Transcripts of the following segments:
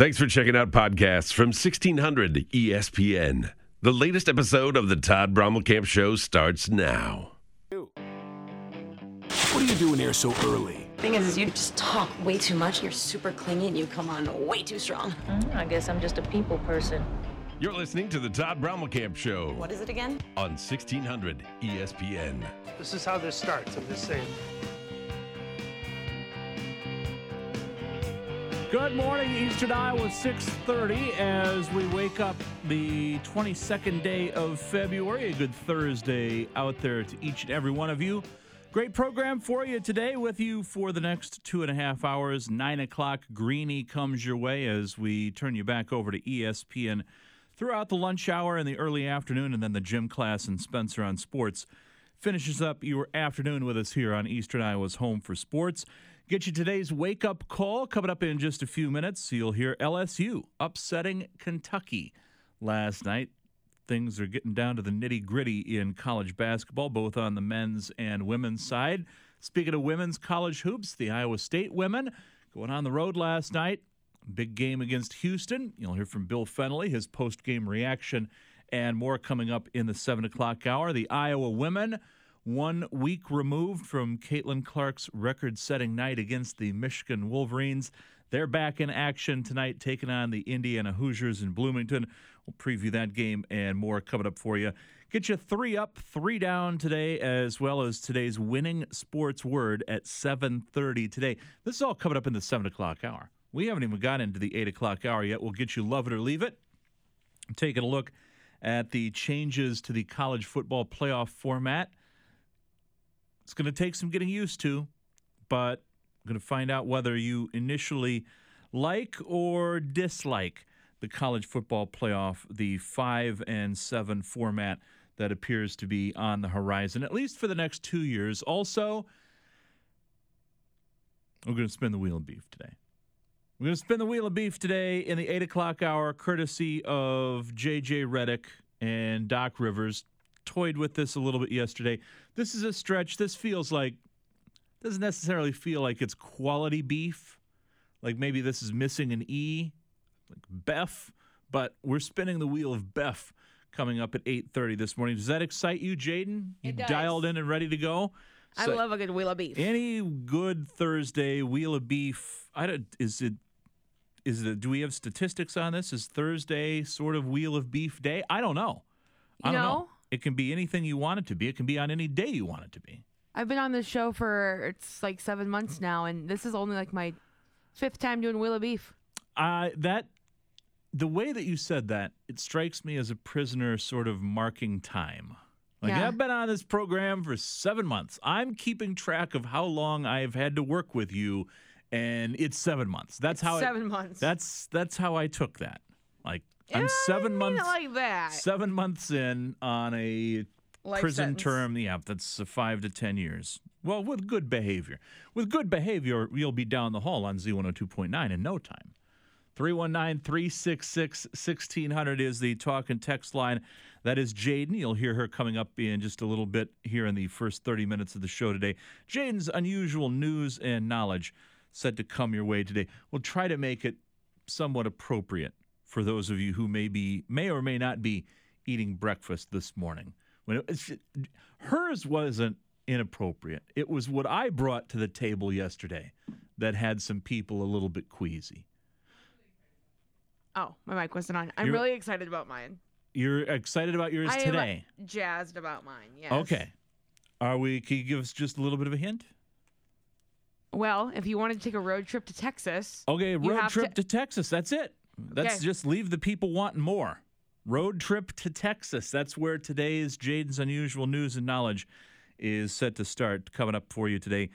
Thanks for checking out podcasts from 1600 ESPN. The latest episode of the Todd Brommelkamp Show starts now. What are you doing here so early? Thing is, is you just talk way too much. You're super clingy and you come on way too strong. Mm, I guess I'm just a people person. You're listening to the Todd Brommelkamp Show What is it again? on 1600 ESPN. This is how this starts. I'm just saying. Good morning, Eastern Iowa, 6:30 as we wake up the 22nd day of February. A good Thursday out there to each and every one of you. Great program for you today with you for the next two and a half hours. Nine o'clock Greeny comes your way as we turn you back over to ESPN throughout the lunch hour and the early afternoon, and then the gym class and Spencer on sports finishes up your afternoon with us here on Eastern Iowa's Home for Sports. Get you today's wake up call coming up in just a few minutes. You'll hear LSU upsetting Kentucky last night. Things are getting down to the nitty gritty in college basketball, both on the men's and women's side. Speaking of women's college hoops, the Iowa State women going on the road last night. Big game against Houston. You'll hear from Bill Fennelly, his post game reaction, and more coming up in the 7 o'clock hour. The Iowa women, one week removed from Caitlin Clark's record setting night against the Michigan Wolverines. They're back in action tonight, taking on the Indiana Hoosiers in Bloomington. We'll preview that game and more coming up for you. Get you three up, three down today, as well as today's winning sports word at 7:30 today. This is all coming up in the seven o'clock hour. We haven't even got into the eight o'clock hour yet. We'll get you love it or leave it. Taking a look at the changes to the college football playoff format. It's going to take some getting used to, but I'm going to find out whether you initially like or dislike the college football playoff, the five and seven format that appears to be on the horizon, at least for the next two years. Also, we're going to spin the wheel of beef today. We're going to spin the wheel of beef today in the eight o'clock hour, courtesy of JJ Redick and Doc Rivers. Toyed with this a little bit yesterday. This is a stretch. This feels like doesn't necessarily feel like it's quality beef. Like maybe this is missing an E, like Beff. But we're spinning the wheel of Beff coming up at 8:30 this morning. Does that excite you, Jaden? You does. dialed in and ready to go? I So- love a good wheel of beef. any good Thursday wheel of beef? I don't. Is it? Is it? Do we have statistics on this? Is Thursday sort of wheel of beef day? I don't know. I You don't know. know? It can be anything you want it to be. It can be on any day you want it to be. I've been on this show for it's like seven months now, and this is only like my fifth time doing wheel of beef. Uh, that the way that you said that, it strikes me as a prisoner sort of marking time. Like Yeah. I've been on this program for seven months. I'm keeping track of how long I've had to work with you, and it's seven months. That's how seven it, months. That's that's how I took that. Like I'm seven months like that. seven months in on a Life prison sentence. term. Yeah, that's five to ten years. Well, with good behavior. With good behavior, you'll be down the hall on Z102.9 in no time. 319 366 1600 is the talk and text line. That is Jaden. You'll hear her coming up in just a little bit here in the first 30 minutes of the show today. Jaden's unusual news and knowledge said to come your way today. We'll try to make it somewhat appropriate for those of you who may be may or may not be eating breakfast this morning. When it, it's, hers wasn't inappropriate. It was what I brought to the table yesterday that had some people a little bit queasy. Oh, my mic wasn't on. I'm You're- really excited about mine. You're excited about yours I am today. jazzed about mine. Yes. Okay. Are we? Can you give us just a little bit of a hint? Well, if you wanted to take a road trip to Texas, Okay, road trip to- to Texas. That's it. That's Okay. just leave the people wanting more. Road trip to Texas. That's where today's Jaden's Unusual News and Knowledge is set to start coming up for you today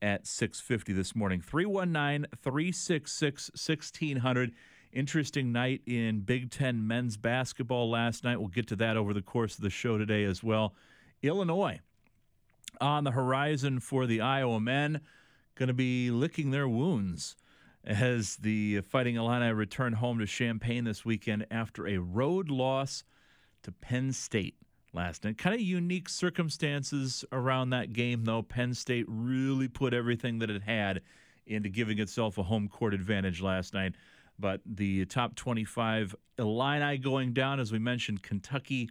at 6:50 this morning. 319-366-1600. Interesting night in Big 10 men's basketball last night. We'll get to that over the course of the show today as well. Illinois on the horizon for the Iowa men. Going to be licking their wounds as the Fighting Illini return home to Champaign this weekend after a road loss to Penn State last night. Kind of unique circumstances around that game, though. Penn State really put everything that it had into giving itself a home court advantage last night But the top 25 Illini going down, as we mentioned, Kentucky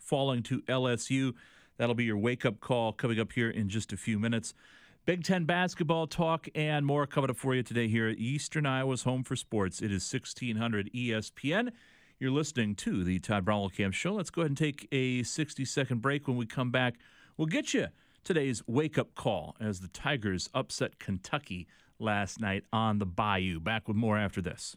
falling to LSU. That'll be your wake up call coming up here in just a few minutes. Big Ten basketball talk and more coming up for you today here at Eastern Iowa's Home for Sports. It is 1600 ESPN. You're listening to the Todd Camp Show. Let's go ahead and take a 60 second break. When we come back, we'll get you today's wake up call as the Tigers upset Kentucky last night on the Bayou. Back with more after this.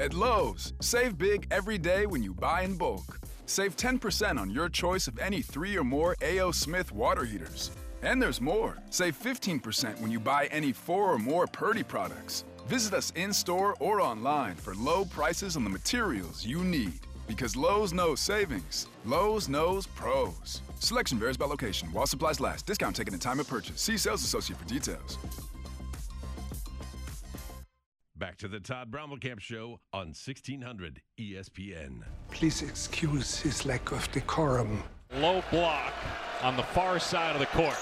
At Lowe's, save big every day when you buy in bulk. Save 10% on your choice of any three or more A.O. Smith water heaters. And there's more. Save 15% when you buy any four or more Purdy products. Visit us in store or online for low prices on the materials you need. Because Lowe's knows savings. Lowe's knows pros. Selection varies by location. While supplies last. Discount taken at time of purchase. See sales associate for details. Back to the Todd Brommelkamp Show on 1600 ESPN. Please excuse his lack of decorum. Low block on the far side of the court.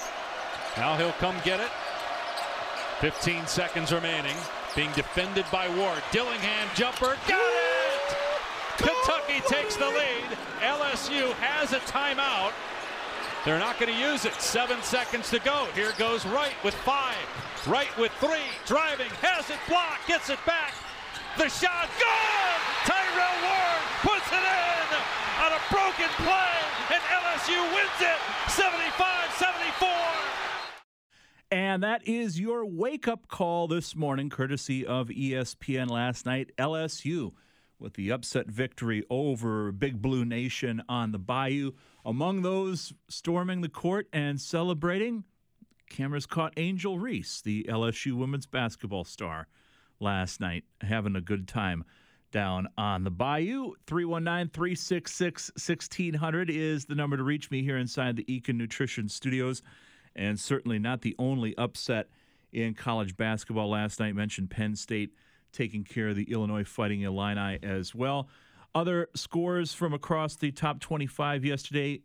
Now he'll come get it. 15 seconds remaining. Being defended by Ward. Dillingham jumper. Got it! Kentucky takes the lead. LSU has a timeout. They're not going to use it. Seven seconds to go. Here goes Wright with five. Wright with three, driving, has it blocked, gets it back. The shot, good! Tyrell Ward puts it in on a broken play, and LSU wins it 75-74. And that is your wake-up call this morning, courtesy of ESPN last night. LSU with the upset victory over Big Blue Nation on the Bayou. Among those storming the court and celebrating, cameras caught Angel Reese, the LSU women's basketball star, last night, having a good time down on the bayou. 319 366 1600 is the number to reach me here inside the Eakin Nutrition Studios. And certainly not the only upset in college basketball last night. Mentioned Penn State taking care of the Illinois Fighting Illini as well. Other scores from across the top 25 yesterday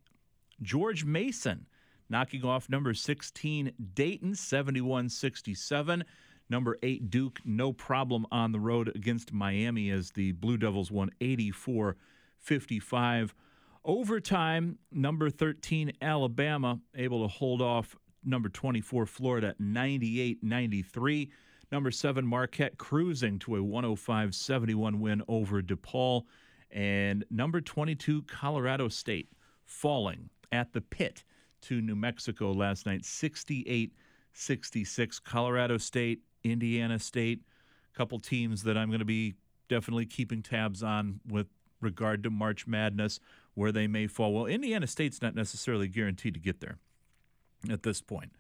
George Mason knocking off number 16 Dayton 71 67. Number 8 Duke, no problem on the road against Miami as the Blue Devils won 84 55. Overtime, number 13 Alabama able to hold off number 24 Florida 98 93. Number 7 Marquette cruising to a 105 71 win over DePaul. And number 22 Colorado State falling at the pit to New Mexico last night, 68 66. Colorado State, Indiana State, a couple teams that I'm going to be definitely keeping tabs on with regard to March Madness, where they may fall. Well, Indiana State's not necessarily guaranteed to get there at this point.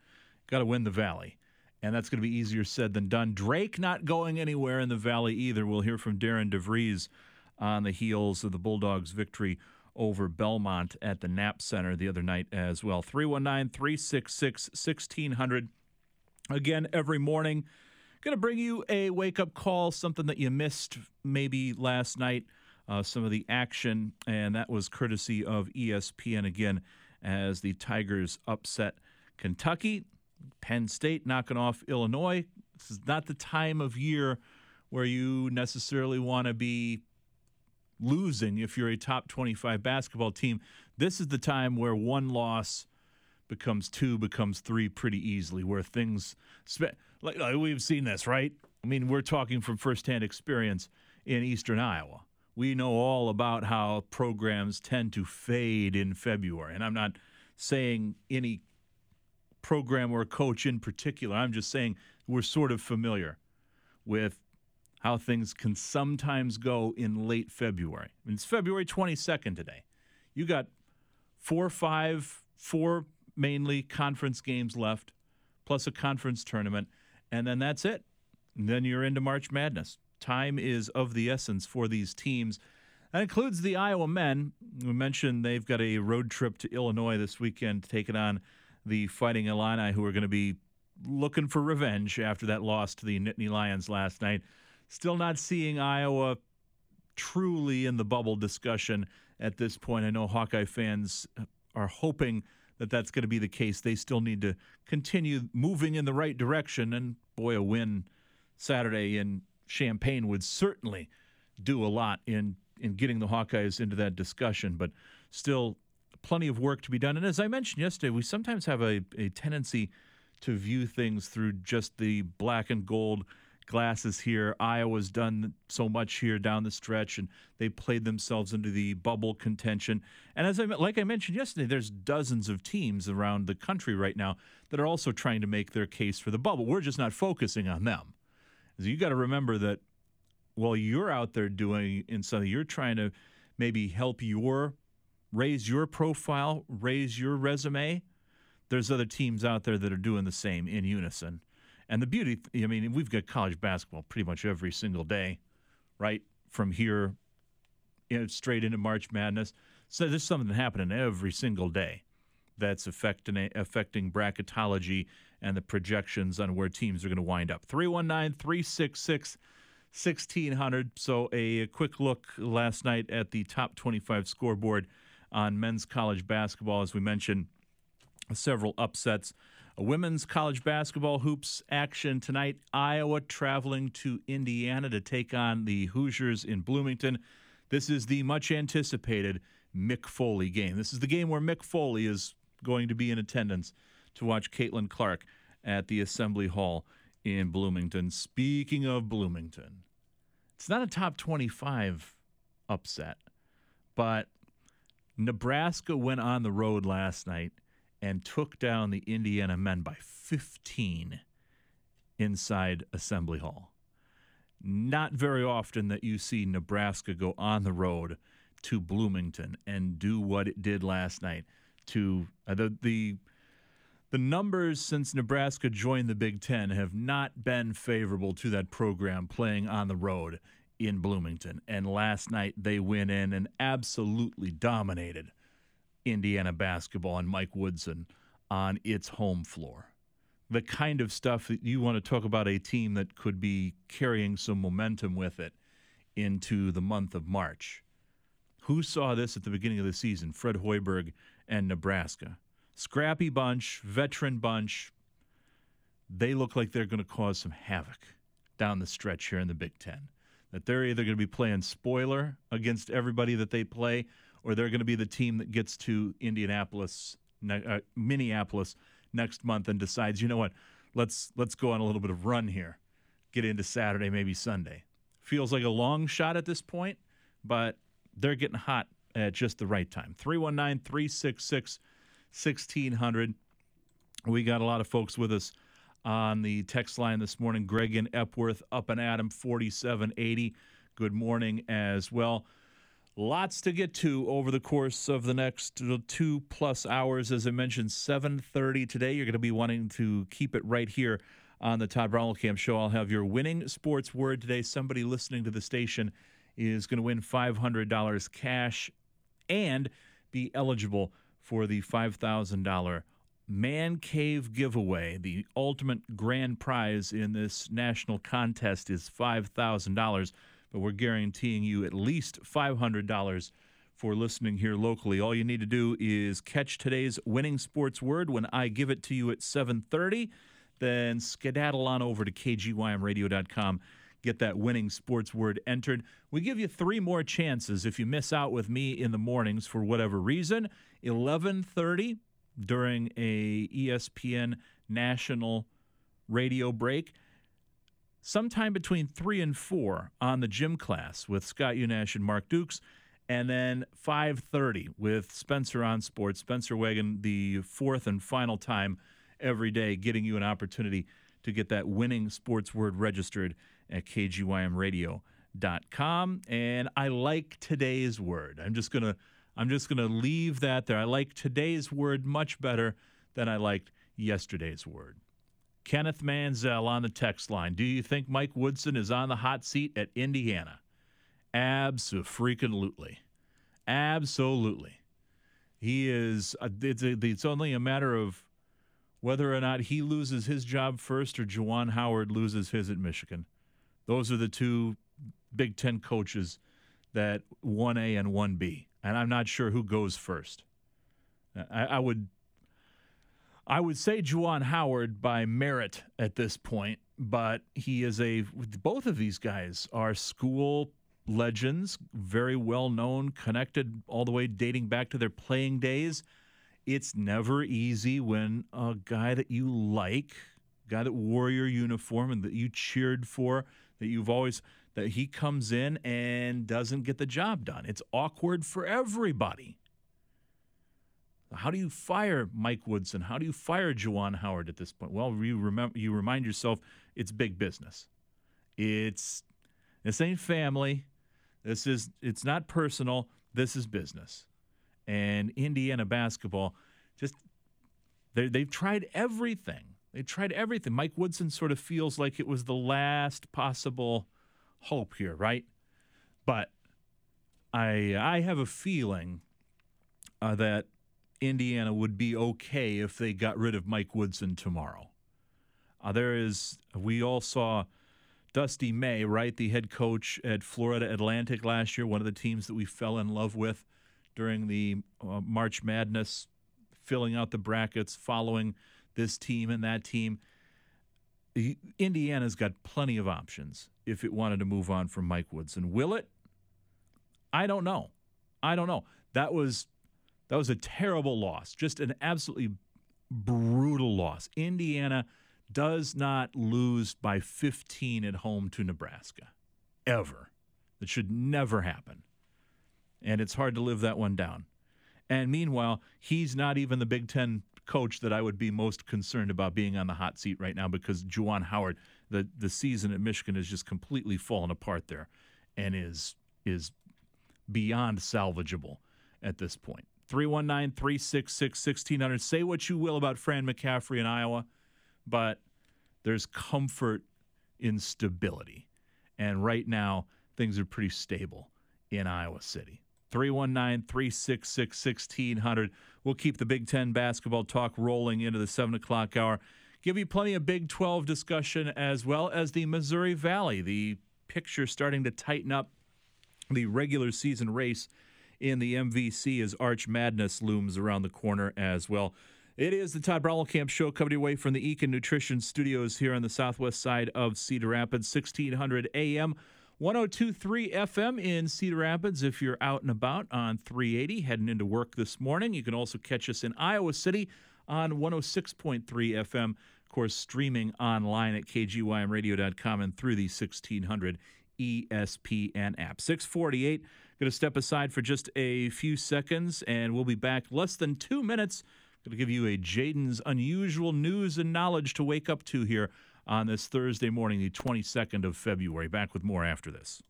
Got to win the Valley. And that's going to be easier said than done. Drake not going anywhere in the Valley either. We'll hear from Darian DeVries on the heels of the Bulldogs' victory over Belmont at the Knapp Center the other night as well. 319 366 1600. Again, every morning. Going to bring you a wake up call, something that you missed maybe last night, uh, some of the action, and that was courtesy of ESPN again as the Tigers upset Kentucky. Penn State knocking off Illinois. This is not the time of year where you necessarily want to be losing if you're a top 25 basketball team. This is the time where one loss becomes two, becomes three pretty easily, where things, like, like we've seen this, right? I mean, we're talking from firsthand experience in Eastern Iowa. We know all about how programs tend to fade in February. And I'm not saying any program or coach in particular. I'm just saying we're sort of familiar with how things can sometimes go in late February. I mean, it's February 22nd today. You got four, five, four mainly conference games left, plus a conference tournament, and then that's it. And then you're into March Madness. Time is of the essence for these teams. That includes the Iowa men. We mentioned they've got a road trip to Illinois this weekend, taking on the Fighting Illini, who are going to be looking for revenge after that loss to the Nittany Lions last night. Still not seeing Iowa truly in the bubble discussion at this point. I know Hawkeye fans are hoping that that's going to be the case. They still need to continue moving in the right direction. And boy, a win Saturday in Champaign would certainly do a lot in in getting the Hawkeyes into that discussion. But still, plenty of work to be done. And as I mentioned yesterday, we sometimes have a, a tendency to view things through just the black and gold glasses here. Iowa's done so much here down the stretch, and they played themselves into the bubble contention. And as I like I mentioned yesterday, there's dozens of teams around the country right now that are also trying to make their case for the bubble. We're just not focusing on them. So you got to remember that while you're out there doing in something, you're trying to maybe help your raise your profile, raise your resume. There's other teams out there that are doing the same in unison. And the beauty, I mean, we've got college basketball pretty much every single day, right? From here you know, straight into March Madness. So there's something happening every single day that's affecting affecting bracketology and the projections on where teams are going to wind up. 319 366 1600. So a quick look last night at the top 25 scoreboard on men's college basketball. As we mentioned, several upsets. A women's college basketball hoops action tonight. Iowa traveling to Indiana to take on the Hoosiers in Bloomington. This is the much anticipated Mick Foley game. This is the game where Mick Foley is going to be in attendance to watch Caitlin Clark at the Assembly Hall in Bloomington. Speaking of Bloomington, it's not a top 25 upset, but Nebraska went on the road last night and took down the Indiana men by 15 inside Assembly Hall. Not very often that you see Nebraska go on the road to Bloomington and do what it did last night. To uh, the the the numbers since Nebraska joined the Big Ten have not been favorable to that program playing on the road in Bloomington. And last night they went in and absolutely dominated Indiana basketball and Mike Woodson on its home floor. The kind of stuff that you want to talk about a team that could be carrying some momentum with it into the month of March. Who saw this at the beginning of the season? Fred Hoiberg and Nebraska. Scrappy bunch, veteran bunch. They look like they're going to cause some havoc down the stretch here in the Big Ten. That they're either going to be playing spoiler against everybody that they play, or they're going to be the team that gets to Indianapolis, uh, Minneapolis next month and decides, you know what, let's let's go on a little bit of run here, get into Saturday, maybe Sunday. Feels like a long shot at this point, but they're getting hot at just the right time. 319 366 1600. We got a lot of folks with us on the text line this morning. Greg in Epworth, up and Adam 4780. Good morning as well. Lots to get to over the course of the next uh, two plus hours. As I mentioned, 7:30 today. You're going to be wanting to keep it right here on the Todd Camp Show. I'll have your winning sports word today. Somebody listening to the station is going to win $500 cash and be eligible for the $5,000 Man Cave giveaway. The ultimate grand prize in this national contest is $5,000 but we're guaranteeing you at least $500 for listening here locally. All you need to do is catch today's winning sports word when I give it to you at 7:30, then skedaddle on over to kgymradio.com. Get that winning sports word entered. We give you three more chances if you miss out with me in the mornings for whatever reason. 11:30 during a ESPN national radio break sometime between 3 and 4 on the gym class with Scott Unash and Mark Dukes and then 5:30 with Spencer on Sports. Spencer Wagon the fourth and final time every day getting you an opportunity to get that winning sports word registered at kgymradio.com and I like today's word. I'm just to I'm just to leave that there. I like today's word much better than I liked yesterday's word. Kenneth Manzel on the text line. Do you think Mike Woodson is on the hot seat at Indiana? Absolutely. Absolutely. He is, uh, it's, it's only a matter of whether or not he loses his job first or Juwan Howard loses his at Michigan. Those are the two Big Ten coaches that 1A and 1B. And I'm not sure who goes first. I, I would I would say Juwan Howard by merit at this point, but he is a both of these guys are school legends, very well known, connected all the way dating back to their playing days. It's never easy when a guy that you like, guy that wore your uniform and that you cheered for, that you've always that he comes in and doesn't get the job done. It's awkward for everybody. How do you fire Mike Woodson? How do you fire Juwan Howard at this point? Well, you remember you remind yourself it's big business. It's this ain't family. This is it's not personal. This is business. And Indiana basketball just they've tried everything. They tried everything. Mike Woodson sort of feels like it was the last possible hope here, right? But I I have a feeling uh, that Indiana would be okay if they got rid of Mike Woodson tomorrow. Uh, there is we all saw Dusty May, right, the head coach at Florida Atlantic last year, one of the teams that we fell in love with during the uh, March Madness, filling out the brackets, following this team and that team. Indiana's got plenty of options if it wanted to move on from Mike Woodson. Will it? I don't know. I don't know. That was that was a terrible loss, just an absolutely brutal loss. Indiana does not lose by 15 at home to Nebraska, ever. That should never happen. And it's hard to live that one down. And meanwhile, he's not even the Big Ten coach that I would be most concerned about being on the hot seat right now because Juwan Howard, the, the season at Michigan has just completely fallen apart there and is is beyond salvageable at this point. 319 366 1600. Say what you will about Fran McCaffery in Iowa, but there's comfort in stability. And right now, things are pretty stable in Iowa City. 319 366 1600. We'll keep the Big Ten basketball talk rolling into the 7 o'clock hour. Give you plenty of Big 12 discussion as well as the Missouri Valley. The picture starting to tighten up the regular season race in the MVC as Arch Madness looms around the corner as well. It is the Todd Camp Show coming away from the Eakin Nutrition Studios here on the southwest side of Cedar Rapids, 1600 AM, 1023 FM in Cedar Rapids. If you're out and about on 380 heading into work this morning, you can also catch us in Iowa City on 106.3 FM. Of course, streaming online at kgymradio.com and through the 1600 ESPN app. 648. Going to step aside for just a few seconds, and we'll be back less than two minutes. Going to give you a Jaden's unusual news and knowledge to wake up to here on this Thursday morning, the 22nd of February. Back with more after this.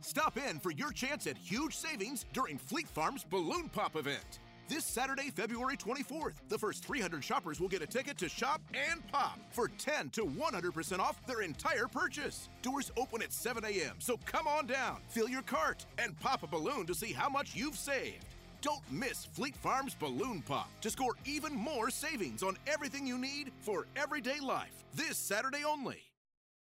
Stop in for your chance at huge savings during Fleet Farm's Balloon Pop event. This Saturday, February 24th, the first 300 shoppers will get a ticket to shop and pop for 10 to 100% off their entire purchase. Doors open at 7 a.m., so come on down, fill your cart, and pop a balloon to see how much you've saved. Don't miss Fleet Farm's Balloon Pop to score even more savings on everything you need for everyday life this Saturday only.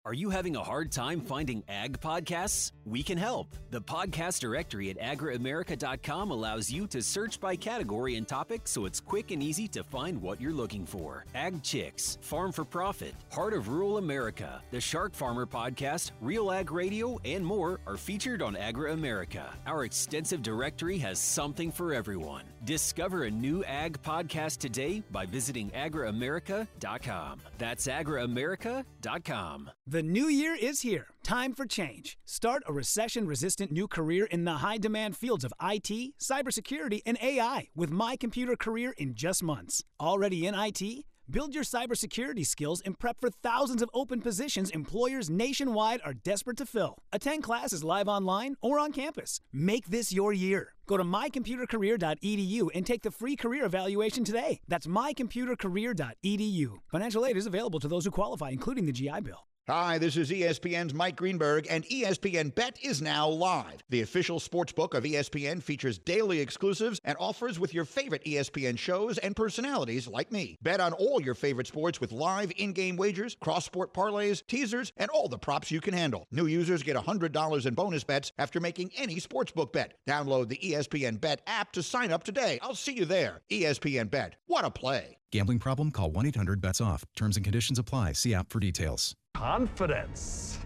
Are you having a hard time finding ag podcasts? We can help. The podcast directory at agriamerica.com allows you to search by category and topic so it's quick and easy to find what you're looking for. Ag Chicks, Farm for Profit, Heart of Rural America, the Shark Farmer podcast, Real Ag Radio, and more are featured on Agri America. Our extensive directory has something for everyone. Discover a new ag podcast today by visiting agriamerica.com. That's agriamerica.com. The new year is here. Time for change. Start a recession resistant new career in the high demand fields of IT, cybersecurity, and AI with My Computer Career in just months. Already in IT? Build your cybersecurity skills and prep for thousands of open positions employers nationwide are desperate to fill. Attend classes live online or on campus. Make this your year. Go to mycomputercareer.edu and take the free career evaluation today. That's mycomputercareer.edu. Financial aid is available to those who qualify, including the GI Bill. Hi, this is ESPN's Mike Greenberg, and ESPN Bet is now live. The official sports book of ESPN features daily exclusives and offers with your favorite ESPN shows and personalities like me. Bet on all your favorite sports with live in game wagers, cross sport parlays, teasers, and all the props you can handle. New users get $100 in bonus bets after making any sportsbook bet. Download the ESPN Bet app to sign up today. I'll see you there. ESPN Bet. What a play. Gambling problem? Call 1 800 bets off. Terms and conditions apply. See app for details. Confidence.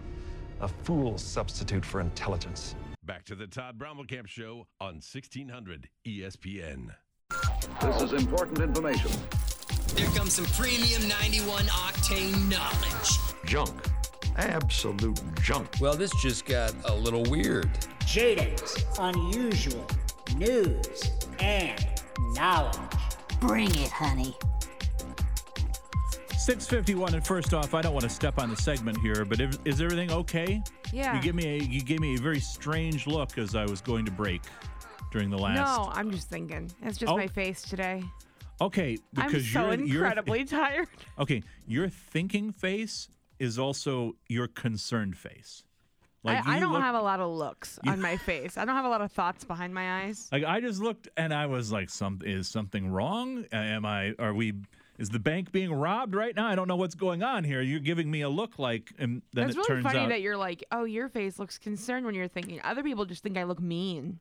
A fool's substitute for intelligence. Back to the Todd Brommelkamp Show on 1600 ESPN. This is important information. Here comes some premium 91 octane knowledge. Junk. Absolute junk. Well, this just got a little weird. Jaden's unusual news and knowledge. Bring it, honey. 651 and first off, I don't want to step on the segment here, but if, is everything okay? Yeah. You give me a you gave me a very strange look as I was going to break during the last. No, I'm just thinking. It's just Oh. my face today. Okay, because I'm so you're you're- incredibly tired. okay, your thinking face is also your concerned face. Like I, I you don't look- have a lot of looks on my face. I don't have a lot of thoughts behind my eyes. Like I just looked and I was like, "Some is something wrong? Am I? Are we? Is the bank being robbed right now? I don't know what's going on here. You're giving me a look like, and then it's it really turns funny out that you're like, oh, your face looks concerned when you're thinking. Other people just think I look mean.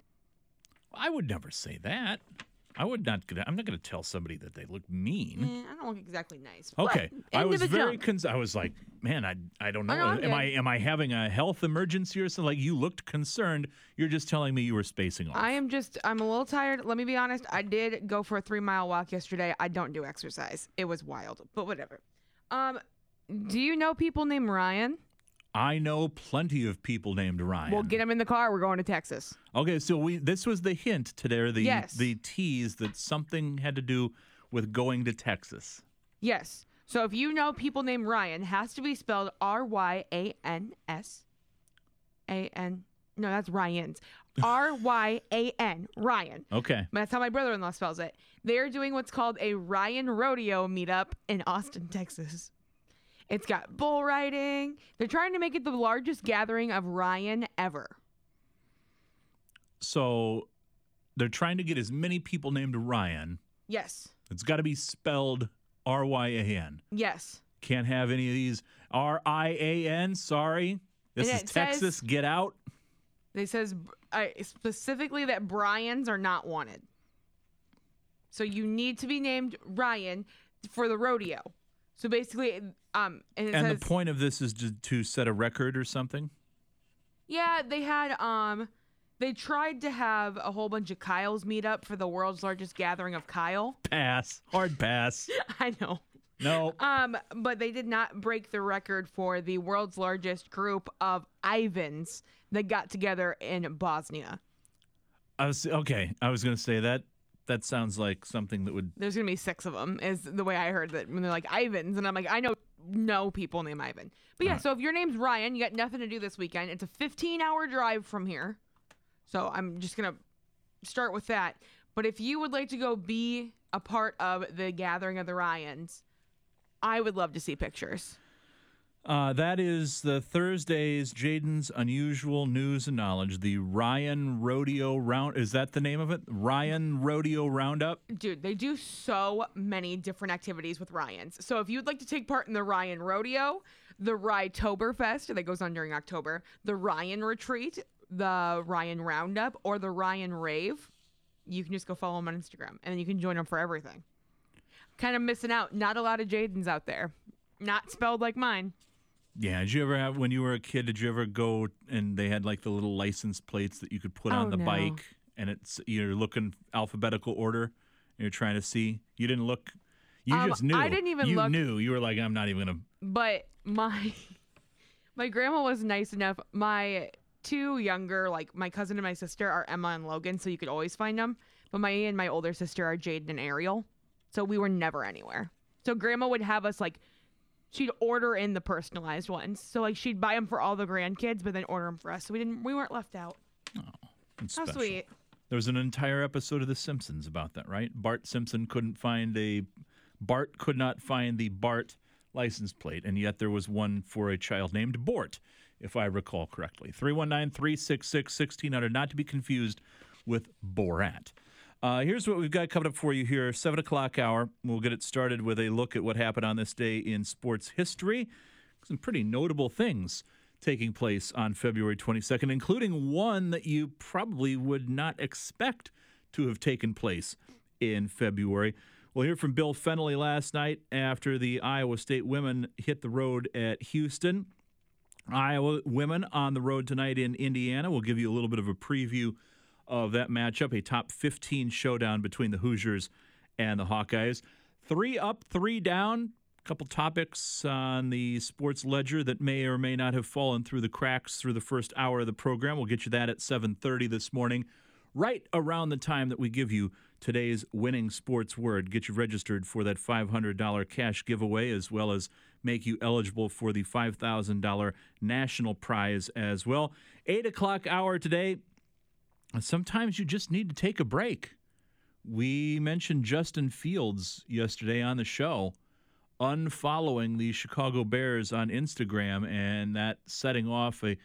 I would never say that. I would not. I'm not going to tell somebody that they look mean. Eh, I don't look exactly nice. Okay, I was very. Cons- I was like, man, I I don't know. I am I am I having a health emergency or something? Like you looked concerned. You're just telling me you were spacing off. I am just, I'm a little tired. Let me be honest. I did go for a three mile walk yesterday. I don't do exercise. It was wild, but whatever. Um, do you know people named Ryan? I know plenty of people named Ryan. We'll get him in the car. We're going to Texas. Okay, so we this was the hint today, or the Yes. the tease that something had to do with going to Texas. Yes. So if you know people named Ryan, has to be spelled R Y A N S A N. No, that's Ryan's. R Y A N. Ryan. Okay. That's how my brother in law spells it. They're doing what's called a Ryan Rodeo meetup in Austin, Texas. It's got bull riding. They're trying to make it the largest gathering of Ryan ever. So they're trying to get as many people named Ryan. Yes. It's got to be spelled R Y A N. Yes. Can't have any of these R I A N. Sorry. This is it says- Texas. Get out. They says uh, specifically that Bryans are not wanted. So you need to be named Ryan for the rodeo. So basically, um, and And says the point of this is to, to set a record or something. Yeah, they had um they tried to have a whole bunch of Kyles meet up for the world's largest gathering of Kyle. Pass. Hard pass. I know. No. Um, but they did not break the record for the world's largest group of Ivans that got together in Bosnia. I was okay. I was going to say that. That sounds like something that would. There's gonna be six of them, is the way I heard that when they're like Ivans, and I'm like, I know no people named Ivan. But yeah, so if your name's Ryan, you got nothing to do this weekend. It's a 15 hour drive from here, so I'm just gonna start with that. But if you would like to go be a part of the gathering of the Ryans, I would love to see pictures. Uh, that is the Thursday's Jaden's Unusual News and Knowledge, the Ryan Rodeo Round. Is that the name of it? Ryan Rodeo Roundup? Dude, they do so many different activities with Ryans. So if you'd like to take part in the Ryan Rodeo, the Rytoberfest that goes on during October, the Ryan Retreat, the Ryan Roundup, or the Ryan Rave, you can just go follow them on Instagram and then you can join them for everything. Kind of missing out. Not a lot of Jadens out there. Not spelled like mine. Yeah. Did you ever have, when you were a kid, did you ever go and they had like the little license plates that you could put Oh, on the no. bike and it's, you're looking alphabetical order and you're trying to see? You didn't look, you Um, just knew. I didn't even you look. knew. You were like, I'm not even going to. but my my grandma was nice enough my two younger like my cousin and my sister are emma and logan so you could always find them but my and my older sister are jaden and ariel so we were never anywhere So grandma would have us like, she'd order in the personalized ones. So like she'd buy them for all the grandkids, but then order them for us. So we didn't, we weren't left out. Oh, it's How special. sweet. There was an entire episode of The Simpsons about that, right? Bart Simpson couldn't find a Bart could not find the Bart license plate, and yet there was one for a child named Bort, if I recall correctly. 319 366 1600, not to be confused with Borat. Uh, here's what we've got coming up for you here 7 o'clock hour. We'll get it started with a look at what happened on this day in sports history. Some pretty notable things taking place on February 22nd, including one that you probably would not expect to have taken place in February. We'll hear from Bill Fennelly last night after the Iowa State women hit the road at Houston. Iowa women on the road tonight in Indiana. We'll give you a little bit of a preview of that matchup, a top 15 showdown between the Hoosiers and the Hawkeyes. Three up, three down. A couple topics on the sports ledger that may or may not have fallen through the cracks through the first hour of the program. We'll get you that at 7:30 this morning, right around the time that we give you today's winning sports word. Get you registered for that $500 cash giveaway, as well as make you eligible for the $5,000 national prize as well. Eight o'clock hour today. Sometimes you just need to take a break. We mentioned Justin Fields yesterday on the show unfollowing the Chicago Bears on Instagram and that setting off a,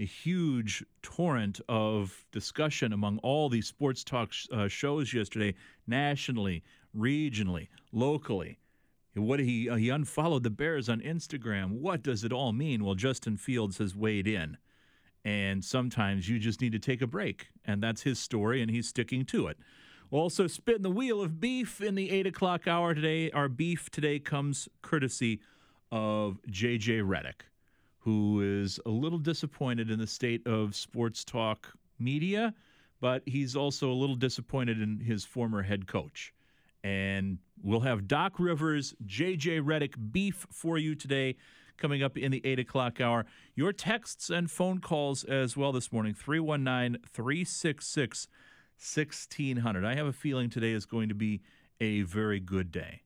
a huge torrent of discussion among all these sports talk sh- uh, shows yesterday, nationally, regionally, locally. What he uh, he unfollowed the Bears on Instagram. What does it all mean? Well, Justin Fields has weighed in, and sometimes you just need to take a break, and that's his story, and he's sticking to it. Also spin the wheel of beef in the eight o'clock hour today. Our beef today comes courtesy of JJ Redick, who is a little disappointed in the state of sports talk media, but he's also a little disappointed in his former head coach. And we'll have Doc Rivers, JJ Redick beef for you today coming up in the 8 o'clock hour. Your texts and phone calls as well this morning 319 366 1600. I have a feeling today is going to be a very good day.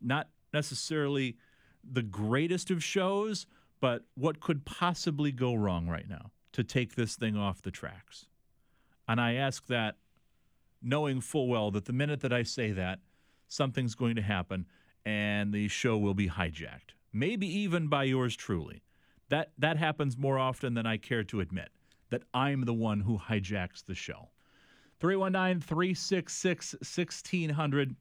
Not necessarily the greatest of shows, but what could possibly go wrong right now to take this thing off the tracks? And I ask that knowing full well that the minute that I say that, something's going to happen and the show will be hijacked. Maybe even by yours truly. That that happens more often than I care to admit. That I'm the one who hijacks the show. 319 366 1600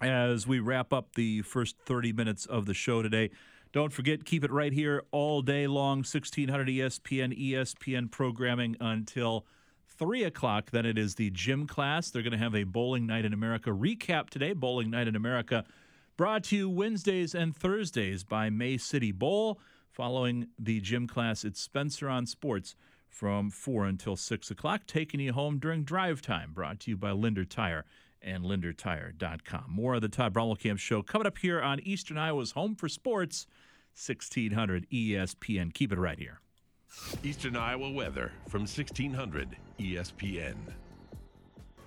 as we wrap up the first 30 minutes of the show today. Don't forget, keep it right here all day long, 1600 ESPN, ESPN programming until 3 o'clock. Then it is the gym class. They're going to have a Bowling Night in America recap today. Bowling Night in America brought to you Wednesdays and Thursdays by May City Bowl. Following the gym class, it's Spencer on Sports from 4 until 6 o'clock, taking you home during drive time. Brought to you by Linder Tire and lindertire.com. More of the Todd Brommelkamp Show coming up here on Eastern Iowa's Home for Sports, 1600 ESPN. Keep it right here. Eastern Iowa weather from E 1600 ESPN.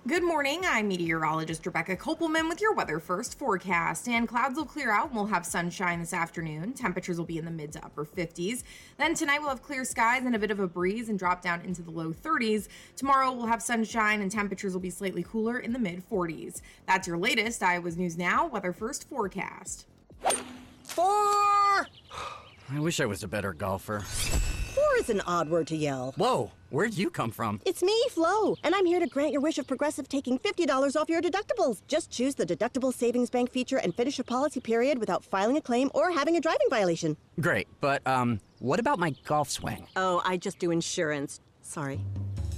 Good morning. I'm meteorologist Rebecca Kopelman with your weather first forecast. And clouds will clear out and we'll have sunshine this afternoon. Temperatures will be in the mid to upper 50s. Then tonight we'll have clear skies and a bit of a breeze and drop down into the low 30s. Tomorrow we'll have sunshine and temperatures will be slightly cooler in the mid 40s. That's your latest Iowa's News Now weather first forecast. Four! I wish I was a better golfer. Four is an odd word to yell. Whoa, where'd you come from? It's me, Flo, and I'm here to grant your wish of Progressive taking $50 off your deductibles. Just choose the deductible savings bank feature and finish your policy period without filing a claim or having a driving violation. Great, but, um, what about my golf swing? Oh, I just do insurance. Sorry.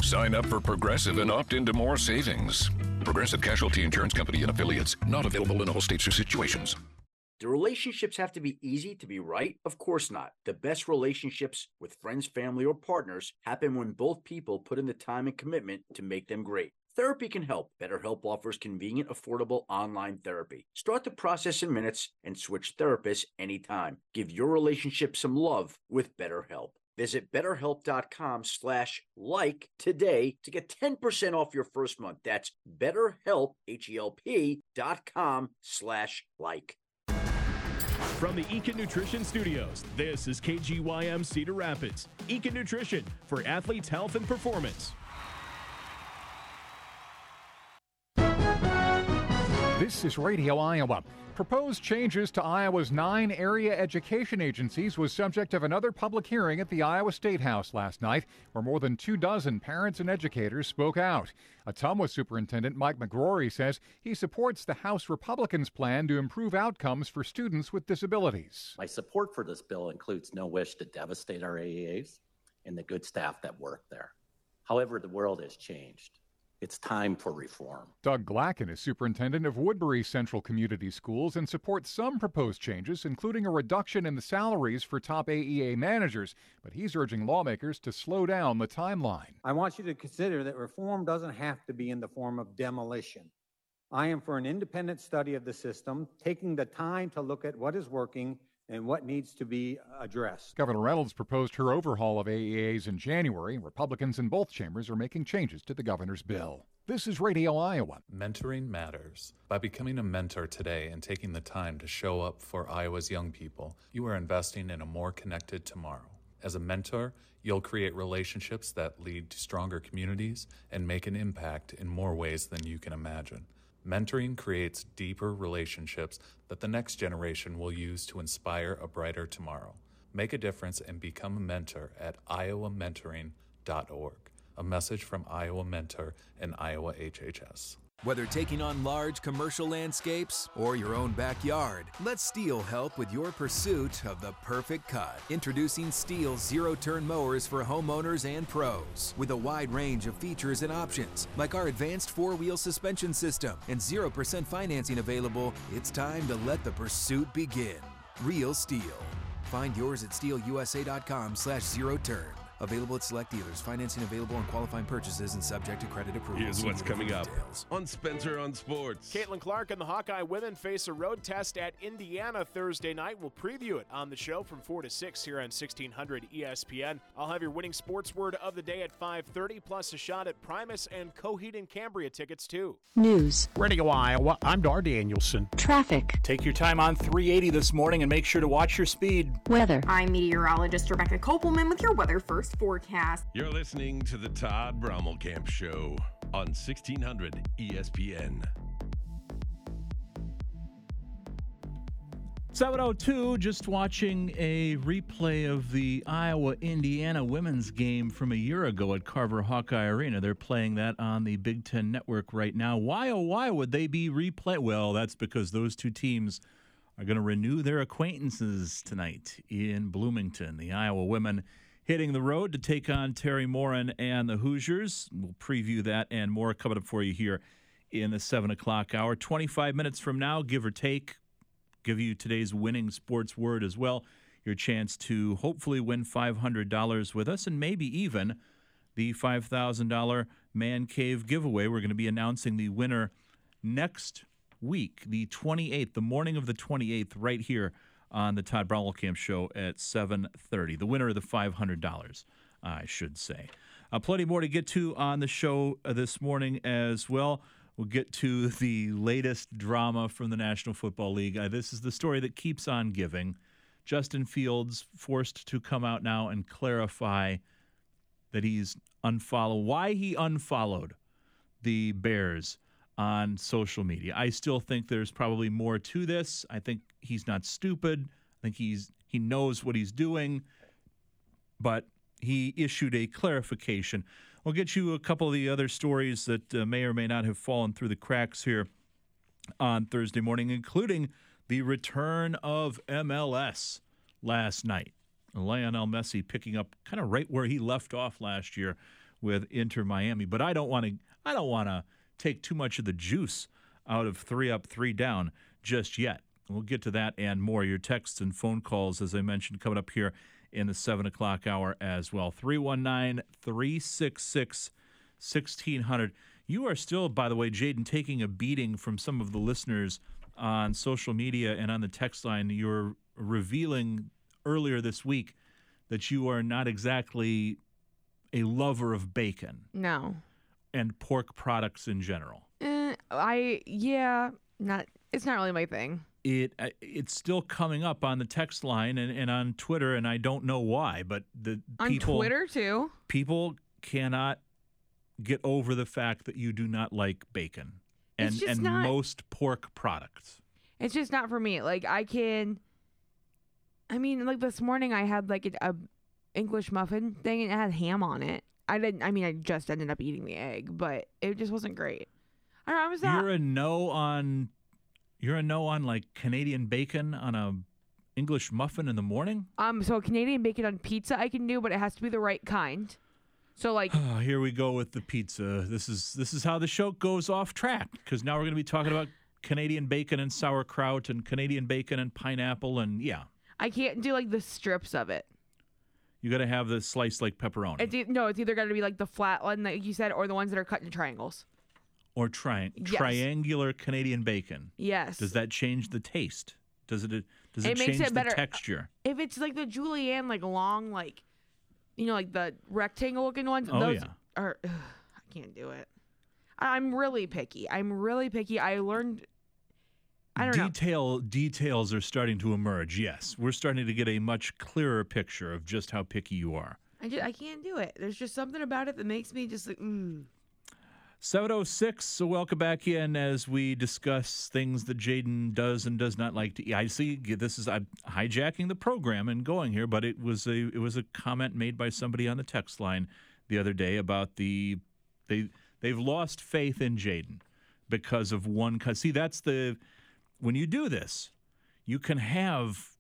Sign up for Progressive and opt into more savings. Progressive Casualty Insurance Company and affiliates, not available in all states or situations. Do relationships have to be easy to be right? Of course not. The best relationships with friends, family, or partners happen when both people put in the time and commitment to make them great. Therapy can help. BetterHelp offers convenient, affordable online therapy. Start the process in minutes and switch therapists anytime. Give your relationship some love with BetterHelp. Visit betterhelp.com slash like today to get 10% off your first month. That's betterhelp, H-E-L-P dot com slash like. From the Ekin Nutrition Studios, this is KGYM Cedar Rapids. Ekin Nutrition for athletes' health and performance. This is Radio Iowa. Proposed changes to Iowa's nine area education agencies was subject of another public hearing at the Iowa State House last night, where more than two dozen parents and educators spoke out. Ottumwa Superintendent Mike McGrory says he supports the House Republicans' plan to improve outcomes for students with disabilities. My support for this bill includes no wish to devastate our AEAs and the good staff that work there. However, the world has changed. It's time for reform. Doug Glacken is superintendent of Woodbury Central Community Schools and supports some proposed changes, including a reduction in the salaries for top AEA managers. But he's urging lawmakers to slow down the timeline. I want you to consider that reform doesn't have to be in the form of demolition. I am for an independent study of the system, taking the time to look at what is working and what needs to be addressed. Governor Reynolds proposed her overhaul of AEAs in January. Republicans in both chambers are making changes to the governor's bill. This is Radio Iowa. Mentoring matters. By becoming a mentor today and taking the time to show up for Iowa's young people, you are investing in a more connected tomorrow. As a mentor, you'll create relationships that lead to stronger communities and make an impact in more ways than you can imagine. Mentoring creates deeper relationships that the next generation will use to inspire a brighter tomorrow. Make a difference and become a mentor at iowamentoring.org. A message from Iowa Mentor and Iowa HHS. Whether taking on large commercial landscapes or your own backyard, let STIHL help with your pursuit of the perfect cut. Introducing STIHL zero turn mowers for homeowners and pros. With a wide range of features and options, like our advanced four wheel suspension system and 0% financing available, it's time to let the pursuit begin. Real STIHL. Find yours at stihlusa.com slash zero turn. Available at select dealers. Financing available on qualifying purchases and subject to credit approval. Here's what's coming up details. on Spencer on Sports. Caitlin Clark and the Hawkeye women face a road test at Indiana Thursday night. We'll preview it on the show from 4 to 6 here on 1600 ESPN. I'll have your winning sports word of the day at 5:30 plus a shot at Primus and Coheed and Cambria tickets too. News. Radio Iowa, I'm Dar Danielson. Traffic. Take your time on 380 this morning and make sure to watch your speed. Weather. I'm meteorologist Rebecca Kopelman with your weather first forecast. You're listening to the Todd Brommelkamp Show on 1600 ESPN. 702, just watching a replay of the Iowa Indiana women's game from a year ago at Carver Hawkeye Arena. They're playing that on the Big Ten Network right now. Why, oh, why would they be replay? Well, that's because those two teams are going to renew their acquaintances tonight in Bloomington. The Iowa women hitting the road to take on Teri Moren and the Hoosiers. We'll preview that and more coming up for you here in the 7 o'clock hour. 25 minutes from now, give or take, give you today's winning sports word as well. Your chance to hopefully win $500 with us and maybe even the $5,000 Man Cave giveaway. We're going to be announcing the winner next week, the 28th, the morning of the 28th, right here on the Todd Camp show at 7:30. The winner of the $500, I should say. Uh, plenty more to get to on the show uh, this morning as well. We'll get to the latest drama from the National Football League. Uh, this is the story that keeps on giving. Justin Fields forced to come out now and clarify that he's unfollow why he unfollowed the Bears on social media. I still think there's probably more to this. I think he's not stupid. I think he's he knows what he's doing, but he issued a clarification. We'll get you a couple of the other stories that uh, may or may not have fallen through the cracks here on Thursday morning, including the return of MLS last night. Lionel Messi picking up kind of right where he left off last year with Inter Miami. But I don't want to. I don't want to take too much of the juice out of three up, three down just yet. We'll get to that and more. Your texts and phone calls, as I mentioned, coming up here in the 7 o'clock hour as well. 319 366 1600. You are still, by the way, Jaden, taking a beating from some of the listeners on social media and on the text line. You're revealing earlier this week that you are not exactly a lover of bacon No. And pork products in general. Eh, I yeah, not. It's not really my thing. it it's still coming up on the text line and, and on Twitter, and I don't know why, but the On people Twitter too. people cannot get over the fact that you do not like bacon and and not- most pork products. It's just not for me. Like I can. I mean, like this morning I had like a, a English muffin thing and it had ham on it. I didn't. I mean, I just ended up eating the egg, but it just wasn't great. I don't know. I was not. You're a no on you're a no on like Canadian bacon on a English muffin in the morning? Um, so Canadian bacon on pizza I can do, but it has to be the right kind. So like, Oh, here we go with the pizza. This is this is how the show goes off track because now we're going to be talking about Canadian bacon and sauerkraut and Canadian bacon and pineapple and yeah, I can't do like the strips of it. You got to have the slice like pepperoni It's e- no, it's either got to be like the flat one that you said, or the ones that are cut in triangles. or tri- Yes. triangular Canadian bacon. Yes. Does that change the taste? Does it does it, It makes change it better. the texture? If it's like the julienne, like long, like you know, like the rectangle looking ones, Oh, those yeah. are. ugh, I can't do it. I'm really picky. I'm really picky. I learned. I don't know. Detail details are starting to emerge. Yes, we're starting to get a much clearer picture of just how picky you are. I just I can't do it. There's just something about it that makes me just like. Mm. 706, so welcome back in as we discuss things that Jaden does and does not like to eat. I see this is I'm hijacking the program and going here, but it was a it was a comment made by somebody on the text line the other day about the they they've lost faith in Jaden because of one cuz see that's the when you do this, you can have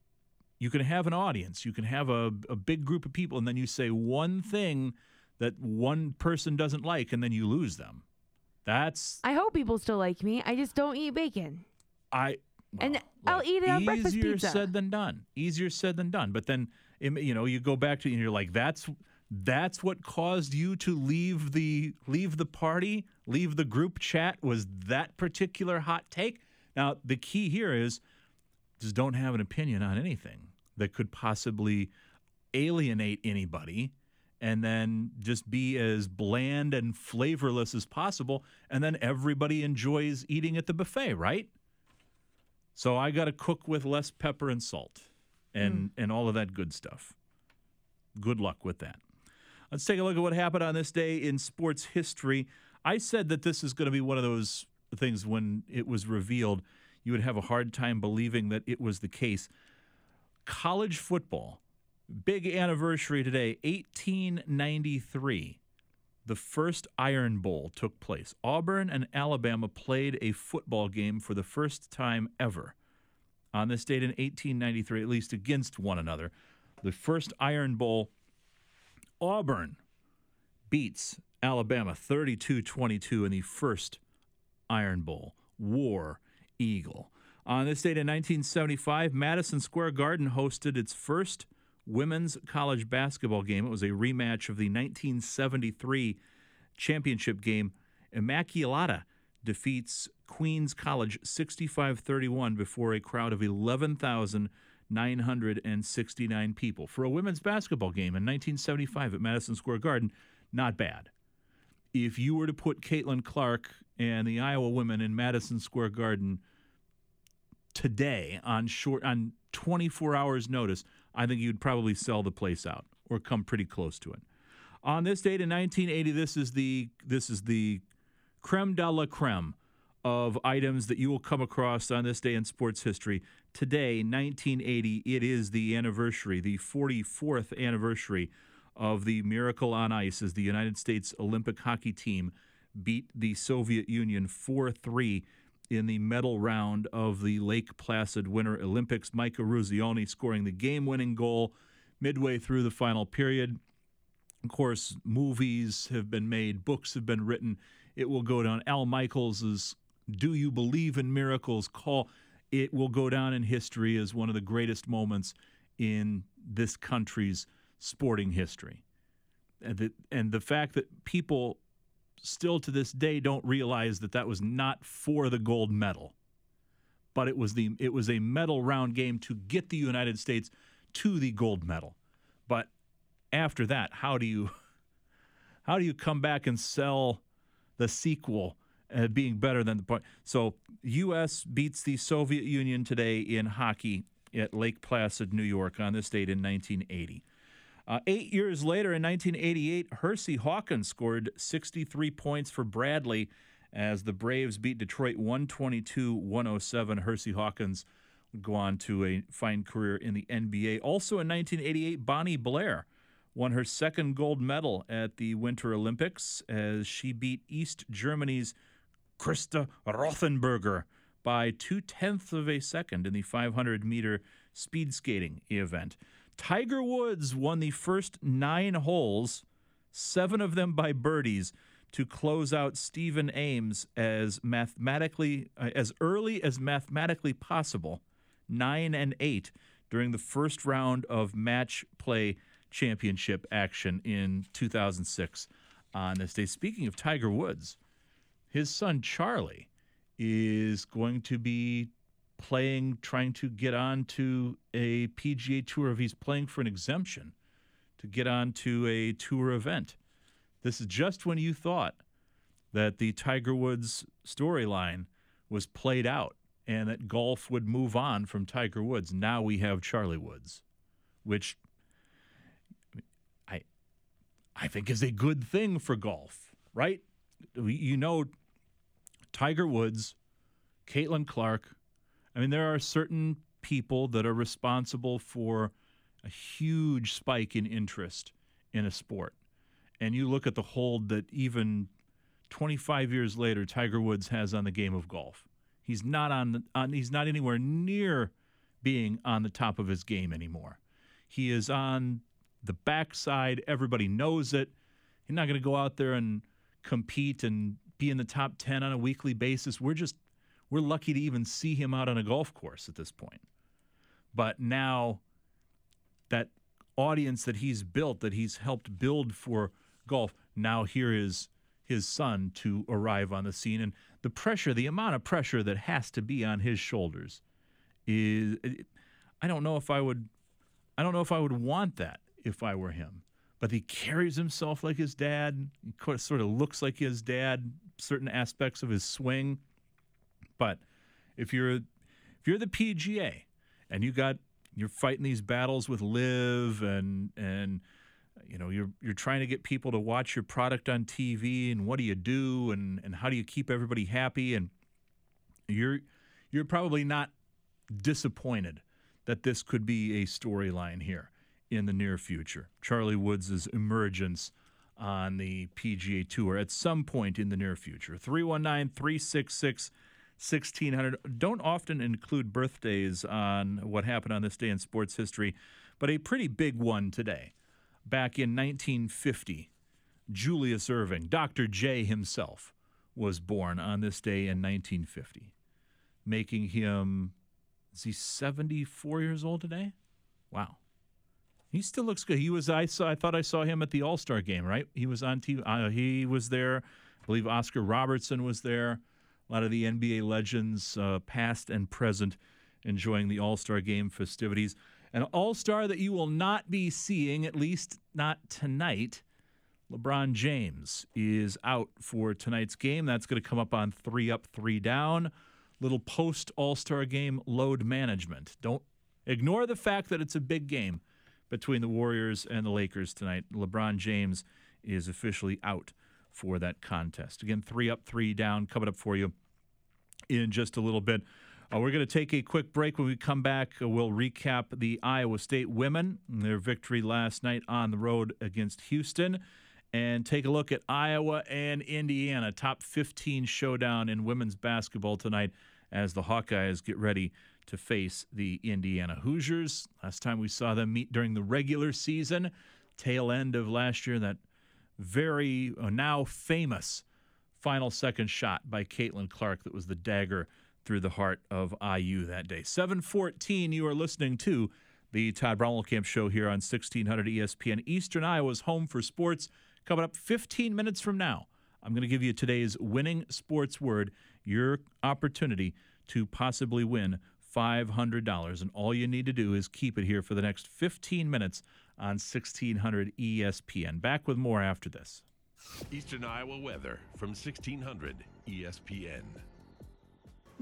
you can have an audience, you can have a, a big group of people, and then you say one thing that one person doesn't like, and then you lose them. That's I hope people still like me. I just don't eat bacon, I. and I'll eat it on breakfast pizza. Easier said than done. Easier said than done. But then, you know, you go back to and you're like, that's that's what caused you to leave the leave the party, leave the group chat. Was that particular hot take? Now the key here is just don't have an opinion on anything that could possibly alienate anybody and then just be as bland and flavorless as possible and then everybody enjoys eating at the buffet right? So i got to cook with less pepper and salt and hmm. and all of that good stuff. Good luck with that. Let's take a look at what happened on this day in sports history. I said that this is going to be one of those things when it was revealed you would have a hard time believing that it was the case. College football big anniversary today 1893 the first iron bowl took place. Auburn and alabama played a football game for the first time ever. On this date in 1893 at least against one another the first iron bowl auburn beats alabama 32-22 in the first iron bowl war eagle on this date in 1975, Madison Square Garden hosted its first women's college basketball game. It was a rematch of the 1973 championship game. Immaculata defeats Queens College 65 31 before a crowd of 11,969 people. For a women's basketball game in 1975 at Madison Square Garden, not bad. If you were to put Caitlin Clark and the Iowa women in Madison Square Garden today on short on 24 hours notice, I think you'd probably sell the place out or come pretty close to it. On this date in 1980, this is the this is the creme de la creme of items that you will come across on this day in sports history. Today, 1980, it is the anniversary, the 44th anniversary of the miracle on ice as the United States Olympic hockey team beat the Soviet Union 4 3 in the medal round of the Lake Placid Winter Olympics. Mike Eruzione scoring the game winning goal midway through the final period. Of course, movies have been made, books have been written. It will go down. Al Michaels's Do You Believe in Miracles call. It will go down in history as one of the greatest moments in this country's sporting history. And the, and the fact that people still to this day don't realize that that was not for the gold medal, but it was the it was a medal round game to get the United States to the gold medal. But after that, how do you how do you come back and sell the sequel uh, being better than the point. So U.S. beats the Soviet Union today in hockey at Lake Placid, New York, on this date in 1980. Uh, eight years later, in 1988, Hersey Hawkins scored 63 points for Bradley as the Braves beat Detroit 122 107. Hersey Hawkins would go on to a fine career in the NBA. Also in 1988, Bonnie Blair won her second gold medal at the Winter Olympics as she beat East Germany's Christa Rothenburger by two tenths of a second in the 500 meter speed skating event. Tiger Woods won the first nine holes, seven of them by birdies, to close out Stephen Ames as mathematically uh, as early as mathematically possible, nine and eight during the first round of match play championship action in 2006 on this day. Speaking of Tiger Woods, his son Charlie is going to be playing, trying to get on to a PGA tour if he's playing for an exemption to get on to a tour event. This is just when you thought that the Tiger Woods storyline was played out and that golf would move on from Tiger Woods. Now we have Charlie Woods, which I I think is a good thing for golf, right? You know Tiger Woods, Caitlin Clark. I mean, there are certain people that are responsible for a huge spike in interest in a sport. And you look at the hold that even 25 years later Tiger Woods has on the game of golf. He's not on, the, on he's not anywhere near being on the top of his game anymore. He is on the backside. Everybody knows it. He's not going to go out there and compete and be in the top 10 on a weekly basis. We're just we're lucky to even see him out on a golf course at this point. But now that audience that he's built, that he's helped build for golf, now here is his son to arrive on the scene. And the pressure, the amount of pressure that has to be on his shoulders is I don't know if I would I don't know if I would want that if I were him. But he carries himself like his dad. Sort of looks like his dad certain aspects of his swing. But if you're if you're the PGA and you got you're fighting these battles with LIV and and you know you're you're trying to get people to watch your product on TV and what do you do and and how do you keep everybody happy and you're you're probably not disappointed that this could be a storyline here in the near future. Charlie Woods' emergence on the PGA Tour at some point in the near future. 319 366 1600. Don't often include birthdays on what happened on this day in sports history, but a pretty big one today. Back in 1950, Julius Erving, Dr. J himself, was born on this day in 1950, making him, is he 74 years old today? Wow. He still looks good. He was I saw I thought I saw him at the All Star game, right? He was on TV. Uh, he was there. I believe Oscar Robertson was there. A lot of the NBA legends, uh, past and present, enjoying the All Star game festivities. An All Star that you will not be seeing, at least not tonight. LeBron James is out for tonight's game. That's going to come up on three up, three down. Little post All Star game load management. Don't ignore the fact that it's a big game between the Warriors and the Lakers tonight. LeBron James is officially out for that contest. Again, three up, three down, coming up for you in just a little bit. Uh, we're going to take a quick break. When we come back, uh, we'll recap the Iowa State women, their victory last night on the road against Houston, and take a look at Iowa and Indiana, top 15 showdown in women's basketball tonight as the Hawkeyes get ready to face the Indiana Hoosiers. Last time we saw them meet during the regular season, tail end of last year, that very uh, now famous final second shot by Caitlin Clark that was the dagger through the heart of IU that day. 714, you are listening to the Todd Camp Show here on 1600 ESPN. Eastern Iowa's home for sports. Coming up 15 minutes from now, I'm going to give you today's winning sports word, your opportunity to possibly win $500. And all you need to do is keep it here for the next 15 minutes on 1600 ESPN. Back with more after this. Eastern Iowa weather from 1600 ESPN.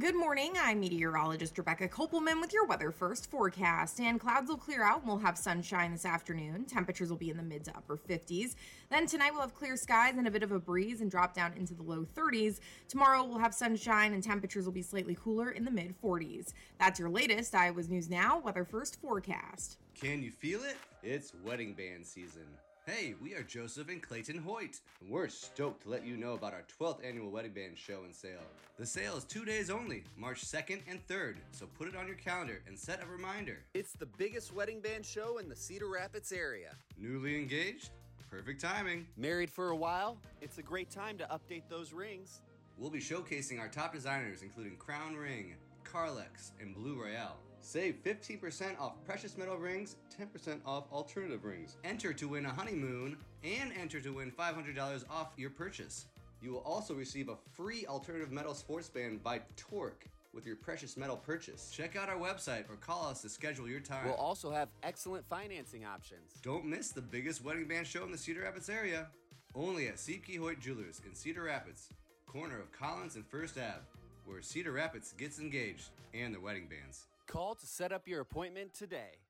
Good morning. I'm meteorologist Rebecca Kopelman with your weather first forecast. And clouds will clear out and we'll have sunshine this afternoon. Temperatures will be in the mid to upper 50s. Then tonight we'll have clear skies and a bit of a breeze and drop down into the low 30s. Tomorrow we'll have sunshine and temperatures will be slightly cooler in the mid 40s. That's your latest Iowa's News Now weather first forecast. Can you feel it? It's wedding band season. Hey, we are Joseph and Clayton Hoyt, and we're stoked to let you know about our 12th annual Wedding Band show and sale. The sale is two days only, March 2nd and 3rd, so put it on your calendar and set a reminder. It's the biggest wedding band show in the Cedar Rapids area. Newly engaged? Perfect timing. Married for a while? It's a great time to update those rings. We'll be showcasing our top designers, including Crown Ring, Carlex, and Blue Royale. Save 15% off precious metal rings, 10% off alternative rings. Enter to win a honeymoon and enter to win $500 off your purchase. You will also receive a free alternative metal sports band by Torque with your precious metal purchase. Check out our website or call us to schedule your time. We'll also have excellent financing options. Don't miss the biggest wedding band show in the Cedar Rapids area. Only at Siebke Hoyt Jewelers in Cedar Rapids, corner of Collins and First Ave, where Cedar Rapids gets engaged and their wedding bands. Call to set up your appointment today.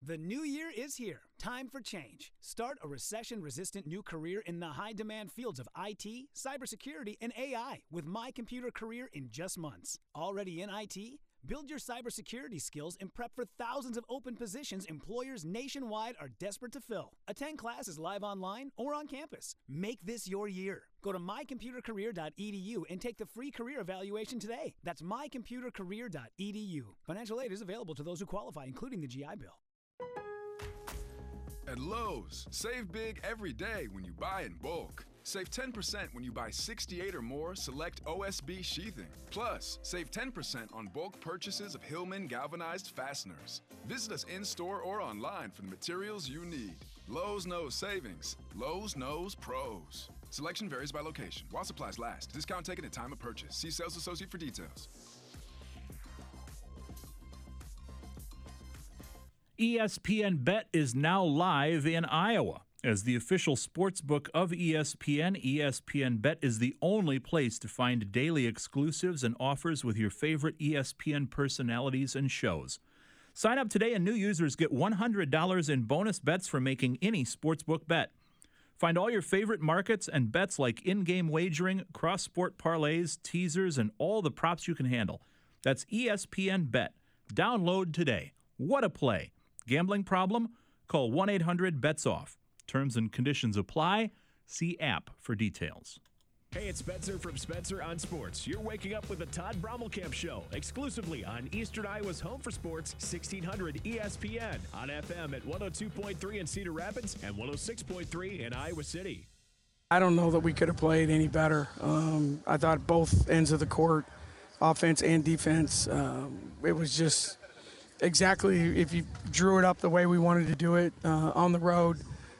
The new year is here. Time for change. Start a recession resistant new career in the high demand fields of IT, cybersecurity, and AI with My Computer Career in just months. Already in IT? Build your cybersecurity skills and prep for thousands of open positions employers nationwide are desperate to fill. Attend classes live online or on campus. Make this your year. Go to mycomputercareer.edu and take the free career evaluation today. That's mycomputercareer.edu. Financial aid is available to those who qualify, including the GI Bill. At Lowe's, save big every day when you buy in bulk. Save 10% when you buy 68 or more select OSB sheathing. Plus, save 10% on bulk purchases of Hillman galvanized fasteners. Visit us in store or online for the materials you need. Lowe's knows savings. Lowe's knows pros. Selection varies by location. While supplies last. Discount taken at time of purchase. See sales associate for details. ESPN Bet is now live in Iowa. As the official sports book of ESPN, ESPN Bet is the only place to find daily exclusives and offers with your favorite ESPN personalities and shows. Sign up today and new users get $100 in bonus bets for making any sportsbook bet. Find all your favorite markets and bets like in game wagering, cross sport parlays, teasers, and all the props you can handle. That's ESPN Bet. Download today. What a play! Gambling problem? Call 1 800 BETS OFF. Terms and conditions apply. See app for details. Hey, it's Spencer from Spencer on Sports. You're waking up with the Todd Brommelkamp Show exclusively on Eastern Iowa's Home for Sports, 1600 ESPN on FM at 102.3 in Cedar Rapids and 106.3 in Iowa City. I don't know that we could have played any better. Um, I thought both ends of the court, offense and defense, um, it was just exactly if you drew it up the way we wanted to do it uh, on the road.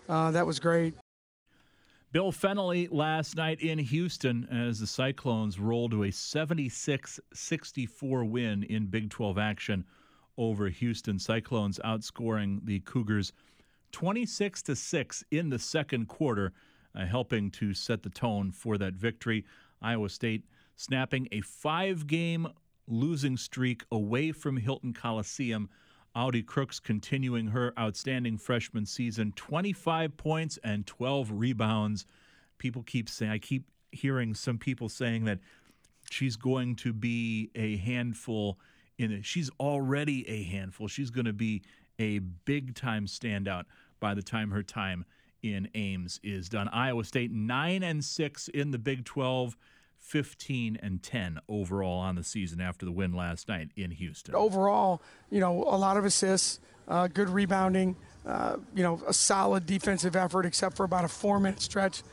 Uh, that was great. Bill Fennelly last night in Houston as the Cyclones rolled to a 76 64 win in Big 12 action over Houston. Cyclones outscoring the Cougars 26 to 6 in the second quarter, uh, helping to set the tone for that victory. Iowa State snapping a five game losing streak away from Hilton Coliseum. Audi Crooks continuing her outstanding freshman season 25 points and 12 rebounds. People keep saying, I keep hearing some people saying that she's going to be a handful in it. She's already a handful. She's going to be a big time standout by the time her time in Ames is done. Iowa State 9 and 6 in the Big 12. 15 and 10 overall on the season after the win last night in Houston. Overall, you know, a lot of assists, uh, good rebounding, uh, you know, a solid defensive effort, except for about a four minute stretch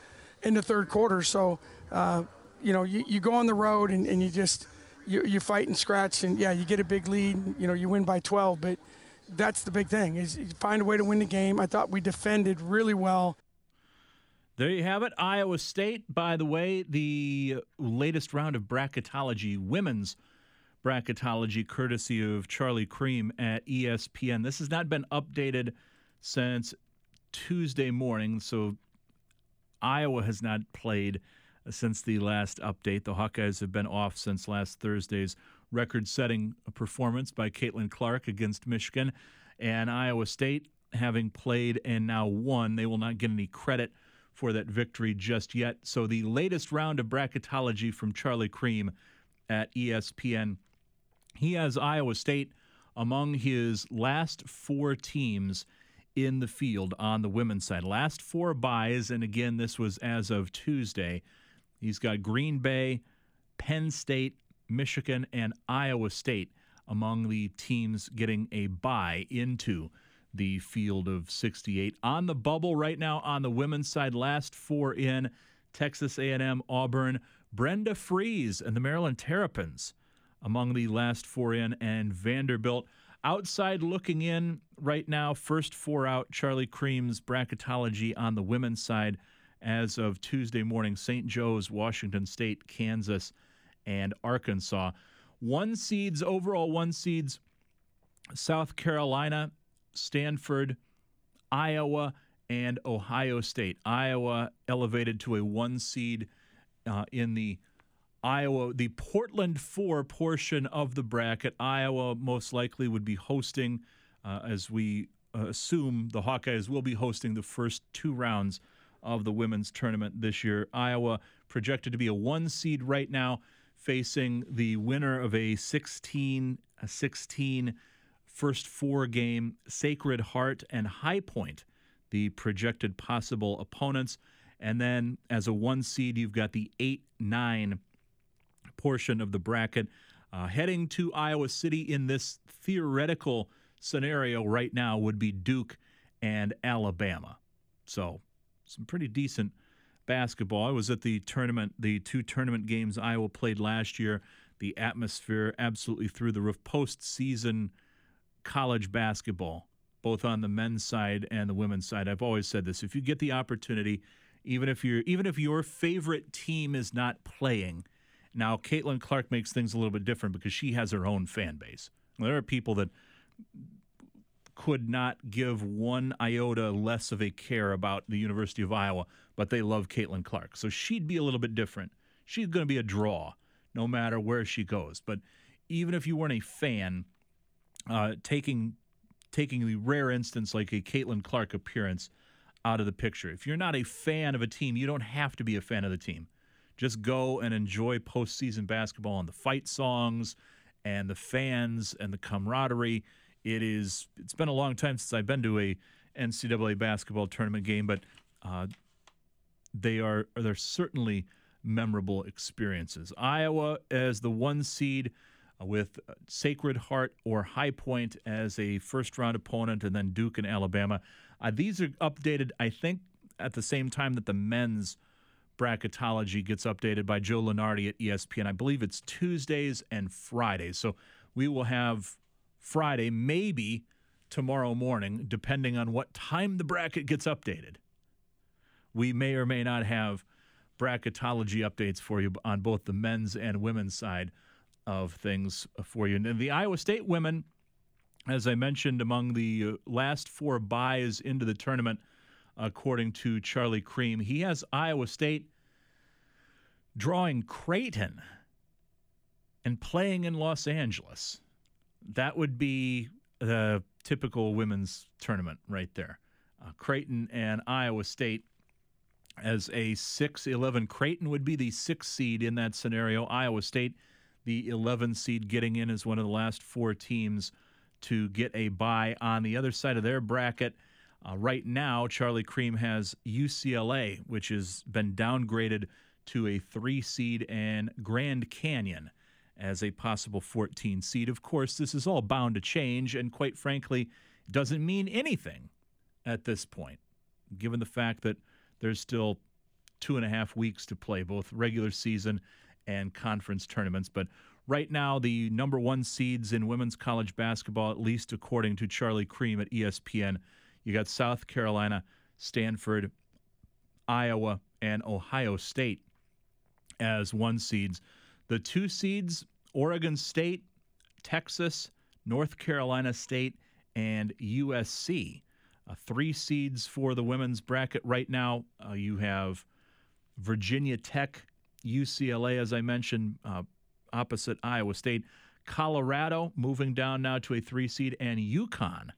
in the third quarter. So, uh, you know, you, you go on the road and, and you just, you, you fight and scratch, and yeah, you get a big lead, you know, you win by 12, but that's the big thing is find a way to win the game. I thought we defended really well. There you have it. Iowa State, by the way, the latest round of bracketology, women's bracketology, courtesy of Charlie Creme at ESPN. This has not been updated since Tuesday morning, so Iowa has not played since the last update. The Hawkeyes have been off since last Thursday's record setting performance by Caitlin Clark against Michigan. And Iowa State, having played and now won, they will not get any credit for that victory just yet. So the latest round of bracketology from Charlie Creme at ESPN, he has Iowa State among his last four teams in the field on the women's side. Last four buys, and again, this was as of Tuesday. He's got Green Bay, Penn State, Michigan, and Iowa State among the teams getting a buy into the field of 68. On the bubble right now on the women's side, last four in Texas A&M, Auburn, Brenda Frese, and the Maryland Terrapins among the last four in, and Vanderbilt. Outside looking in right now, first four out, Charlie Creme's bracketology on the women's side as of Tuesday morning St. Joe's, Washington State, Kansas, and Arkansas. One seeds, overall one seeds, South Carolina, Stanford, Iowa, and Ohio State. Iowa elevated to a one seed uh, in the Iowa, the Portland four portion of the bracket. Iowa most likely would be hosting, uh, as we uh, assume the Hawkeyes will be hosting the first two rounds of the women's tournament this year. Iowa projected to be a one seed right now, facing the winner of a 16 a 16 first four game Sacred Heart and High Point, the projected possible opponents. And then as a one seed, you've got the 8 9 portion of the bracket. Uh, heading to Iowa City in this theoretical scenario right now would be Duke and Alabama. So, some pretty decent basketball. I was at the tournament, the two tournament games Iowa played last year. The atmosphere absolutely through the roof. Postseason college basketball, both on the men's side and the women's side. I've always said this: if you get the opportunity, even if you're even if your favorite team is not playing, now, Caitlin Clark makes things a little bit different because she has her own fan base. There are people that could not give one iota less of a care about the University of Iowa, but they love Caitlin Clark. So she'd be a little bit different. She's going to be a draw no matter where she goes. But even if you weren't a fan, uh, taking taking the rare instance like a Caitlin Clark appearance out of the picture. If you're not a fan of a team, you don't have to be a fan of the team just go and enjoy postseason basketball and the fight songs and the fans and the camaraderie. It is. It's been a long time since I've been to a NCAA basketball tournament game, but uh, they are they're certainly memorable experiences. Iowa as the one seed with Sacred Heart or High Point as a first round opponent, and then Duke and Alabama. Uh, these are updated, I think, at the same time that the men's bracketology gets updated by Joe Lunardi at ESPN. I believe it's Tuesdays and Fridays. So we will have Friday, maybe tomorrow morning, depending on what time the bracket gets updated. We may or may not have bracketology updates for you on both the men's and women's side of things for you. And the Iowa State women, as I mentioned, among the uh, last four buys into the tournament – according to Charlie Creme, He has Iowa State drawing Creighton and playing in Los Angeles. That would be the typical women's tournament right there. Uh, Creighton and Iowa State as a 6 11. Creighton would be the sixth seed in that scenario. Iowa State, the 11 seed, getting in as one of the last four teams to get a bye on the other side of their bracket. Uh, right now, Charlie Creme has UCLA, which has been downgraded to a three seed, and Grand Canyon as a possible 14 seed. Of course, this is all bound to change, and quite frankly, doesn't mean anything at this point, given the fact that there's still two and a half weeks to play, both regular season and conference tournaments. But right now, the number one seeds in women's college basketball, at least according to Charlie Creme at ESPN, you got South Carolina, Stanford, Iowa, and Ohio State as one seeds. The two seeds, Oregon State, Texas, North Carolina State, and USC. Uh, three seeds for the women's bracket right now. Uh, you have Virginia Tech, UCLA, as I mentioned, uh, opposite Iowa State. Colorado moving down now to a three seed, and UConn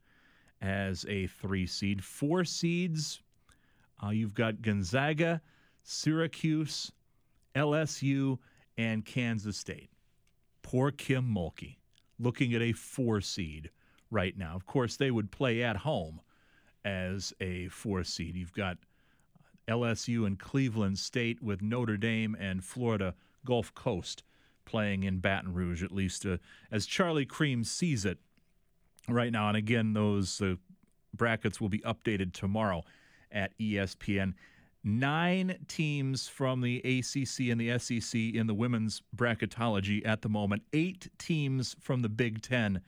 as a three seed. Four seeds, uh, you've got Gonzaga, Syracuse, LSU, and Kansas State. Poor Kim Mulkey looking at a four seed right now. Of course, they would play at home as a four seed. You've got LSU and Cleveland State with Notre Dame and Florida Gulf Coast playing in Baton Rouge, at least uh, as Charlie Creme sees it right now. And again, those uh, brackets will be updated tomorrow at ESPN. Nine teams from the ACC and the SEC in the women's bracketology at the moment, eight teams from the Big Ten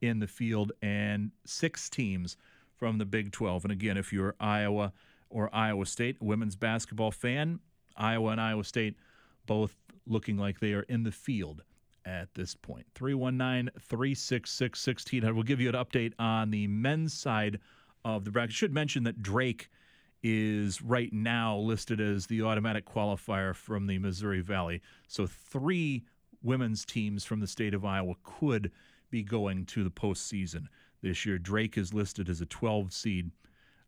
in the field, and six teams from the Big 12. And again, if you're Iowa or Iowa State, women's basketball fan, Iowa and Iowa State both looking like they are in the field at this point. 319 366 1600. We'll give you an update on the men's side of the bracket. I should mention that Drake is right now listed as the automatic qualifier from the Missouri Valley. So three women's teams from the state of Iowa could be going to the postseason this year. Drake is listed as a 12 seed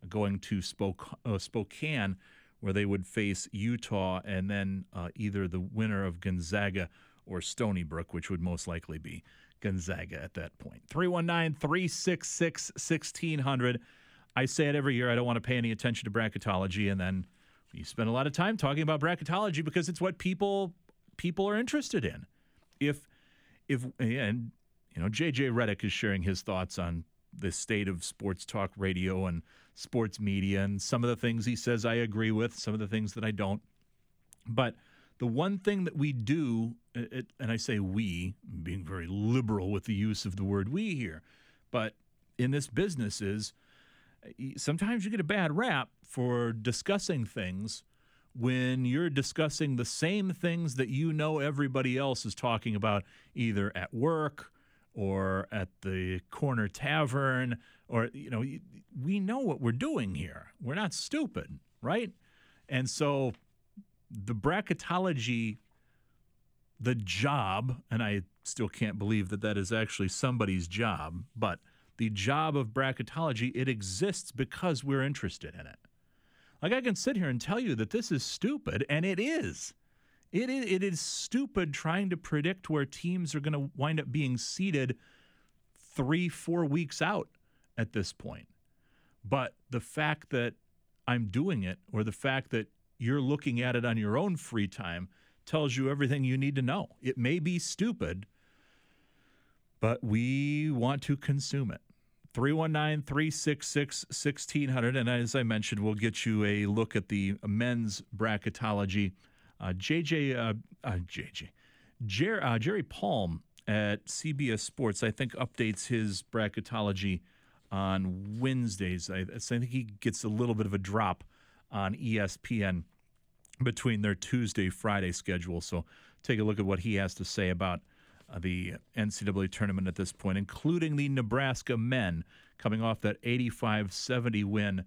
going to Spoke, uh, Spokane, where they would face Utah and then uh, either the winner of Gonzaga or Stony Brook, which would most likely be Gonzaga at that point. 319 366 1600. I say it every year. I don't want to pay any attention to bracketology, and then you spend a lot of time talking about bracketology because it's what people people are interested in. If if and you know JJ Redick is sharing his thoughts on the state of sports talk radio and sports media, and some of the things he says I agree with, some of the things that I don't. But the one thing that we do, uh, it, and I say we, being very liberal with the use of the word we here, but in this business is uh, sometimes you get a bad rap for discussing things when you're discussing the same things that you know everybody else is talking about either at work or at the corner tavern or you know we know what we're doing here we're not stupid right and so the bracketology the job and i still can't believe that that is actually somebody's job but the job of bracketology, it exists because we're interested in it. Like I can sit here and tell you that this is stupid, and it is. It is, it is stupid trying to predict where teams are going to wind up being seated three, four weeks out at this point. But the fact that I'm doing it, or the fact that you're looking at it on your own free time, tells you everything you need to know. It may be stupid, but we want to consume it. 319 366 1600. And as I mentioned, we'll get you a look at the men's bracketology. Uh, JJ, uh, uh, JJ, Jer- uh, Jerry Palm at CBS Sports, I think, updates his bracketology on Wednesdays. I, I think he gets a little bit of a drop on ESPN between their Tuesday Friday schedule. So take a look at what he has to say about uh, the NCAA tournament at this point, including the Nebraska men coming off that 85 70 win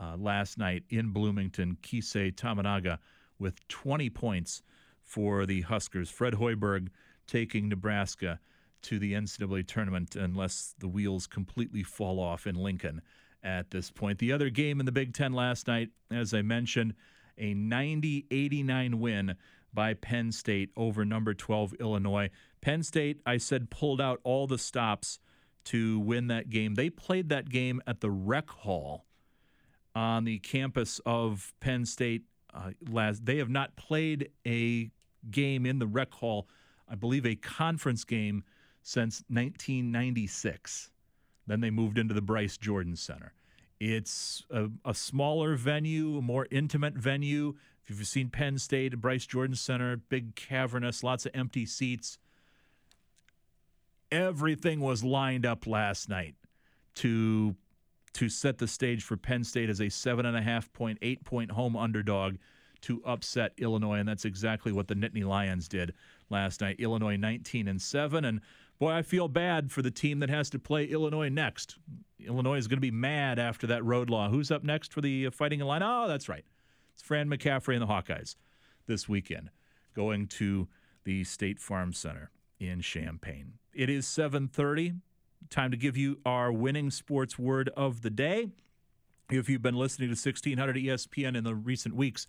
uh, last night in Bloomington. Keisei Tominaga with 20 points for the Huskers. Fred Hoiberg taking Nebraska to the NCAA tournament unless the wheels completely fall off in Lincoln at this point. The other game in the Big Ten last night, as I mentioned, a 90 89 win by Penn State over number 12 Illinois. Penn State, I said, pulled out all the stops to win that game. They played that game at the Rec Hall on the campus of Penn State. Uh, last they have not played a game in the Rec Hall, I believe, a conference game since 1996. Then they moved into the Bryce Jordan Center. It's a, a smaller venue, a more intimate venue. If you've seen Penn State, Bryce Jordan Center, big cavernous, lots of empty seats everything was lined up last night to to set the stage for Penn State as a seven and a half point, eight point home underdog to upset Illinois, and that's exactly what the Nittany Lions did last night. Illinois 19 and seven, and boy, I feel bad for the team that has to play Illinois next. Illinois is going to be mad after that road law. Who's up next for the uh, Fighting Illini? Oh, that's right, it's Fran McCaffery and the Hawkeyes. this weekend, going to the State Farm Center in Champaign. It is 7:30. Time to give you our winning sports word of the day. If you've been listening to 1600 ESPN in the recent weeks,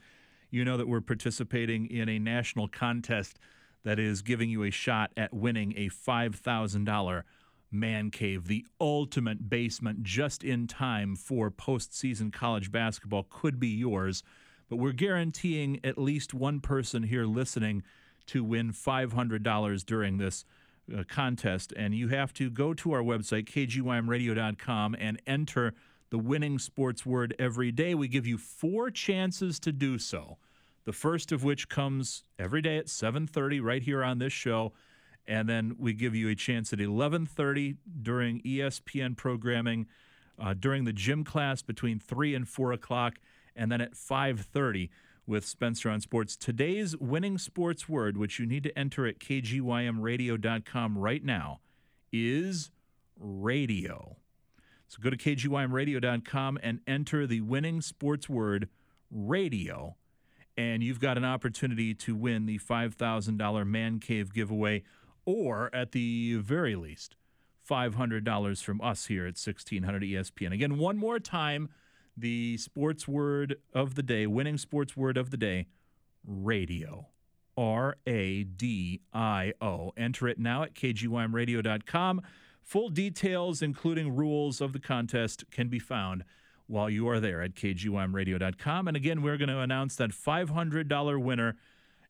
you know that we're participating in a national contest that is giving you a shot at winning a $5,000 man cave, the ultimate basement just in time for postseason college basketball could be yours. But we're guaranteeing at least one person here listening to win $500 during this uh, contest. And you have to go to our website, kgymradio.com, and enter the winning sports word every day. We give you four chances to do so. The first of which comes every day at 7:30 right here on this show, and then we give you a chance at 11:30 during ESPN programming, uh, during the gym class between three and four o'clock, and then at 5:30 with Spencer on Sports. Today's winning sports word, which you need to enter at kgymradio.com right now, is radio. So go to kgymradio.com and enter the winning sports word radio, and you've got an opportunity to win the $5,000 Man Cave giveaway, or at the very least, $500 from us here at 1600 ESPN. Again, one more time, the sports word of the day, winning sports word of the day, radio. R A D I O. Enter it now at kgymradio.com. Full details, including rules of the contest, can be found while you are there at kgymradio.com. And again, we're going to announce that $500 winner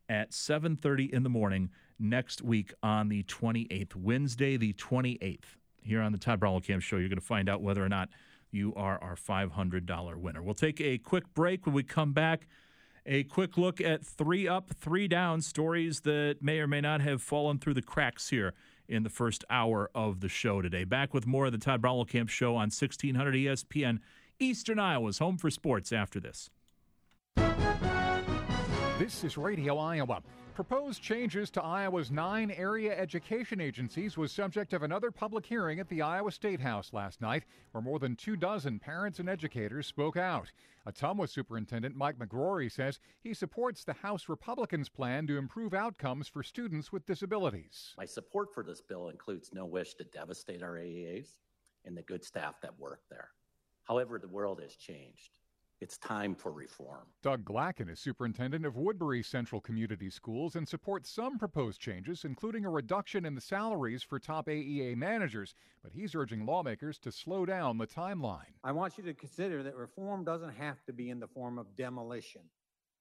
at 7:30 in the morning next week on the 28th, Wednesday the 28th. Here on the Todd Camp Show, you're going to find out whether or not you are our $500 winner. We'll take a quick break when we come back. A quick look at three up, three down stories that may or may not have fallen through the cracks here in the first hour of the show today. Back with more of the Todd Camp Show on 1600 ESPN, Eastern Iowa's home for sports after this. This is Radio Iowa. Proposed changes to Iowa's nine area education agencies was subject of another public hearing at the Iowa State House last night, where more than two dozen parents and educators spoke out. Ottumwa Superintendent Mike McGrory says he supports the House Republicans' plan to improve outcomes for students with disabilities. My support for this bill includes no wish to devastate our AEAs and the good staff that work there. However, the world has changed. It's time for reform. Doug Glacken is superintendent of Woodbury Central Community Schools and supports some proposed changes, including a reduction in the salaries for top AEA managers. But he's urging lawmakers to slow down the timeline. I want you to consider that reform doesn't have to be in the form of demolition.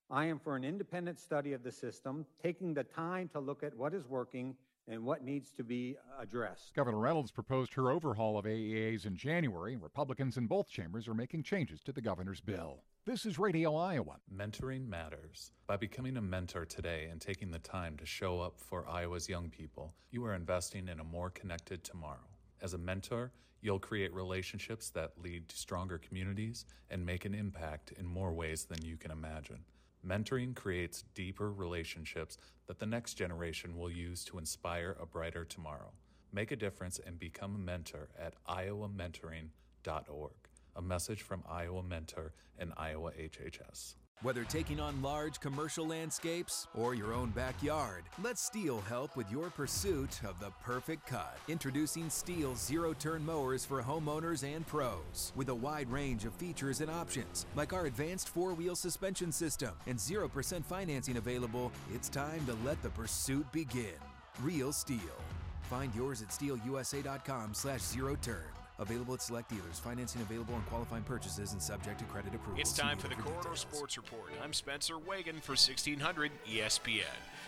I am for an independent study of the system, taking the time to look at what is working and what needs to be addressed. Governor Reynolds proposed her overhaul of AEAs in January. Republicans in both chambers are making changes to the governor's bill. This is Radio Iowa. Mentoring matters. By becoming a mentor today and taking the time to show up for Iowa's young people, you are investing in a more connected tomorrow. As a mentor, you'll create relationships that lead to stronger communities and make an impact in more ways than you can imagine. Mentoring creates deeper relationships that the next generation will use to inspire a brighter tomorrow. Make a difference and become a mentor at iowamentoring.org. A message from Iowa Mentor and Iowa HHS. Whether taking on large commercial landscapes or your own backyard, let STIHL help with your pursuit of the perfect cut. Introducing STIHL zero turn mowers for homeowners and pros. With a wide range of features and options, like our advanced four wheel suspension system and 0% financing available, it's time to let the pursuit begin. Real STIHL. Find yours at stihlusa.com slash zero turn. Available at select dealers. Financing available on qualifying purchases and subject to credit approval. It's time for the Corridor Sports Report. I'm Spencer Wagon for 1600 ESPN.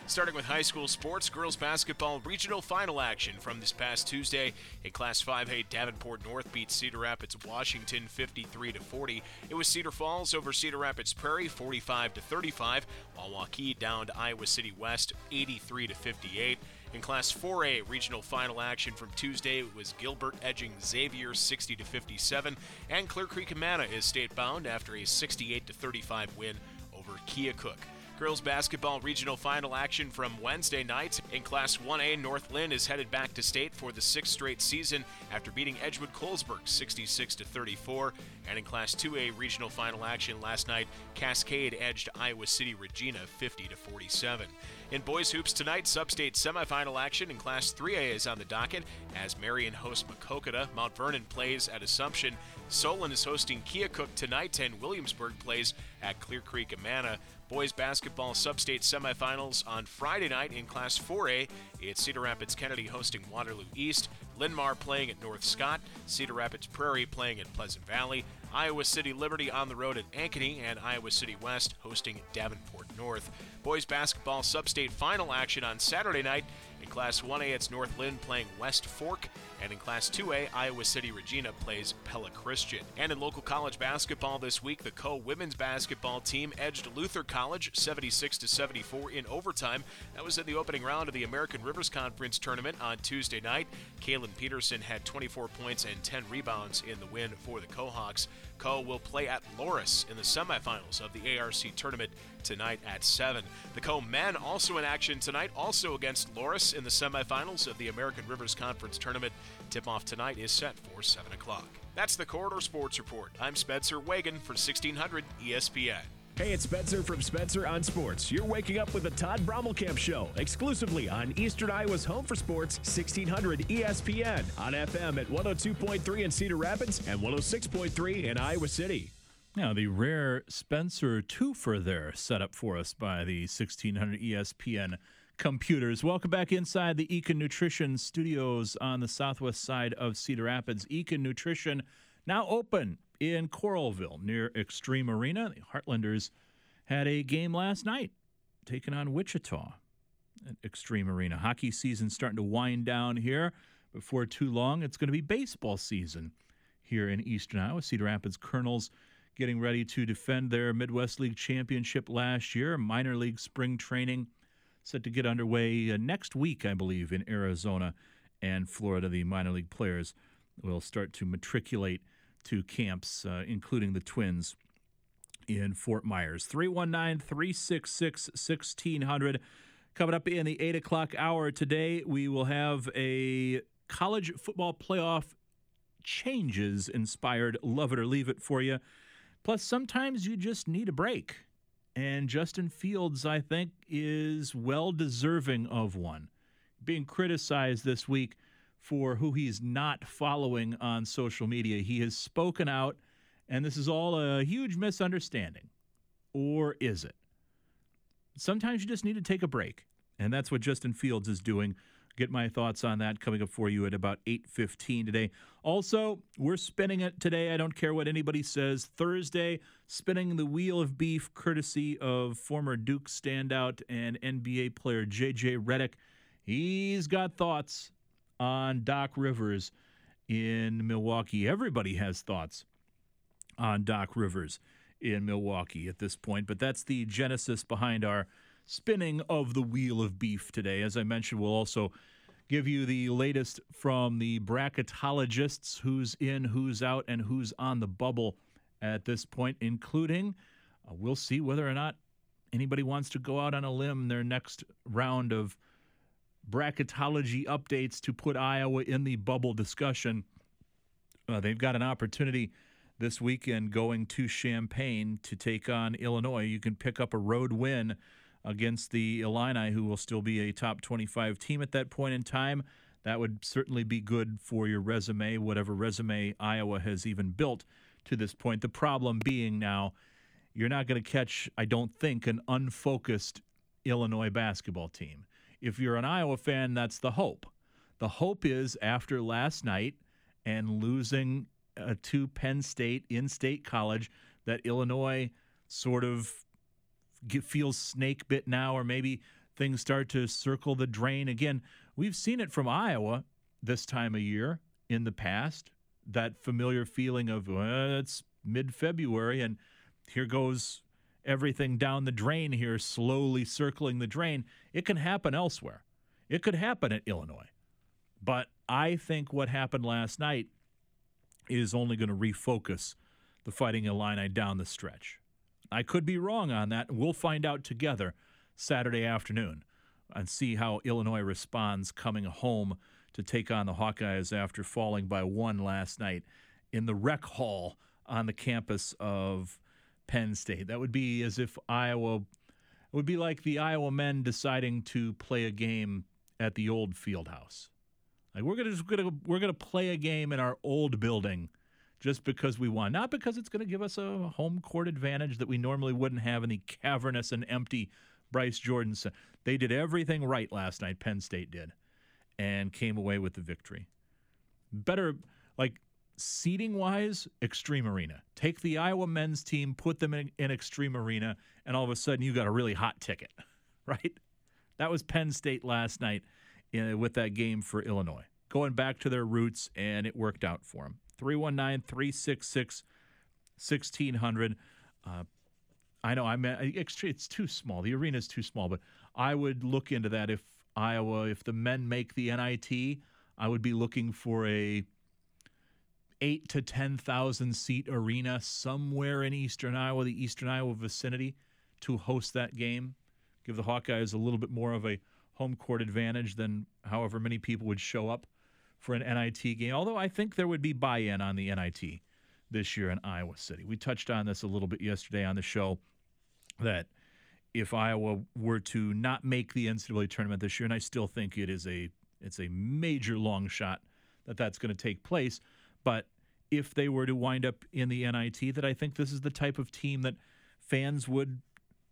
Starting with high school sports, girls basketball regional final action from this past Tuesday. A Class 5A Davenport North beat Cedar Rapids Washington 53 to 40. It was Cedar Falls over Cedar Rapids Prairie 45 to 35, while Waukee downed Iowa City West 83 to 58. In Class 4A regional final action from Tuesday it was Gilbert edging Xavier 60 to 57, and Clear Creek Amana is state bound after a 68 to 35 win over Keokuk. Girls basketball regional final action from Wednesday night. In Class 1A, North Linn is headed back to state for the sixth straight season after beating Edgewood Colesburg 66 to 34. And in Class 2A regional final action last night, Cascade edged Iowa City Regina 50 to 47. In boys hoops tonight, sub-state semifinal action in Class 3A is on the docket as Marion hosts Maquoketa. Mount Vernon plays at Assumption. Solon is hosting Keokuk tonight, and Williamsburg plays at Clear Creek Amana. Boys basketball sub-state semifinals on Friday night in Class 4A. It's Cedar Rapids Kennedy hosting Waterloo East, Linn-Mar playing at North Scott, Cedar Rapids Prairie playing at Pleasant Valley, Iowa City Liberty on the road at Ankeny, and Iowa City West hosting Davenport North. Boys basketball sub-state final action on Saturday night. Class 1A, it's North Linn playing West Fork, and in Class 2A, Iowa City Regina plays Pella Christian. And in local college basketball this week, the Coe women's basketball team edged Luther College 76 to 74 in overtime. That was in the opening round of the American Rivers Conference tournament on Tuesday night. Kaylin Peterson had 24 points and 10 rebounds in the win for the Kohawks. Coe will play at Loras in the semifinals of the ARC tournament tonight at 7. The Coe men also in action tonight, also against Loras in the semifinals of the American Rivers Conference tournament. Tip off tonight is set for 7 o'clock. That's the Corridor Sports Report. I'm Spencer Wagon for 1600 ESPN. Hey, it's Spencer from Spencer on Sports. You're waking up with the Todd Brommelkamp Show, exclusively on Eastern Iowa's Home for Sports, 1600 ESPN, on FM at 102.3 in Cedar Rapids and 106.3 in Iowa City. Now, the rare Spencer twofer there set up for us by the 1600 ESPN computers. Welcome back inside the Eakin Nutrition studios on the southwest side of Cedar Rapids. Eakin Nutrition now open in Coralville near Xtream Arena. The Heartlanders had a game last night taking on Wichita at Xtream Arena. Hockey season starting to wind down here. Before too long, it's going to be baseball season here in Eastern Iowa. Cedar Rapids Kernels getting ready to defend their Midwest League championship last year. Minor league spring training set to get underway uh, next week, I believe, in Arizona and Florida. The minor league players will start to matriculate to camps, uh, including the Twins in Fort Myers. 319 366 1600. Coming up in the 8 o'clock hour today, we will have a college football playoff changes inspired love it or leave it for you. Plus, sometimes you just need a break. And Justin Fields, I think, is well deserving of one. Being criticized this week for who he's not following on social media. He has spoken out, and this is all a huge misunderstanding. Or is it? Sometimes you just need to take a break, and that's what Justin Fields is doing. Get my thoughts on that coming up for you at about 8:15 today. Also, we're spinning it today. I don't care what anybody says. Thursday, spinning the wheel of beef courtesy of former Duke standout and NBA player JJ Redick. He's got thoughts on Doc Rivers in Milwaukee. Everybody has thoughts on Doc Rivers in Milwaukee at this point, but that's the genesis behind our spinning of the wheel of beef today. As I mentioned, we'll also give you the latest from the bracketologists who's in, who's out, and who's on the bubble at this point, including uh, we'll see whether or not anybody wants to go out on a limb their next round of bracketology updates to put Iowa in the bubble discussion. Uh, they've got an opportunity this weekend going to Champaign to take on Illinois. You can pick up a road win against the Illini, who will still be a top 25 team at that point in time. That would certainly be good for your resume, whatever resume Iowa has even built to this point. The problem being now, you're not going to catch, I don't think, an unfocused Illinois basketball team if you're an Iowa fan, that's the hope. The hope is after last night and losing uh, to Penn State in state college that Illinois sort of get, feels snake bit now, or maybe things start to circle the drain again. We've seen it from Iowa this time of year in the past. That familiar feeling of well, it's mid February and here goes everything down the drain here, slowly circling the drain. It can happen elsewhere. It could happen at Illinois. But I think what happened last night is only going to refocus the Fighting Illini down the stretch. I could be wrong on that. We'll find out together Saturday afternoon and see how Illinois responds coming home to take on the Hawkeyes after falling by one last night in the rec hall on the campus of Penn State. That would be as if Iowa it would be like the Iowa men deciding to play a game at the old field house. Like we're gonna, just gonna we're gonna play a game in our old building just because we won, not because it's gonna give us a home court advantage that we normally wouldn't have in the cavernous and empty Bryce Jordan. Center. They did everything right last night. Penn State did, and came away with the victory. Better like seating wise, Xtream Arena. Take the Iowa men's team, put them in, in Xtream Arena, and all of a sudden you got a really hot ticket, right? That was Penn State last night in, with that game for Illinois. Going back to their roots, and it worked out for them. 319 366 1600. Uh, I know I'm it's too small. The arena is too small, but I would look into that if Iowa, if the men make the NIT, I would be looking for a eight to ten thousand seat arena somewhere in eastern Iowa, the eastern Iowa vicinity, to host that game. Give the Hawkeyes a little bit more of a home court advantage than however many people would show up for an NIT game. Although I think there would be buy-in on the NIT this year in Iowa City. We touched on this a little bit yesterday on the show that if Iowa were to not make the NCAA tournament this year, and I still think it is a it's a major long shot that that's going to take place, but if they were to wind up in the NIT, that I think this is the type of team that fans would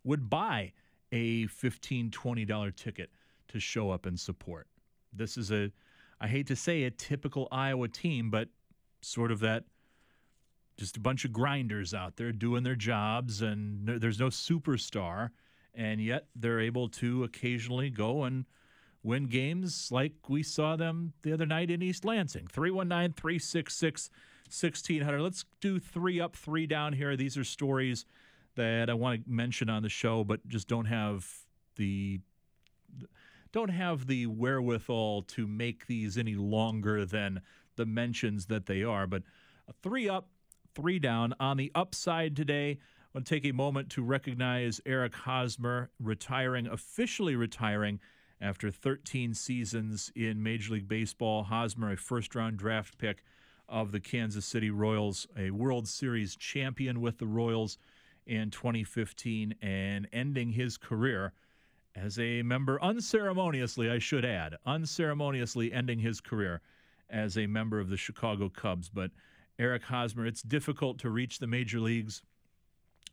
would buy a $15, $20 ticket to show up and support. This is a, I hate to say a typical Iowa team, but sort of that just a bunch of grinders out there doing their jobs, and there's no superstar, and yet they're able to occasionally go and win games like we saw them the other night in East Lansing. 319 366 1600. Let's do three up, three down here. These are stories that I want to mention on the show, but just don't have the don't have the wherewithal to make these any longer than the mentions that they are. But three up, three down. On the upside today, I want to take a moment to recognize Eric Hosmer retiring, officially retiring after 13 seasons in Major League Baseball. Hosmer, a first round draft pick of the Kansas City Royals, a World Series champion with the Royals in 2015, and ending his career as a member, unceremoniously, I should add, unceremoniously ending his career as a member of the Chicago Cubs. But Eric Hosmer, it's difficult to reach the major leagues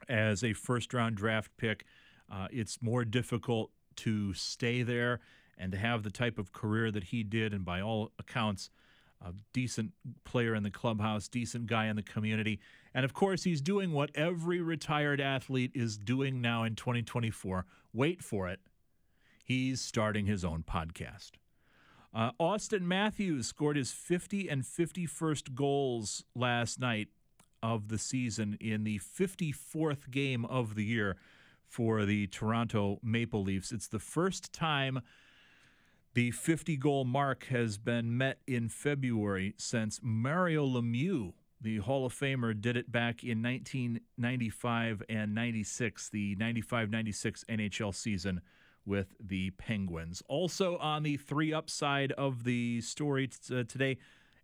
as a first round draft pick. Uh, it's more difficult to stay there and to have the type of career that he did, and by all accounts, a decent player in the clubhouse, decent guy in the community. And of course, he's doing what every retired athlete is doing now in 2024. Wait for it. He's starting his own podcast. Uh, Auston Matthews scored his 50 and 51st goals last night of the season in the 54th game of the year for the Toronto Maple Leafs. It's the first time the 50 goal mark has been met in February since Mario Lemieux, the Hall of Famer, did it back in 1995 and 96, the 95 96 NHL season with the Penguins. Also, on the three upside of the story t- uh, today,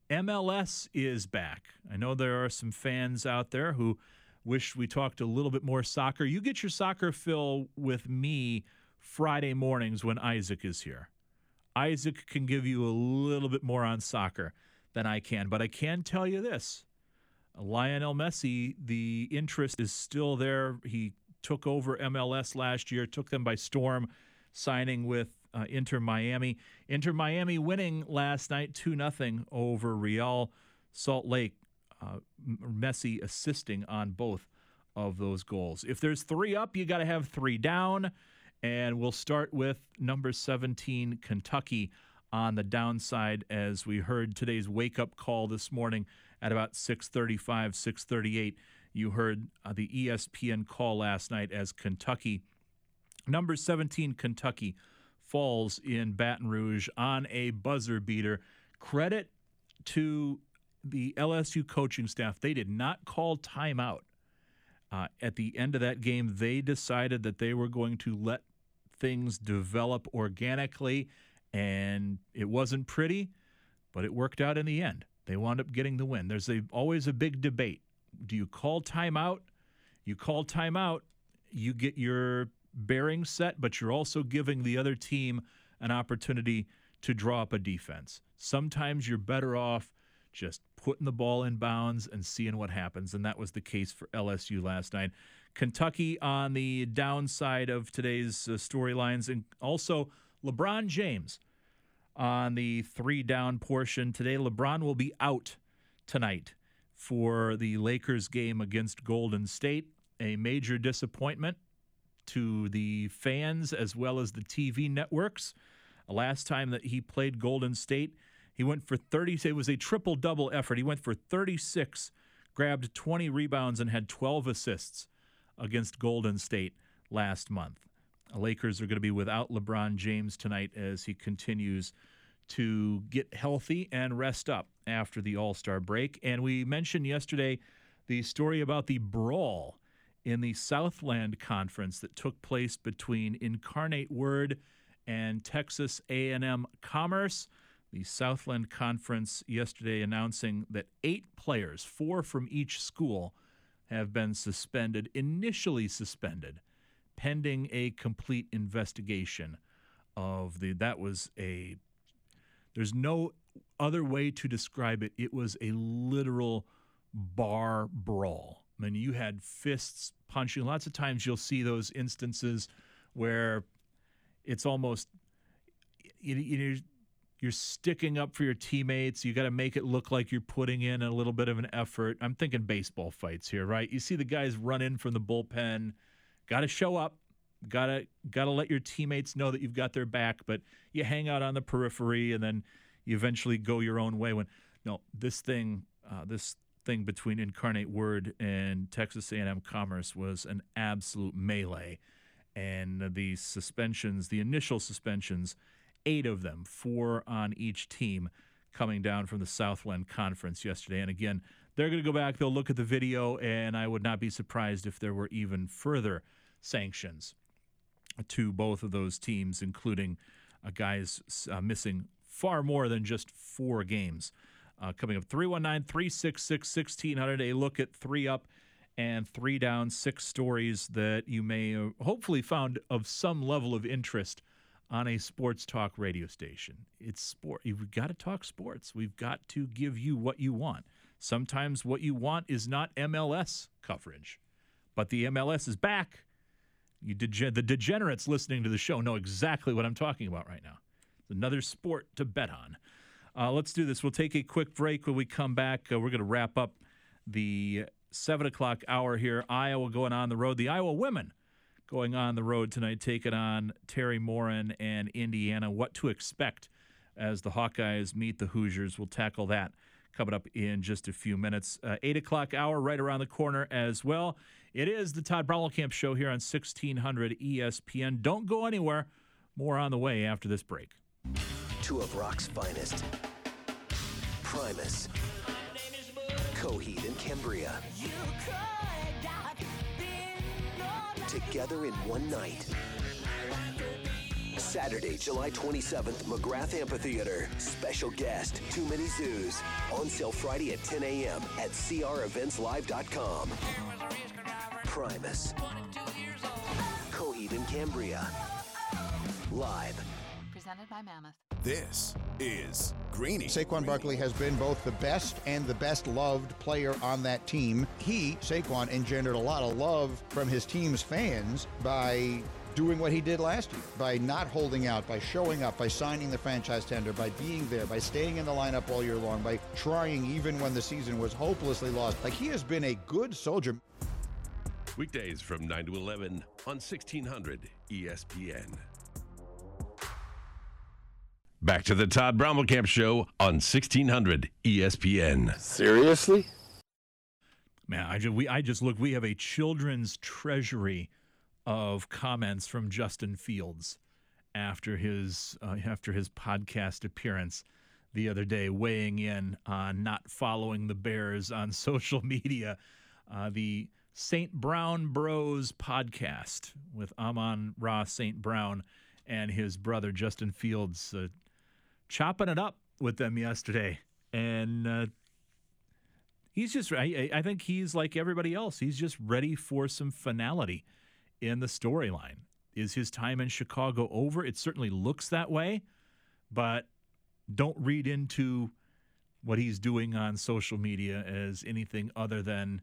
MLS is back. I know there are some fans out there who wish we talked a little bit more soccer. You get your soccer fill with me Friday mornings when Isaac is here. Isaac can give you a little bit more on soccer than I can, but I can tell you this. Lionel Messi, the interest is still there. He took over MLS last year, took them by storm, signing with uh, Inter Miami. Inter Miami winning last night 2 0 over Real Salt Lake. Uh, Messi assisting on both of those goals. If there's three up, you got to have three down. And we'll start with number 17, Kentucky, on the downside as we heard today's wake up call this morning at about 6:35, 6:38. You heard uh, the ESPN call last night as Kentucky, number 17, Kentucky, falls in Baton Rouge on a buzzer beater. Credit to the LSU coaching staff; they did not call timeout Uh, at the end of that game, they decided that they were going to let things develop organically, and it wasn't pretty, but it worked out in the end. They wound up getting the win. There's a, always a big debate. Do you call timeout? You call timeout, you get your bearings set, but you're also giving the other team an opportunity to draw up a defense. Sometimes you're better off just putting the ball in bounds and seeing what happens. And that was the case for LSU last night. Kentucky on the downside of today's uh, storylines, and also LeBron James on the three down portion. Today, LeBron will be out tonight for the Lakers game against Golden State. A major disappointment to the fans as well as the TV networks. Last time that he played Golden State, he went for 30. It was a triple double effort. He went for 36, grabbed 20 rebounds, and had 12 assists against Golden State last month. The Lakers are going to be without LeBron James tonight as he continues to get healthy and rest up after the All Star break. And we mentioned yesterday the story about the brawl in the Southland Conference that took place between Incarnate Word and Texas A&M Commerce. The Southland Conference yesterday announcing that eight players, four from each school, have been suspended, initially suspended, pending a complete investigation of the that was a there's no other way to describe it. It was a literal bar brawl. I mean, you had fists punching. Lots of times you'll see those instances where it's almost you, you, you're sticking up for your teammates. You got to make it look like you're putting in a little bit of an effort. I'm thinking baseball fights here, right? You see the guys run in from the bullpen. Got to show up. Got to got to let your teammates know that you've got their back. But you hang out on the periphery, and then you eventually go your own way. When no, this thing, uh, this thing between Incarnate Word and Texas A&M Commerce was an absolute melee, and the suspensions, the initial suspensions, eight of them, four on each team, coming down from the Southland Conference yesterday. And again, they're going to go back, they'll look at the video, and I would not be surprised if there were even further sanctions to both of those teams, including uh, guys uh, missing far more than just four games. Uh, coming up 319 366 1600. A look at three up and three down, six stories that you may uh, hopefully found of some level of interest on a sports talk radio station. It's sport. You've got to talk sports. We've got to give you what you want. Sometimes what you want is not MLS coverage, but the MLS is back. You dege- the degenerates listening to the show know exactly what I'm talking about right now. It's another sport to bet on. Uh, let's do this. We'll take a quick break. When we come back, uh, we're going to wrap up the 7 o'clock hour here. Iowa going on the road. The Iowa women going on the road tonight, taking on Teri Moren and Indiana. What to expect as the Hawkeyes meet the Hoosiers. We'll tackle that coming up in just a few minutes. Uh, 8 o'clock hour right around the corner as well. It is the Todd Camp Show here on 1600 ESPN. Don't go anywhere. More on the way after this break two of rock's finest. Primus, Coheed, and Cambria. Together in one night. Saturday, July 27th, McGrath Amphitheater. Special guest, Too Many Zooz. On sale Friday at 10 a.m. at creventslive.com. Primus. Coheed and Cambria. Live presented by Mammoth. This is Greeny. Saquon Barkley has been both the best and the best loved player on that team. He, Saquon, engendered a lot of love from his team's fans by doing what he did last year by not holding out, by showing up, by signing the franchise tender, by being there, by staying in the lineup all year long, by trying even when the season was hopelessly lost. Like he has been a good soldier. Weekdays from 9 to 11 on 1600 ESPN. Back to the Todd Brommelkamp Show on 1600 ESPN. Seriously? Man, I just, we, I just look, we have a children's treasury of comments from Justin Fields after his, uh, after his podcast appearance the other day, weighing in on not following the Bears on social media. Uh, the St. Brown Bros podcast with Amon Ra St. Brown and his brother Justin Fields uh, chopping it up with them yesterday. And uh, he's just, I, I think he's like everybody else. He's just ready for some finality in the storyline. Is his time in Chicago over? It certainly looks that way, but don't read into what he's doing on social media as anything other than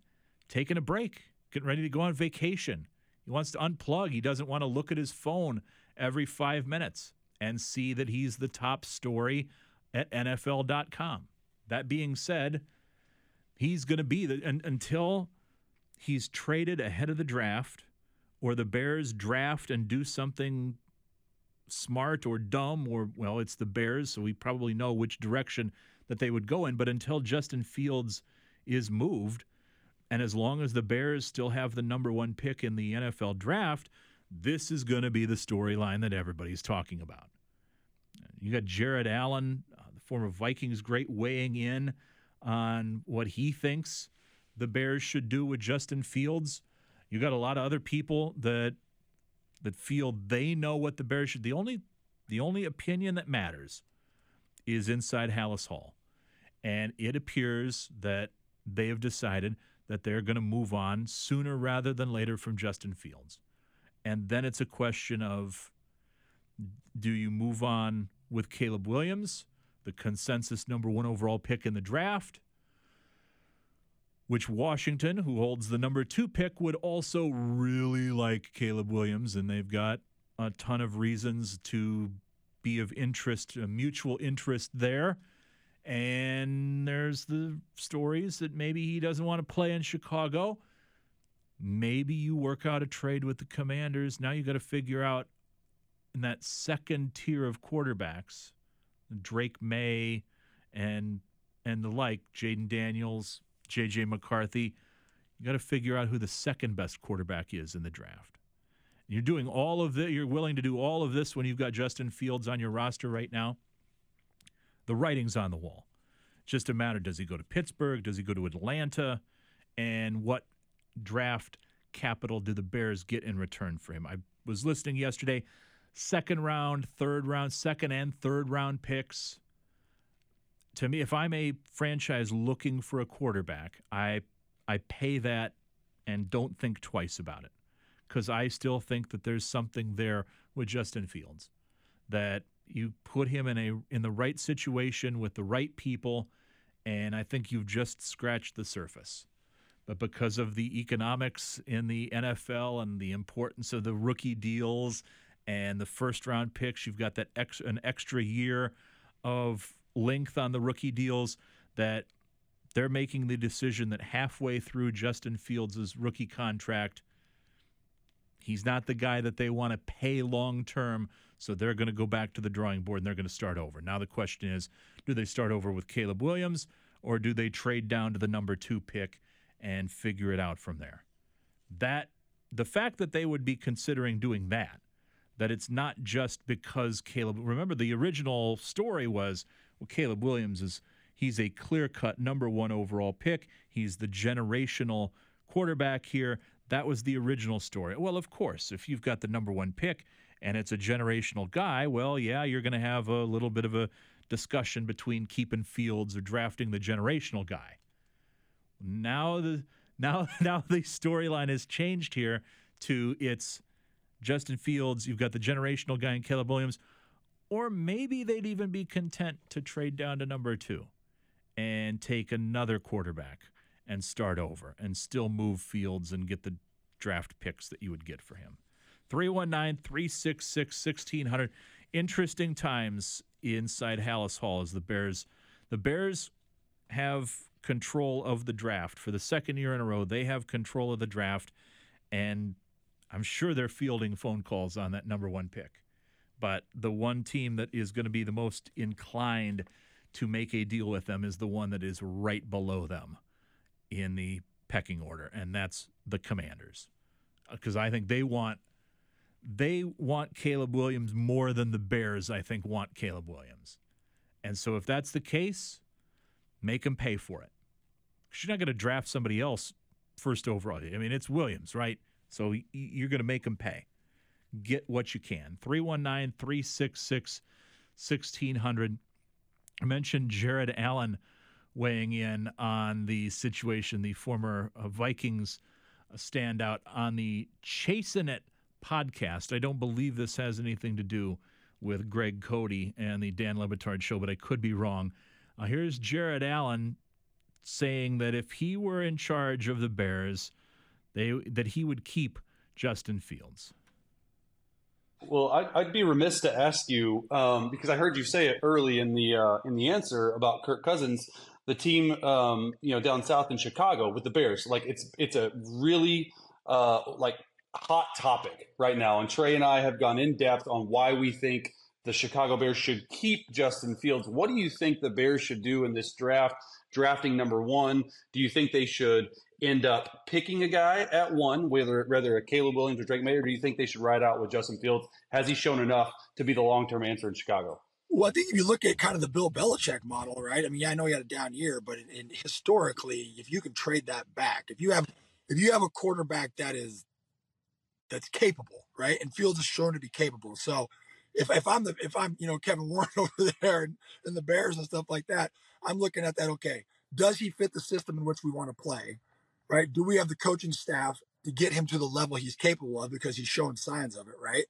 taking a break, getting ready to go on vacation. He wants to unplug. He doesn't want to look at his phone every five minutes and see that he's the top story at NFL.com. That being said, he's going to be the un, until he's traded ahead of the draft or the Bears draft and do something smart or dumb or well it's the Bears so we probably know which direction that they would go in but until Justin Fields is moved and as long as the Bears still have the number 1 pick in the NFL draft this is going to be the storyline that everybody's talking about. You got Jared Allen, uh, the former Vikings great weighing in on what he thinks the Bears should do with Justin Fields. You got a lot of other people that that feel they know what the Bears should. The only the only opinion that matters is inside Halas Hall, and it appears that they have decided that they're going to move on sooner rather than later from Justin Fields, and then it's a question of do you move on with Caleb Williams, the consensus number one overall pick in the draft? which Washington, who holds the number two pick, would also really like Caleb Williams, and they've got a ton of reasons to be of interest, a mutual interest there. And there's the stories that maybe he doesn't want to play in Chicago. Maybe you work out a trade with the Commanders. Now you got to figure out in that second tier of quarterbacks, Drake Maye and and the like, Jayden Daniels, J.J. McCarthy. You got to figure out who the second best quarterback is in the draft. You're doing all of this. You're willing to do all of this when you've got Justin Fields on your roster right now. The writing's on the wall. Just a matter: does he go to Pittsburgh? Does he go to Atlanta? And what draft capital do the Bears get in return for him? I was listening yesterday. Second round, third round, second and third round picks to me, if I'm a franchise looking for a quarterback, I I pay that and don't think twice about it because I still think that there's something there with Justin Fields that you put him in a in the right situation with the right people, and I think you've just scratched the surface. But because of the economics in the NFL and the importance of the rookie deals and the first round picks, you've got that ex, an extra year of length on the rookie deals that they're making the decision that halfway through Justin Fields' rookie contract, he's not the guy that they want to pay long term. So they're going to go back to the drawing board and they're going to start over. Now the question is do they start over with Caleb Williams or do they trade down to the number two pick and figure it out from there? That the fact that they would be considering doing that, that it's not just because Caleb, remember the original story was well, Caleb Williams is he's a clear cut number one overall pick. He's the generational quarterback here. That was the original story. Well, of course, if you've got the number one pick and it's a generational guy, well, yeah, you're going to have a little bit of a discussion between keeping Fields or drafting the generational guy. Now the now now the storyline has changed here to it's Justin Fields. You've got the generational guy in Caleb Williams. Or maybe they'd even be content to trade down to number two and take another quarterback and start over and still move Fields and get the draft picks that you would get for him. 319 366 1600. Interesting times inside Halas Hall as the Bears. The Bears have control of the draft for the second year in a row. They have control of the draft, and I'm sure they're fielding phone calls on that number one pick but the one team that is going to be the most inclined to make a deal with them is the one that is right below them in the pecking order, and that's the Commanders. Because uh, I think they want they want Caleb Williams more than the Bears, I think, want Caleb Williams. And so if that's the case, make them pay for it. Because you're not going to draft somebody else first overall. I mean, it's Williams, right? So you're going to make them pay. Get what you can. 319 366 1600. I mentioned Jared Allen weighing in on the situation, the former uh, Vikings uh, standout on the Chasing It podcast. I don't believe this has anything to do with Greg Cote and the Dan Le Batard show, but I could be wrong. Uh, here's Jared Allen saying that if he were in charge of the Bears, they that he would keep Justin Fields. Well, I'd, I'd be remiss to ask you um, because I heard you say it early in the uh, in the answer about Kirk Cousins, the team um, you know down south in Chicago with the Bears. Like it's it's a really uh, like hot topic right now, and Trey and I have gone in depth on why we think the Chicago Bears should keep Justin Fields. What do you think the Bears should do in this draft? Drafting number one, do you think they should end up picking a guy at one, whether whether a Caleb Williams or Drake Maye, or do you think they should ride out with Justin Fields? Has he shown enough to be the long term answer in Chicago? Well, I think if you look at kind of the Bill Belichick model, right? I mean, yeah, I know he had a down year, but in, in historically, if you can trade that back, if you have if you have a quarterback that is that's capable, right, and Fields is shown to be capable, so if, if I'm the if I'm you know Kevin Warren over there and, and the Bears and stuff like that, I'm looking at that. Okay, does he fit the system in which we want to play? Right? Do we have the coaching staff to get him to the level he's capable of because he's showing signs of it, right?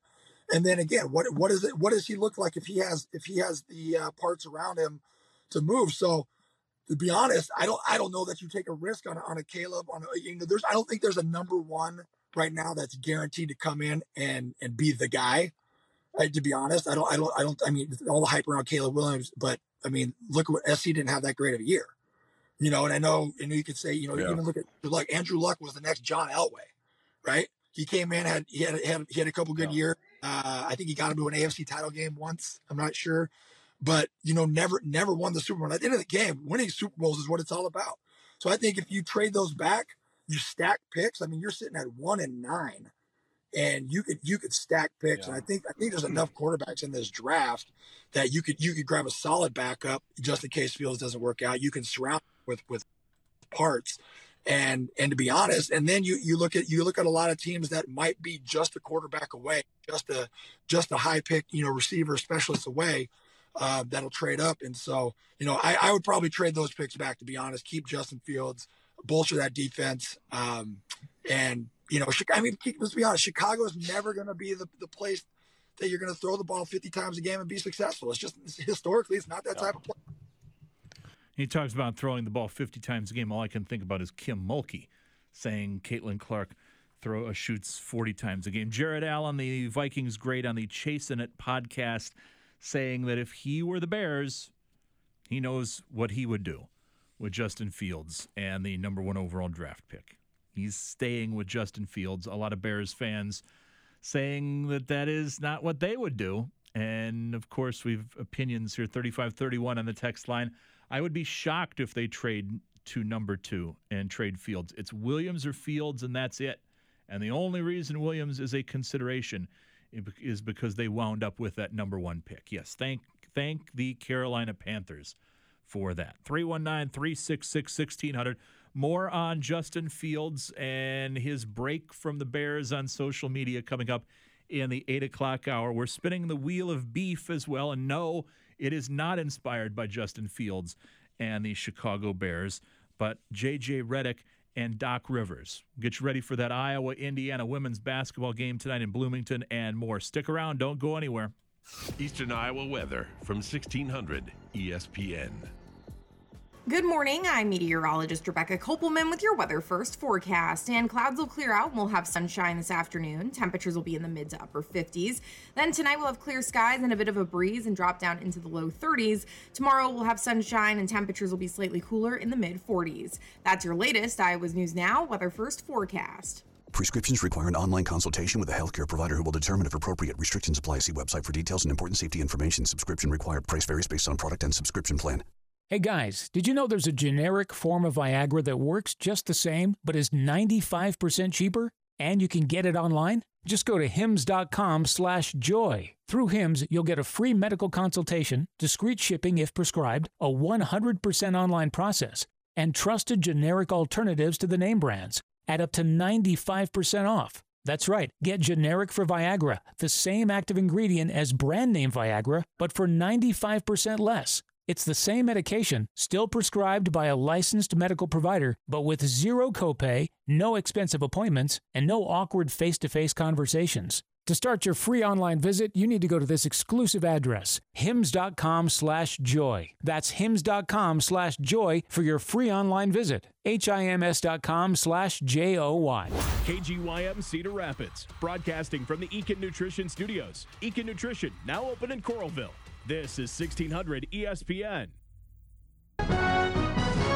And then again, what what is it? What does he look like if he has if he has the uh, parts around him to move? So, to be honest, I don't I don't know that you take a risk on on a Caleb on a, you know there's I don't think there's a number one right now that's guaranteed to come in and and be the guy. Right, to be honest, I don't I don't I don't I mean all the hype around Caleb Williams, but I mean look what SC didn't have that great of a year. You know, and I know, and you could say, you know, yeah. even look at like Andrew Luck was the next John Elway, right? He came in, had he had had, he had a couple good yeah. years. Uh, I think he got him to an AFC title game once. I'm not sure, but you know, never never won the Super Bowl. At the end of the game, winning Super Bowls is what it's all about. So I think if you trade those back, you stack picks. I mean, you're sitting at one and nine, and you could you could stack picks. Yeah. And I think I think there's enough quarterbacks in this draft that you could you could grab a solid backup just in case Fields doesn't work out. You can surround with with parts. And and to be honest and then you you look at you look at a lot of teams that might be just a quarterback away just a just a high pick you know receiver specialist away uh, that'll trade up. And so you know I, I would probably trade those picks back to be honest. Keep justin fields bolster that defense um, and you know i mean let's be honest chicago is never going to be the, the place that you're going to throw the ball 50 times a game and be successful. It's just historically it's not that type of play he talks about throwing the ball 50 times a game. All I can think about is Kim Mulkey saying Caitlin Clark throw uh, shoots 40 times a game. Jared Allen, the Vikings great on the Chasing It podcast, saying that if he were the Bears, he knows what he would do with Justin Fields and the number one overall draft pick. He's staying with Justin Fields. A lot of Bears fans saying that that is not what they would do. And of course, we've opinions here 3531 on the text line. I would be shocked if they trade to number two and trade Fields. It's Williams or Fields, and that's it. And the only reason Williams is a consideration is because they wound up with that number one pick. Yes, thank thank the Carolina Panthers for that. 319 366 1600. More on Justin Fields and his break from the Bears on social media coming up in the 8 o'clock hour. We're spinning the wheel of beef as well. And no, it is not inspired by Justin Fields and the Chicago Bears, but J.J. Redick and Doc Rivers. Get you ready for that Iowa Indiana women's basketball game tonight in Bloomington and more. Stick around, don't go anywhere. Eastern Iowa weather from 1600 ESPN. Good morning. I'm meteorologist Rebecca Kopelman with your weather first forecast. And clouds will clear out and we'll have sunshine this afternoon. Temperatures will be in the mid to upper 50s. Then tonight we'll have clear skies and a bit of a breeze and drop down into the low 30s. Tomorrow we'll have sunshine and temperatures will be slightly cooler in the mid 40s. That's your latest Iowa's News Now weather first forecast. Prescriptions require an online consultation with a healthcare provider who will determine if appropriate. Restrictions apply. See website for details and important safety information. Subscription required. Price varies based on product and subscription plan. Hey guys, did you know there's a generic form of Viagra that works just the same, but is 95% cheaper? And you can get it online? Just go to hims.com slash joy. Through Hims, you'll get a free medical consultation, discreet shipping if prescribed, a 100% online process, and trusted generic alternatives to the name brands. at up to 95% off. That's right, get generic for Viagra, the same active ingredient as brand name Viagra, but for 95% less. It's the same medication, still prescribed by a licensed medical provider, but with zero copay, no expensive appointments, and no awkward face to face conversations. To start your free online visit, you need to go to this exclusive address, hims.com slash joy. That's hims.com slash joy for your free online visit. H-I-M-S.com slash J-O-Y. KGYM Cedar Rapids, broadcasting from the Eakin Nutrition Studios. Eakin Nutrition, now open in Coralville. This is 1600 ESPN.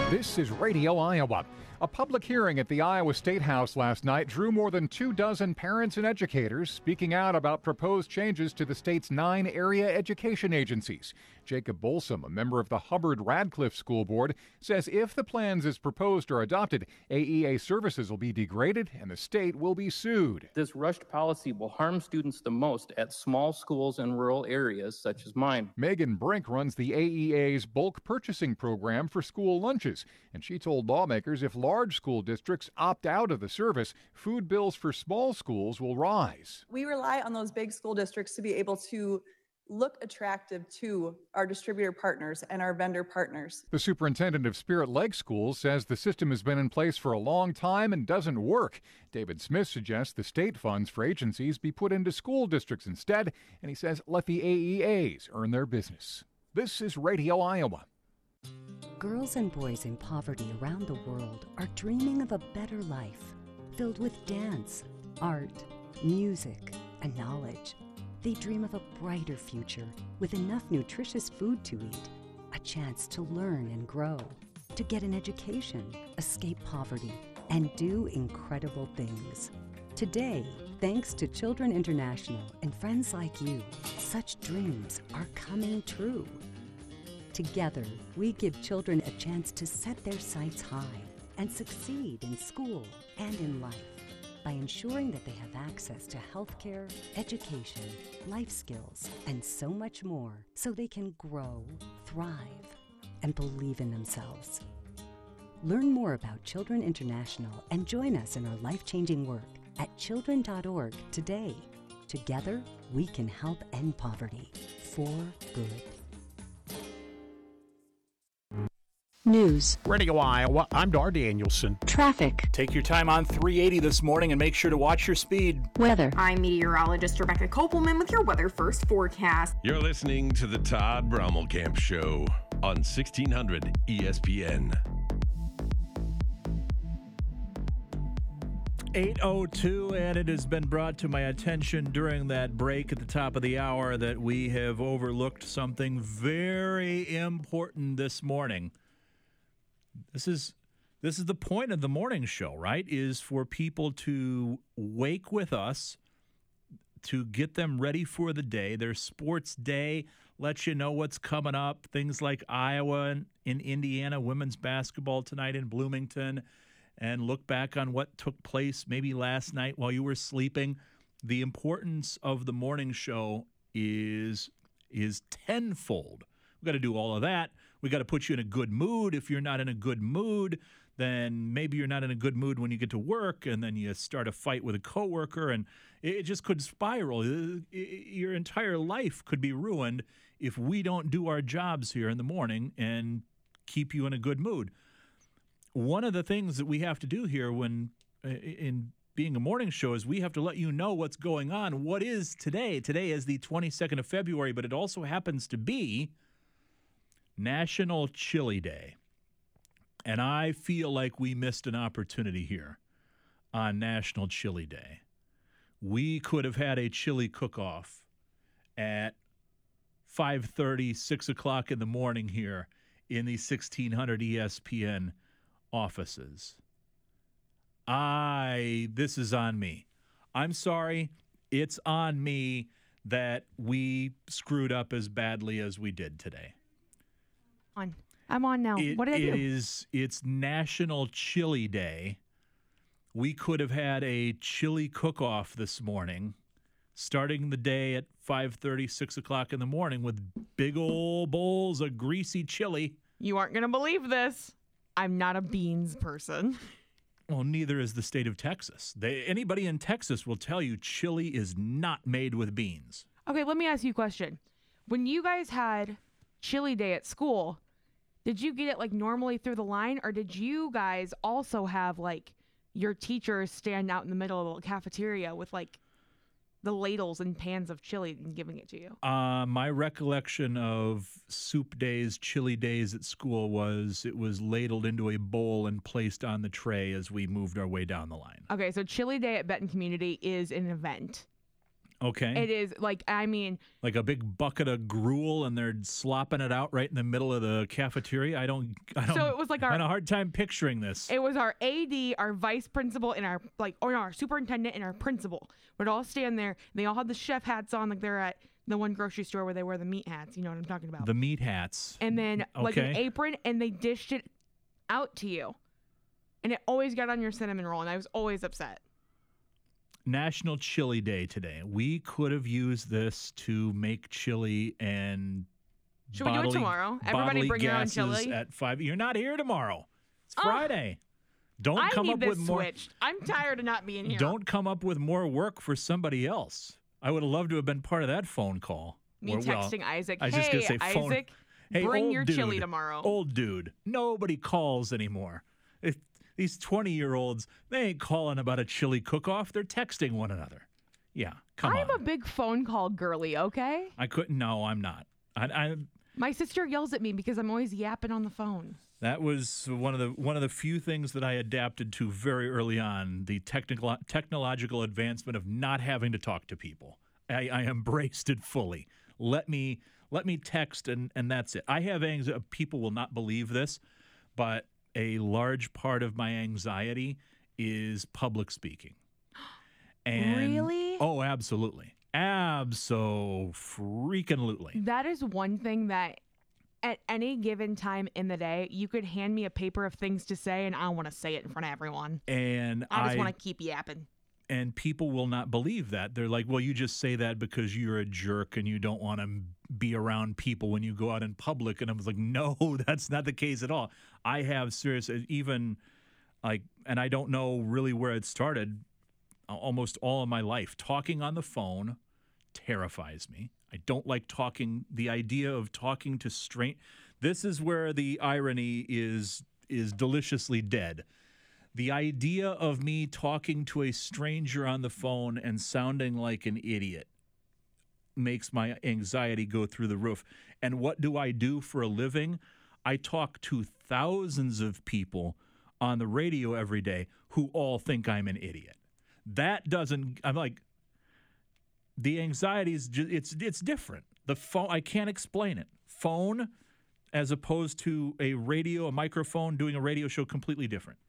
This is Radio Iowa. A public hearing at the Iowa State House last night drew more than two dozen parents and educators speaking out about proposed changes to the state's nine area education agencies. Jacob Bolsom, a member of the Hubbard Radcliffe School Board, says if the plans as proposed are adopted, AEA services will be degraded and the state will be sued. This rushed policy will harm students the most at small schools in rural areas such as mine. Megan Brink runs the AEA's bulk purchasing program for school lunches, and she told lawmakers if large school districts opt out of the service, food bills for small schools will rise. We rely on those big school districts to be able to look attractive to our distributor partners and our vendor partners. The superintendent of Spirit Lake Schools says the system has been in place for a long time and doesn't work. David Smith suggests the state funds for agencies be put into school districts instead, and he says let the AEAs earn their business. This is Radio Iowa. Girls and boys in poverty around the world are dreaming of a better life filled with dance, art, music, and knowledge. They dream of a brighter future with enough nutritious food to eat, a chance to learn and grow, to get an education, escape poverty, and do incredible things. Today, thanks to Children International and friends like you, such dreams are coming true. Together, we give children a chance to set their sights high and succeed in school and in life by ensuring that they have access to healthcare, education, life skills, and so much more so they can grow, thrive, and believe in themselves. Learn more about Children International and join us in our life changing work at children.org today. Together, we can help end poverty for good. News. Radio Iowa, I'm Dar Danielson. Traffic. Take your time on 380 this morning and make sure to watch your speed. Weather. I'm meteorologist Rebecca Kopelman with your weather first forecast. You're listening to the Todd Brommelkamp Show on 1600 ESPN. 802 and it has been brought to my attention during that break at the top of the hour that we have overlooked something very important this morning this is this is the point of the morning show right is for people to wake with us to get them ready for the day their sports day let you know what's coming up things like iowa and in indiana women's basketball tonight in bloomington and look back on what took place maybe last night while you were sleeping. The importance of the morning show is is tenfold. We've got to do all of that. We got to put you in a good mood. If you're not in a good mood, then maybe you're not in a good mood when you get to work, and then you start a fight with a coworker, and it just could spiral. Uh, your entire life could be ruined if we don't do our jobs here in the morning and keep you in a good mood one of the things that we have to do here when uh, in being a morning show is we have to let you know what's going on. What is today? Today is the 22nd of February, but it also happens to be National Chili Day. And I feel like we missed an opportunity here on National Chili Day. We could have had a chili cook-off at 5.30, 6 o'clock in the morning here in the 1600 ESPN offices. I, this is on me. I'm sorry. It's on me that we screwed up as badly as we did today. On. I'm on now. It, what did I do? It is, it's National Chili Day. We could have had a chili cook-off this morning, starting the day at 5.30, 6 o'clock in the morning with big old bowls of greasy chili. You aren't going to believe this. I'm not a beans person. Well, neither is the state of Texas. They, anybody in Texas will tell you chili is not made with beans. Okay, let me ask you a question. When you guys had chili day at school, did you get it like normally through the line, or did you guys also have like your teachers stand out in the middle of the cafeteria with like the ladles and pans of chili and giving it to you? Uh, my recollection of soup days, chili days at school was it was ladled into a bowl and placed on the tray as we moved our way down the line. Okay, so chili day at Benton Community is an event. Okay. It is like I mean, like a big bucket of gruel and they're slopping it out right in the middle of the cafeteria. I don't. I don't So it was like I our- had a hard time picturing this. It was our AD, our vice principal, and our like, or no, our superintendent and our principal would all stand there. And they all had the chef hats on, like they're at the one grocery store where they wear the meat hats. You know what I'm talking about? The meat hats. and then like an apron, and they dished it out to you, and it always got on your cinnamon roll, and I was always upset. National Chili Day today. We could have used this to make chili and. Should we do it tomorrow? Everybody bring your own chili? at five. You're not here tomorrow. It's. Friday. Don't I come up with more. switched. I'm tired of not being here. Don't come up with more work for somebody else. I would have loved to have been part of that phone call. Me Or, well, texting Isaac, I was just gonna "Hey, say phone. Isaac, hey, bring your dude, chili tomorrow." Old dude. Nobody calls anymore. If these 20 year olds, they ain't calling about a chili cook off. They're texting one another. Yeah, come I'm on. a big phone call girly. Okay. I couldn't. No, I'm not. I, I My sister yells at me because I'm always yapping on the phone. That was one of the one of the few things that I adapted to very early on. The technical technological advancement of not having to talk to people. I, I embraced it fully. Let me let me text and and that's it. I have anxiety. People will not believe this, but a large part of my anxiety is public speaking. And Really? Oh, absolutely, abso freaking lutely. That is one thing that at any given time in the day, you could hand me a paper of things to say and I want to say it in front of everyone. And I just want to keep yapping. And people will not believe that. They're like, "Well, you just say that because you're a jerk and you don't want to be around people when you go out in public." And I was like, "No, that's not the case at all. I have serious even like and I don't know really where it started almost all of my life. Talking on the phone terrifies me. I don't like talking the idea of talking to straight This is where the irony is is deliciously dead the idea of me talking to a stranger on the phone and sounding like an idiot makes my anxiety go through the roof. And what do I do for a living? I talk to thousands of people on the radio every day who all think I'm an idiot. That doesn't I'm like the anxiety is just, it's it's different. The phone I can't explain it. Phone as opposed to a radio, a microphone doing a radio show completely different.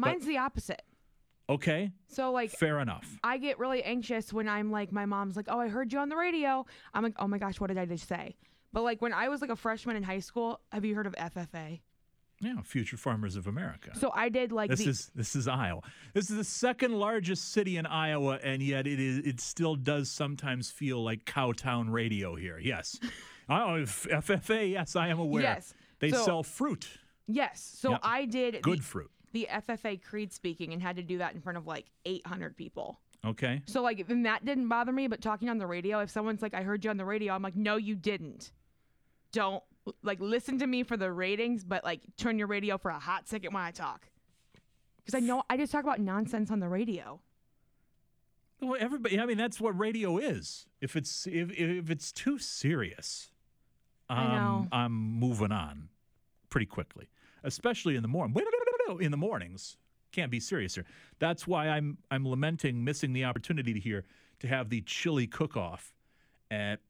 Mine's the opposite. Okay? So like Fair enough. I get really anxious when I'm like my mom's like, "Oh, I heard you on the radio." I'm like, "Oh my gosh, what did I just say?" But like when I was like a freshman in high school, have you heard of FFA? Yeah, Future Farmers of America. So I did like this the is this is Iowa. This is the second largest city in Iowa, and yet it is it still does sometimes feel like Cowtown radio here. Yes, oh, F- FFA. Yes, I am aware. Yes. they So- sell fruit. Yes. So Yep. I did Good the, fruit. The FFA creed speaking and had to do that in front of like 800 people. Okay. So like then that didn't bother me, but talking on the radio, if someone's like, "I heard you on the radio," I'm like, "No, you didn't. Don't like listen to me for the ratings, but like turn your radio for a hot second when I talk." Because I know I just talk about nonsense on the radio. Well, everybody. I mean, that's what radio is. If it's if if it's too serious, um, I know. I'm moving on pretty quickly, especially in the morning. In the mornings, can't be serious here. That's why I'm I'm lamenting missing the opportunity to hear to have the chili cook-off at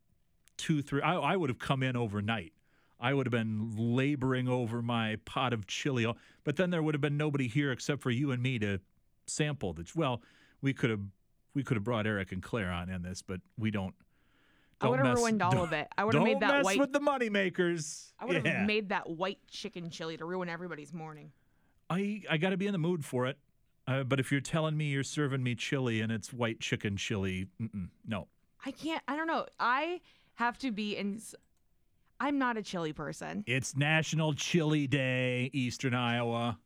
two three. I, I would have come in overnight. I would have been laboring over my pot of chili, oh, but then there would have been nobody here except for you and me to sample the. Well, we could have we could have brought Eric and Claire on in this, but we don't. I don't would have mess- ruined all of it. I would have made don't that mess white. with the money makers. I would have Yeah. made that white chicken chili to ruin everybody's morning. I I got to be in the mood for it. Uh, but if you're telling me you're serving me chili and it's white chicken chili, no. I can't. I don't know. I have to be in. I'm not a chili person. It's National Chili Day, Eastern Iowa.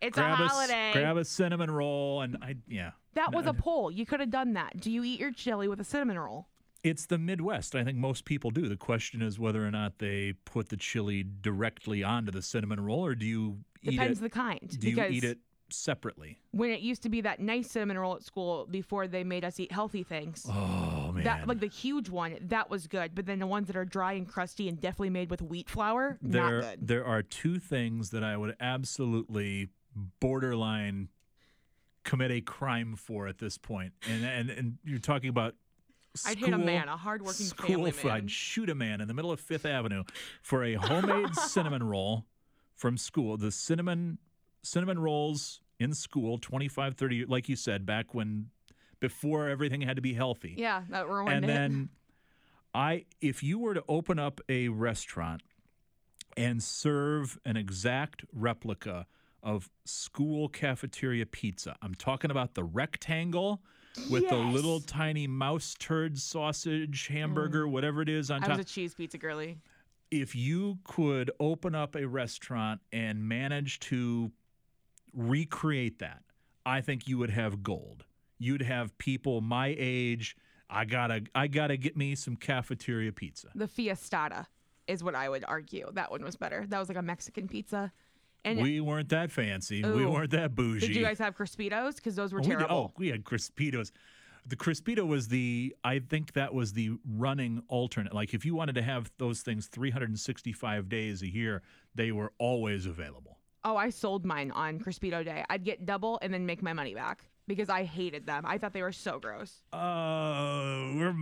It's grab a holiday. grab a cinnamon roll, and I yeah. that was a poll. You could have done that. Do you eat your chili with a cinnamon roll? It's the Midwest. I think most people do. The question is whether or not they put the chili directly onto the cinnamon roll, or do you eat Depends it? the kind, Do you eat it separately? When it used to be that nice cinnamon roll at school before they made us eat healthy things. Oh man, That like the huge one, that was good. But then the ones that are dry and crusty and definitely made with wheat flour, there not good. there are two things that I would absolutely borderline commit a crime for at this point, and and and you're talking about. I'd hit a man, a hardworking school family food. man. I'd shoot a man in the middle of Fifth Avenue for a homemade cinnamon roll from school. The cinnamon cinnamon rolls in school, 25, 30, like you said, back when before everything had to be healthy. Yeah, that ruined And it. then I if you were to open up a restaurant and serve an exact replica of school cafeteria pizza. I'm talking about the rectangle with the little tiny mouse turd sausage hamburger, mm. whatever it is on I top was a cheese pizza girly. if you could open up a restaurant and manage to recreate that, I think you would have gold. You'd have people my age. I gotta, I gotta get me some cafeteria pizza. The Fiestada is what I would argue. That one was better. That was like a Mexican pizza. And we weren't that fancy. We weren't that bougie. Did you guys have Crispitos? Because those were Oh, we did- terrible. oh, we had Crispitos. The Crispito was the, I think that was the running alternate. Like if you wanted to have those things 365 days a year, they were always available. Oh, I sold mine on Crispito Day. I'd get double and then make my money back because I hated them. I thought they were so gross. Uh, we're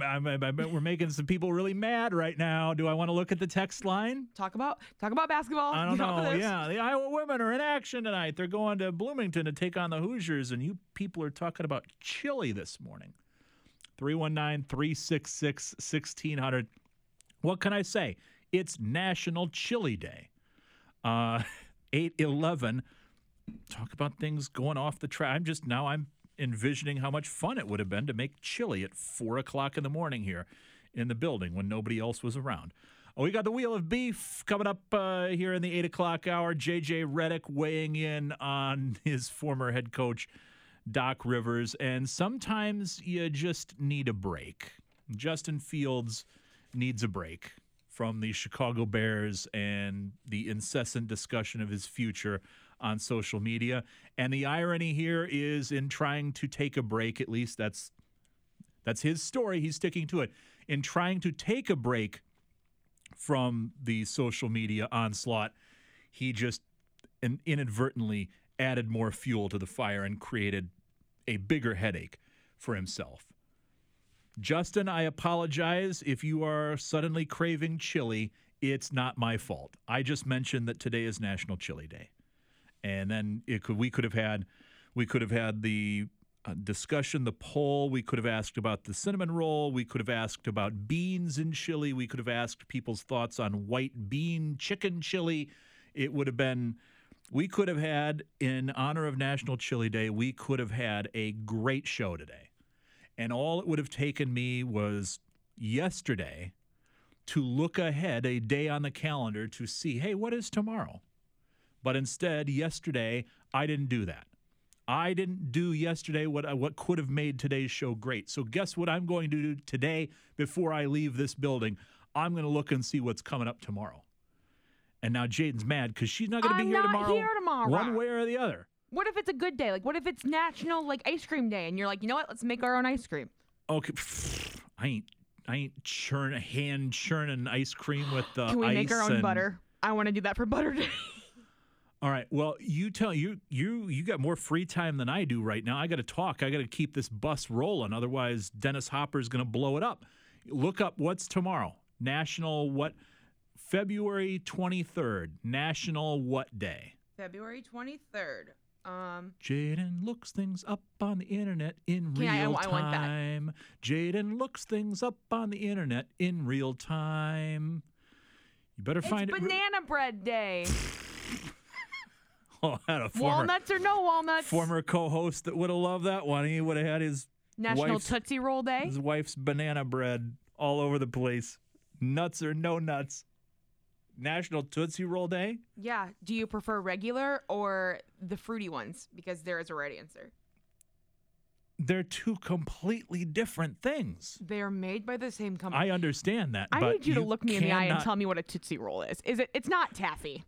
we're making some people really mad right now. Do I want to look at the text line? Talk about talk about basketball. I don't Get off of know. Yeah, the Iowa women are in action tonight. They're going to Bloomington to take on the Hoosiers, and you people are talking about chili this morning. 319 366 1600. What can I say? It's National Chili Day. Uh, 811. Talk about things going off the track. I'm just now I'm envisioning how much fun it would have been to make chili at four o'clock in the morning here in the building when nobody else was around. Oh, we got the Wheel of Beef coming up uh, here in the eight o'clock hour. JJ Redick weighing in on his former head coach, Doc Rivers. And sometimes you just need a break. Justin Fields needs a break from the Chicago Bears and the incessant discussion of his future on social media. And the irony here is in trying to take a break, at least that's that's his story. He's sticking to it. In trying to take a break from the social media onslaught, he just inadvertently added more fuel to the fire and created a bigger headache for himself. Justin, I apologize if you are suddenly craving chili. It's not my fault. I just mentioned that today is National Chili Day, and then it could we could have had we could have had the uh, discussion, the poll. We could have asked about the cinnamon roll. We could have asked about beans in chili. We could have asked people's thoughts on white bean chicken chili. It would have been. We could have had, in honor of National Chili Day, we could have had a great show today. And all it would have taken me was yesterday to look ahead a day on the calendar to see, hey, what is tomorrow? But instead, yesterday, I didn't do that. I didn't do yesterday what uh, what could have made today's show great. So guess what I'm going to do today before I leave this building? I'm going to look and see what's coming up tomorrow. And now Jaden's mad because she's not going to be I'm here not tomorrow. here tomorrow. One way or the other. What if it's a good day? Like, what if it's National like ice cream day, and you're like, you know what? Let's make our own ice cream. Okay, I ain't I ain't churn hand churning ice cream with the Can we make our ice own and- butter? I want to do that for butter day. All right. Well, you tell you you you got more free time than I do right now. I got to talk. I got to keep this bus rolling. Otherwise, Dennis Hopper's going to blow it up. Look up what's tomorrow. National what? February 23rd. National what day? February 23rd. Um, Jaden looks things up on the internet in Can I- I real I want that. time. Jaden looks things up on the internet in real time. You better it's find it. banana bread day. Oh, had a former Walnuts or no walnuts? former co-host that would have loved that one. He would have had his National Tootsie Roll Day. his wife's banana bread all over the place. Nuts or no nuts. National Tootsie Roll Day? Yeah. Do you prefer regular or the fruity ones? Because there is a right answer. They're two completely different things. They are made by the same company. I understand that. I need you to look me in the eye and tell me what a Tootsie Roll is. Is it? It's not taffy.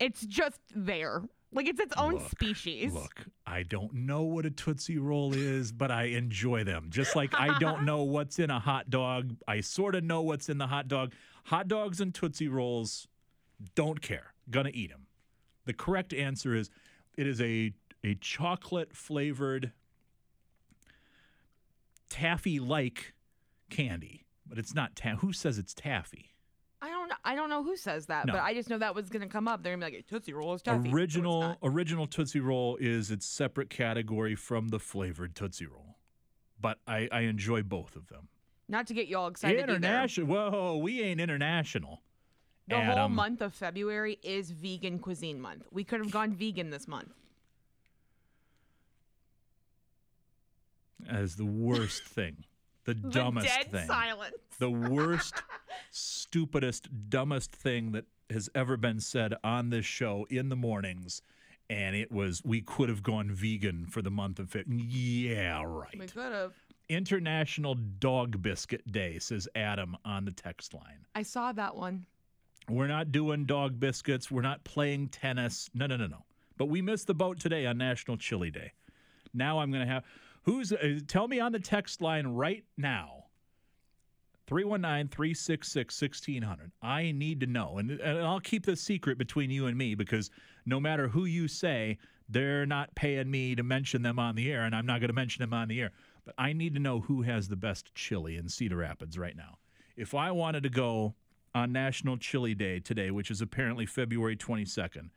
It's just there. Like it's its own species. Look, I don't know what a Tootsie Roll is, but I enjoy them. Just like I don't know what's in a hot dog. I sort of know what's in the hot dog. Hot dogs and Tootsie Rolls, don't care. Gonna eat them. The correct answer is it is a, a chocolate flavored taffy like candy, but it's not taffy. Who says it's taffy? I don't know. I don't know who says that, No. but I just know that was gonna come up. They're gonna be like, Tootsie Roll is. It's Original original Tootsie Roll is its separate category from the flavored Tootsie Roll. But I, I enjoy both of them. Not to get you all excited. either. International. Whoa, we ain't international. The whole Adam. month of February is vegan cuisine month. We could have gone vegan this month. as the worst thing, the dumbest dead thing, silence. the worst, stupidest, dumbest thing that has ever been said on this show in the mornings. And it was, we could have gone vegan for the month of February. Yeah, right. We could have. International Dog Biscuit Day, says Adam on the text line. I saw that one. We're not doing dog biscuits. We're not playing tennis. No, no, no, no. But we missed the boat today on National Chili Day. Now I'm going to have who's uh, tell me on the text line right now. 319 366 1600. I need to know. And, and I'll keep this secret between you and me because no matter who you say, they're not paying me to mention them on the air, and I'm not going to mention them on the air. But I need to know who has the best chili in Cedar Rapids right now. If I wanted to go on National Chili Day today, which is apparently February 22nd,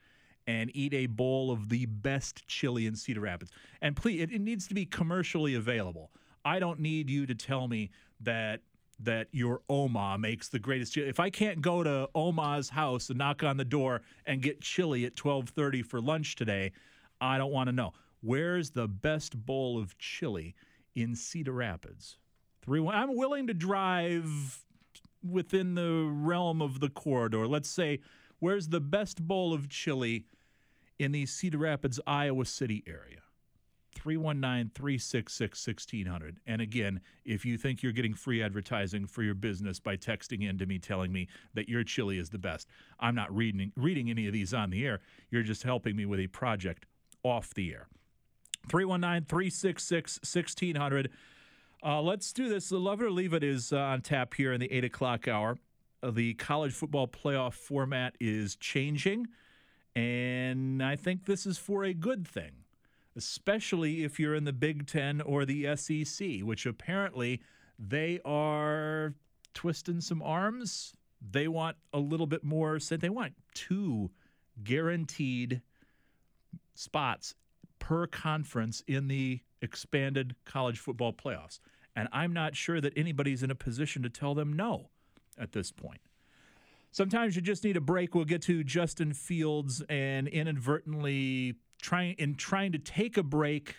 and eat a bowl of the best chili in Cedar Rapids. And please, it, it needs to be commercially available. I don't need you to tell me that that your Oma makes the greatest chili. If I can't go to Oma's house and knock on the door and get chili at 12:30 for lunch today, I don't want to know. Where's the best bowl of chili in Cedar Rapids? Three one. I'm willing to drive within the realm of the corridor. Let's say, where's the best bowl of chili in the Cedar Rapids, Iowa City area? 319 366 1600. And again, if you think you're getting free advertising for your business by texting in to me telling me that your chili is the best, I'm not reading, reading any of these on the air. You're just helping me with a project off the air. 319 366 1600. Uh, let's do this. The Love It or Leave It is uh, on tap here in the 8 o'clock hour. Uh, the college football playoff format is changing, and I think this is for a good thing, especially if you're in the Big Ten or the SEC, which apparently they are twisting some arms. They want a little bit more, they want two guaranteed spots per conference in the expanded college football playoffs. And I'm not sure that anybody's in a position to tell them no at this point. Sometimes you just need a break. We'll get to Justin Fields and inadvertently trying in trying to take a break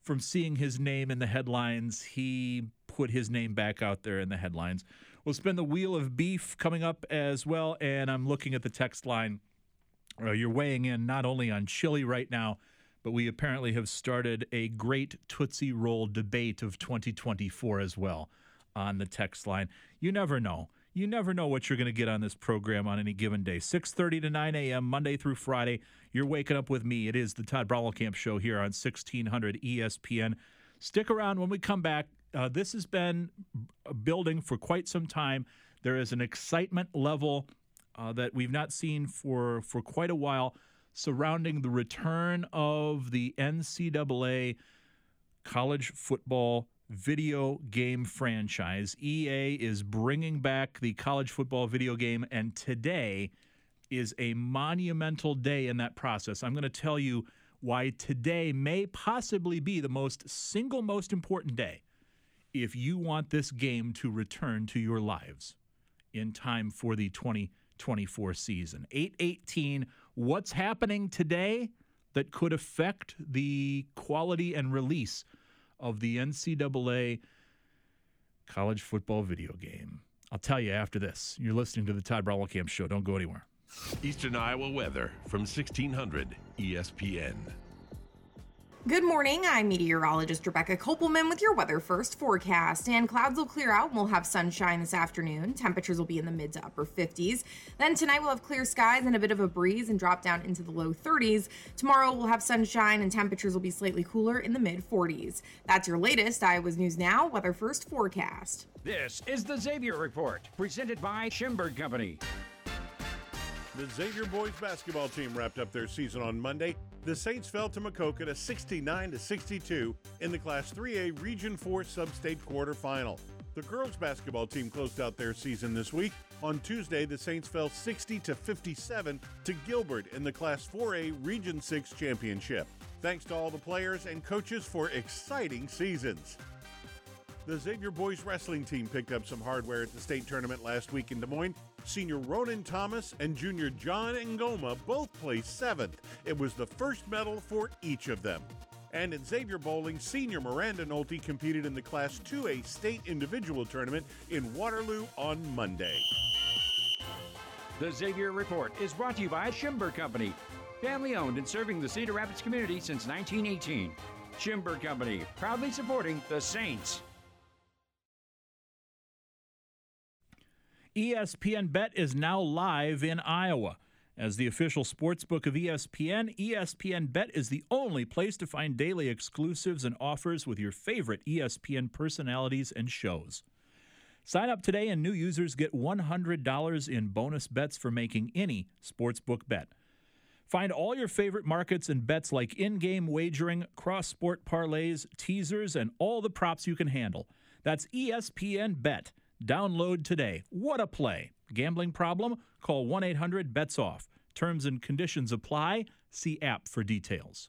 from seeing his name in the headlines, he put his name back out there in the headlines. We'll spin the wheel of beef coming up as well, and I'm looking at the text line. Uh, you're weighing in not only on chili right now, but we apparently have started a great Tootsie Roll debate of 2024 as well on the text line. You never know. You never know what you're going to get on this program on any given day. 6:30 to 9 a.m. Monday through Friday. You're waking up with me. It is the Todd Camp show here on 1600 ESPN. Stick around when we come back. Uh, this has been building for quite some time. There is an excitement level uh, that we've not seen for for quite a while surrounding the return of the NCAA college football video game franchise. EA is bringing back the college football video game, and today is a monumental day in that process. I'm going to tell you why today may possibly be the most single most important day if you want this game to return to your lives in time for the 2024 season. 818 what's happening today that could affect the quality and release of the NCAA college football video game. I'll tell you after this. You're listening to the Todd Camp Show. Don't go anywhere. Eastern Iowa weather from 1600 ESPN. Good morning. I'm meteorologist Rebecca Kopelman with your weather first forecast. And clouds will clear out and we'll have sunshine this afternoon. Temperatures will be in the mid to upper 50s. Then tonight we'll have clear skies and a bit of a breeze and drop down into the low 30s. Tomorrow we'll have sunshine and temperatures will be slightly cooler in the mid 40s. That's your latest Iowa's News Now weather first forecast. This is the Xavier Report, presented by Schimberg Company. The Xavier boys basketball team wrapped up their season on Monday. The Saints fell to Maquoketa to 69 to 62 in the Class 3A Region 4 Substate quarterfinal. The girls basketball team closed out their season this week. On Tuesday, the Saints fell 60 to 57 to Gilbert in the Class 4A Region 6 championship. Thanks to all the players and coaches for exciting seasons. The Xavier boys wrestling team picked up some hardware at the state tournament last week in Des Moines. Senior Ronan Thomas and junior John Ngoma both placed seventh. It was the first medal for each of them. And in Xavier Bowling, senior Miranda Nolte competed in the Class 2A state individual tournament in Waterloo on Monday. The Xavier Report is brought to you by Schimberg Company, family owned and serving the Cedar Rapids community since 1918. Schimberg Company, proudly supporting the Saints. ESPN Bet is now live in Iowa. As the official sports book of ESPN, ESPN Bet is the only place to find daily exclusives and offers with your favorite ESPN personalities and shows. Sign up today and new users get $100 in bonus bets for making any sportsbook bet. Find all your favorite markets and bets like in game wagering, cross sport parlays, teasers, and all the props you can handle. That's ESPN Bet. Download today. What a play. Gambling problem? Call 1 800 BETS OFF. Terms and conditions apply. See app for details.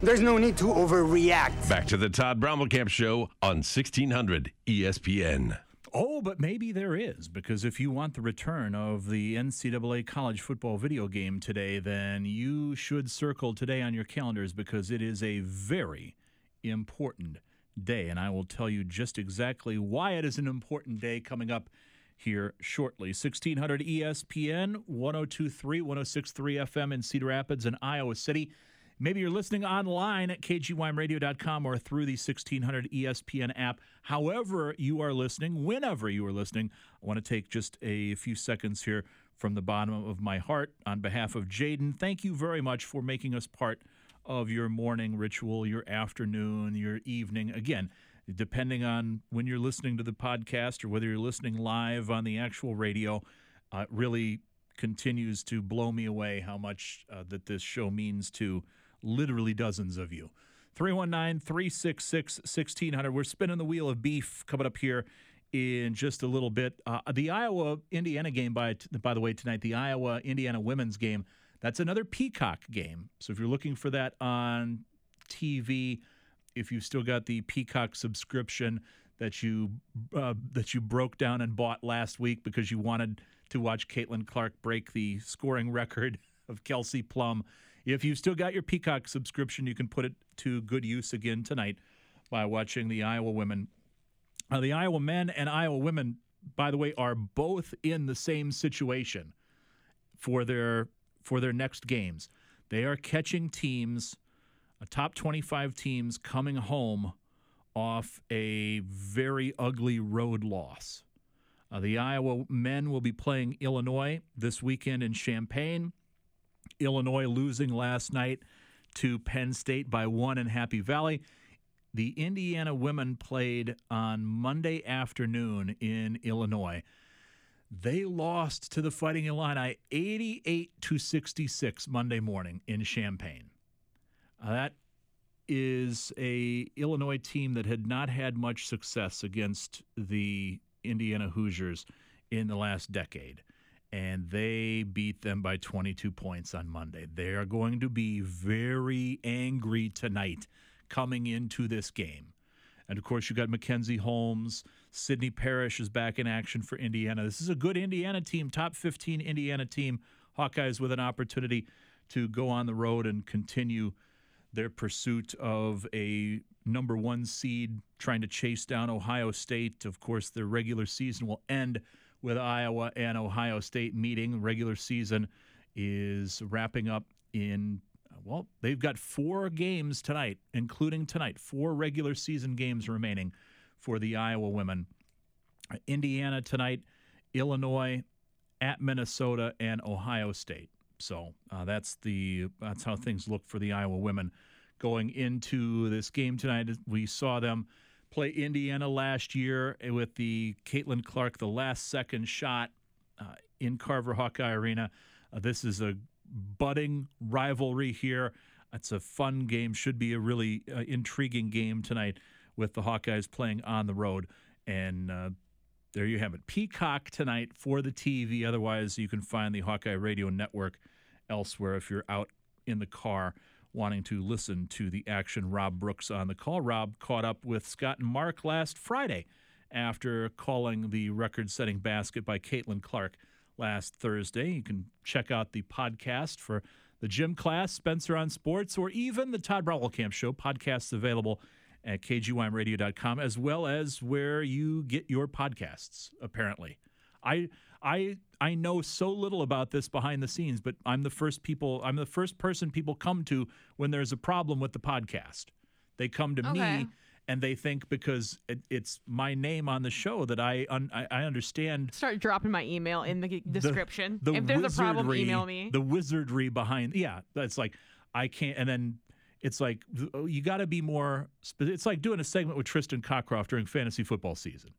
There's no need to overreact. Back to the Todd Brommelkamp Show on 1600 ESPN. Oh, but maybe there is, because if you want the return of the NCAA college football video game today, then you should circle today on your calendars because it is a very important day. And I will tell you just exactly why it is an important day coming up here shortly. 1600 ESPN, 1023, 1063 FM in Cedar Rapids and Iowa City. Maybe you're listening online at kgymradio.com or through the 1600 ESPN app. However, you are listening, whenever you are listening, I want to take just a few seconds here from the bottom of my heart on behalf of Jaden. Thank you very much for making us part of your morning ritual, your afternoon, your evening. Again, depending on when you're listening to the podcast or whether you're listening live on the actual radio, uh, really continues to blow me away how much uh, that this show means to literally dozens of you. 319 366 1600. We're spinning the wheel of beef coming up here in just a little bit. Uh, the Iowa Indiana game, by, by the way, tonight, the Iowa Indiana women's game, that's another Peacock game. So if you're looking for that on TV, if you've still got the Peacock subscription that you uh, that you broke down and bought last week because you wanted to watch Caitlin Clark break the scoring record of Kelsey Plum, if you've still got your Peacock subscription, you can put it to good use again tonight by watching the Iowa women. Uh, the Iowa men and Iowa women, by the way, are both in the same situation for their for their next games. They are catching teams, a top 25 teams coming home off a very ugly road loss. Uh, the Iowa men will be playing Illinois this weekend in Champaign. Illinois losing last night to Penn State by one in Happy Valley. The Indiana women played on Monday afternoon in Illinois. They lost to the Fighting Illini 88 to 66 Monday morning in Champaign. Uh, that is a Illinois team that had not had much success against the Indiana Hoosiers in the last decade and they beat them by 22 points on Monday. They are going to be very angry tonight coming into this game. And of course, you got Mackenzie Holmes. Sydney Parrish is back in action for Indiana. This is a good Indiana team, top 15 Indiana team. Hawkeyes with an opportunity to go on the road and continue their pursuit of a number one seed, trying to chase down Ohio State. Of course, their regular season will end with Iowa and Ohio State meeting. Regular season is wrapping up in, well, they've got four games tonight, including tonight, four regular season games remaining for the Iowa women. Indiana tonight, Illinois, at Minnesota, and Ohio State. So uh, that's the that's how things look for the Iowa women going into this game tonight. We saw them play Indiana last year with the Caitlin Clark, the last second shot uh, in Carver Hawkeye Arena. Uh, this is a budding rivalry here. It's a fun game, should be a really uh, intriguing game tonight with the Hawkeyes playing on the road. And uh, there you have it. Peacock tonight for the TV. Otherwise, you can find the Hawkeye Radio Network elsewhere if you're out in the car wanting to listen to the action. Rob Brooks on the call. Rob caught up with Scott and Mark last Friday after calling the record setting basket by Caitlin Clark last Thursday. You can check out the podcast for the gym class, Spencer on Sports, or even the Todd Camp Show. Podcasts available at kgymradio.com, as well as where you get your podcasts, apparently. I I I know so little about this behind the scenes, but I'm the first people I'm the first person people come to when there's a problem with the podcast. They come to Okay. me and they think because it, it's my name on the show that I un, I, I understand Start dropping my email in the description. the if there's a problem, wizardry- email me. The wizardry behind, yeah, that's like I can't. And then it's like oh, you got to be more. It's like doing a segment with Tristan Cockcroft during fantasy football season.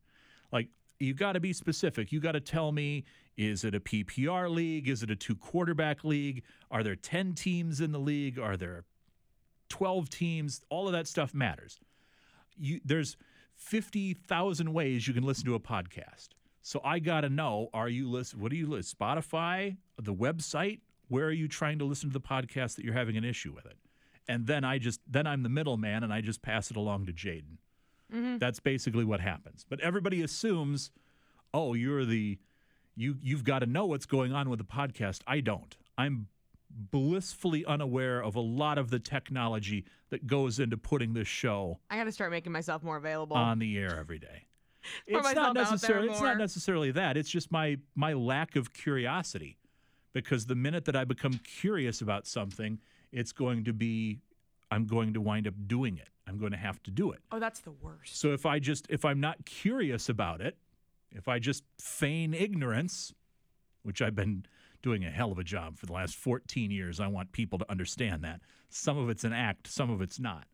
Like you got to be specific. You got to tell me: is it a PPR league? Is it a two quarterback league? Are there ten teams in the league? Are there 12 teams, all of that stuff matters. You, there's 50,000 ways you can listen to a podcast. So I got to know are you listen what do you listen Spotify, the website, where are you trying to listen to the podcast that you're having an issue with it? And then I just then I'm the middleman and I just pass it along to Jaden. Mhm. That's basically what happens. But everybody assumes, "Oh, you're the you you've got to know what's going on with the podcast." I don't. I'm blissfully unaware of a lot of the technology that goes into putting this show I got to start making myself more available. on the air every day. It's not necessarily it's not necessarily that. It's just my my lack of curiosity. Because the minute that I become curious about something, it's going to be I'm going to wind up doing it. I'm going to have to do it. oh, that's the worst. So if I just if I'm not curious about it, if I just feign ignorance, which I've been doing a hell of a job for the last 14 years, I want people to understand that. Some of it's an act, some of it's not.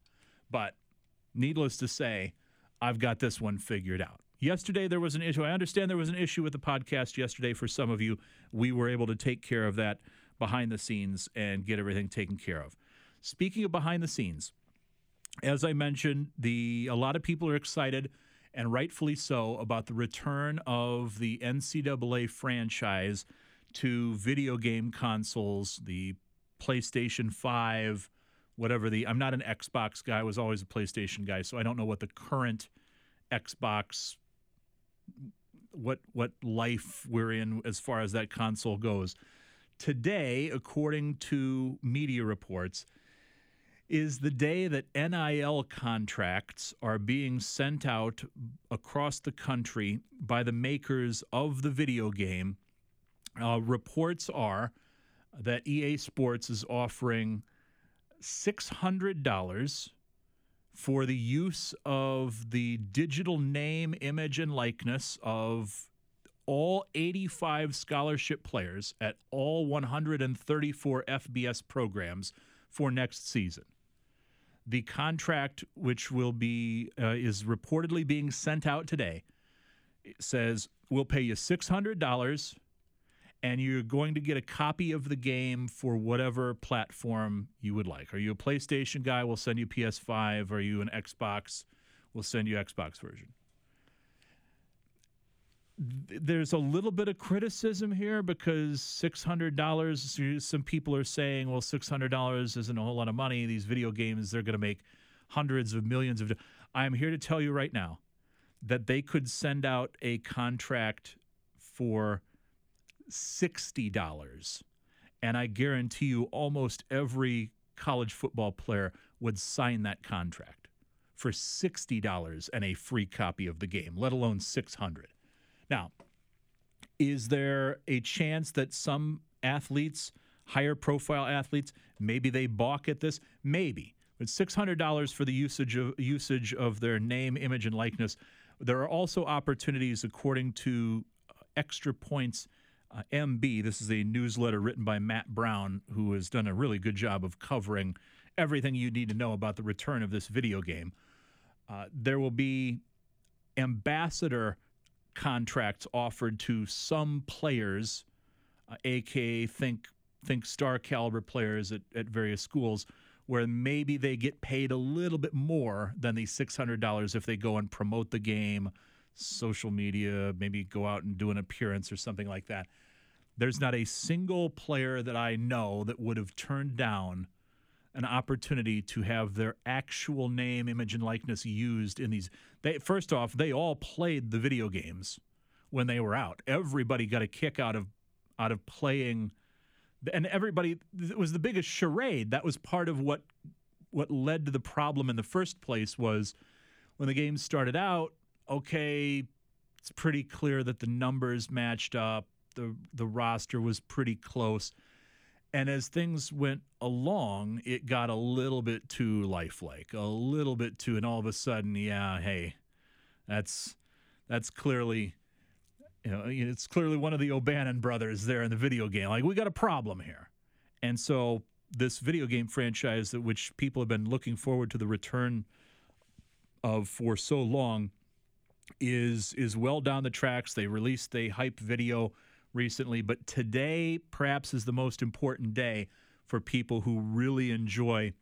But needless to say, I've got this one figured out. Yesterday there was an issue. I understand there was an issue with the podcast yesterday for some of you. We were able to take care of that behind the scenes and get everything taken care of. Speaking of behind the scenes, as I mentioned, the a lot of people are excited, and rightfully so, about the return of the NCAA franchise to video game consoles, the PlayStation 5, whatever the I'm not an Xbox guy, I was always a PlayStation guy, so I don't know what the current Xbox what what life we're in as far as that console goes. Today, according to media reports, is the day that NIL contracts are being sent out across the country by the makers of the video game. Uh, reports are that EA Sports is offering $600 for the use of the digital name, image, and likeness of all 85 scholarship players at all 134 FBS programs for next season. The contract, which will be uh, is reportedly being sent out today, says we'll pay you six hundred dollars, and you're going to get a copy of the game for whatever platform you would like. Are you a PlayStation guy? We'll send you PS5. Are you an Xbox? We'll send you Xbox version there's a little bit of criticism here because $600 some people are saying well $600 isn't a whole lot of money. These video games they're going to make hundreds of millions of i'm here to tell you right now that they could send out a contract for $60 and i guarantee you almost every college football player would sign that contract for $60 and a free copy of the game let alone 600 now, is there a chance that some athletes, higher profile athletes, maybe they balk at this? Maybe. But $600 for the usage of usage of their name, image, and likeness. There are also opportunities, according to uh, Extra Points uh, MB. This is a newsletter written by Matt Brown, who has done a really good job of covering everything you need to know about the return of this video game. Uh, there will be ambassador contracts offered to some players, uh, aka think think star caliber players at, at various schools, where maybe they get paid a little bit more than the six hundred dollars if they go and promote the game, social media, maybe go out and do an appearance or something like that. There's not a single player that I know that would have turned down an opportunity to have their actual name, image, and likeness used in these. They first off, they all played the video games when they were out. Everybody got a kick out of out of playing, and everybody it was the biggest charade. That was part of what what led to the problem in the first place was when the game started out. Okay, it's pretty clear that the numbers matched up. the The roster was pretty close and as things went along, it got a little bit too lifelike, a little bit too, and all of a sudden, yeah, hey, that's that's clearly, you know, it's clearly one of the O'Bannon brothers there in the video game. Like we got a problem here, and so this video game franchise, that which people have been looking forward to the return of for so long, is is well down the tracks. They released a hype video recently, but today perhaps is the most important day for people who really enjoy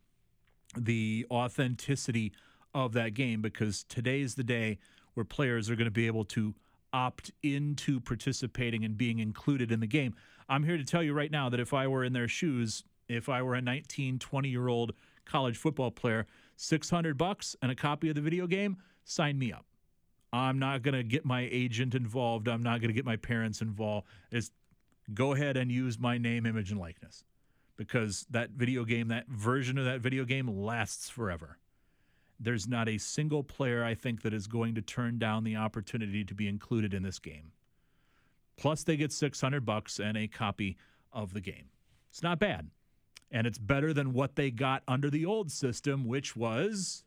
the authenticity of that game because today is the day where players are going to be able to opt into participating and being included in the game. I'm here to tell you right now that if I were in their shoes, if I were a 19, 20 year old college football player, 600 bucks and a copy of the video game, sign me up. I'm not going to get my agent involved. I'm not going to get my parents involved. Is go ahead and use my name, image, and likeness because that video game, that version of that video game lasts forever. There's not a single player I think that is going to turn down the opportunity to be included in this game. Plus, they get 600 bucks and a copy of the game. It's not bad. And it's better than what they got under the old system, which was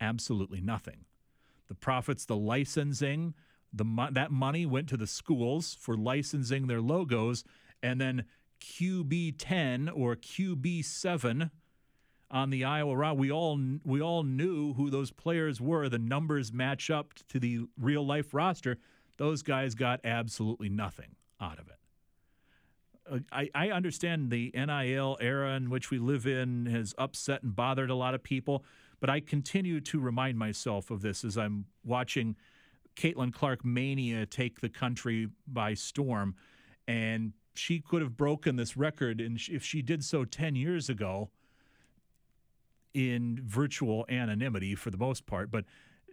absolutely nothing. The profits, the licensing, the that money went to the schools for licensing their logos, and then QB10 or QB7 on the Iowa route. We all we all knew who those players were. The numbers match up to the real life roster. Those guys got absolutely nothing out of it. Uh, I, I understand the NIL era in which we live in has upset and bothered a lot of people. But I continue to remind myself of this as I'm watching Caitlin Clark mania take the country by storm. And she could have broken this record and if she did so 10 years ago in virtual anonymity for the most part. But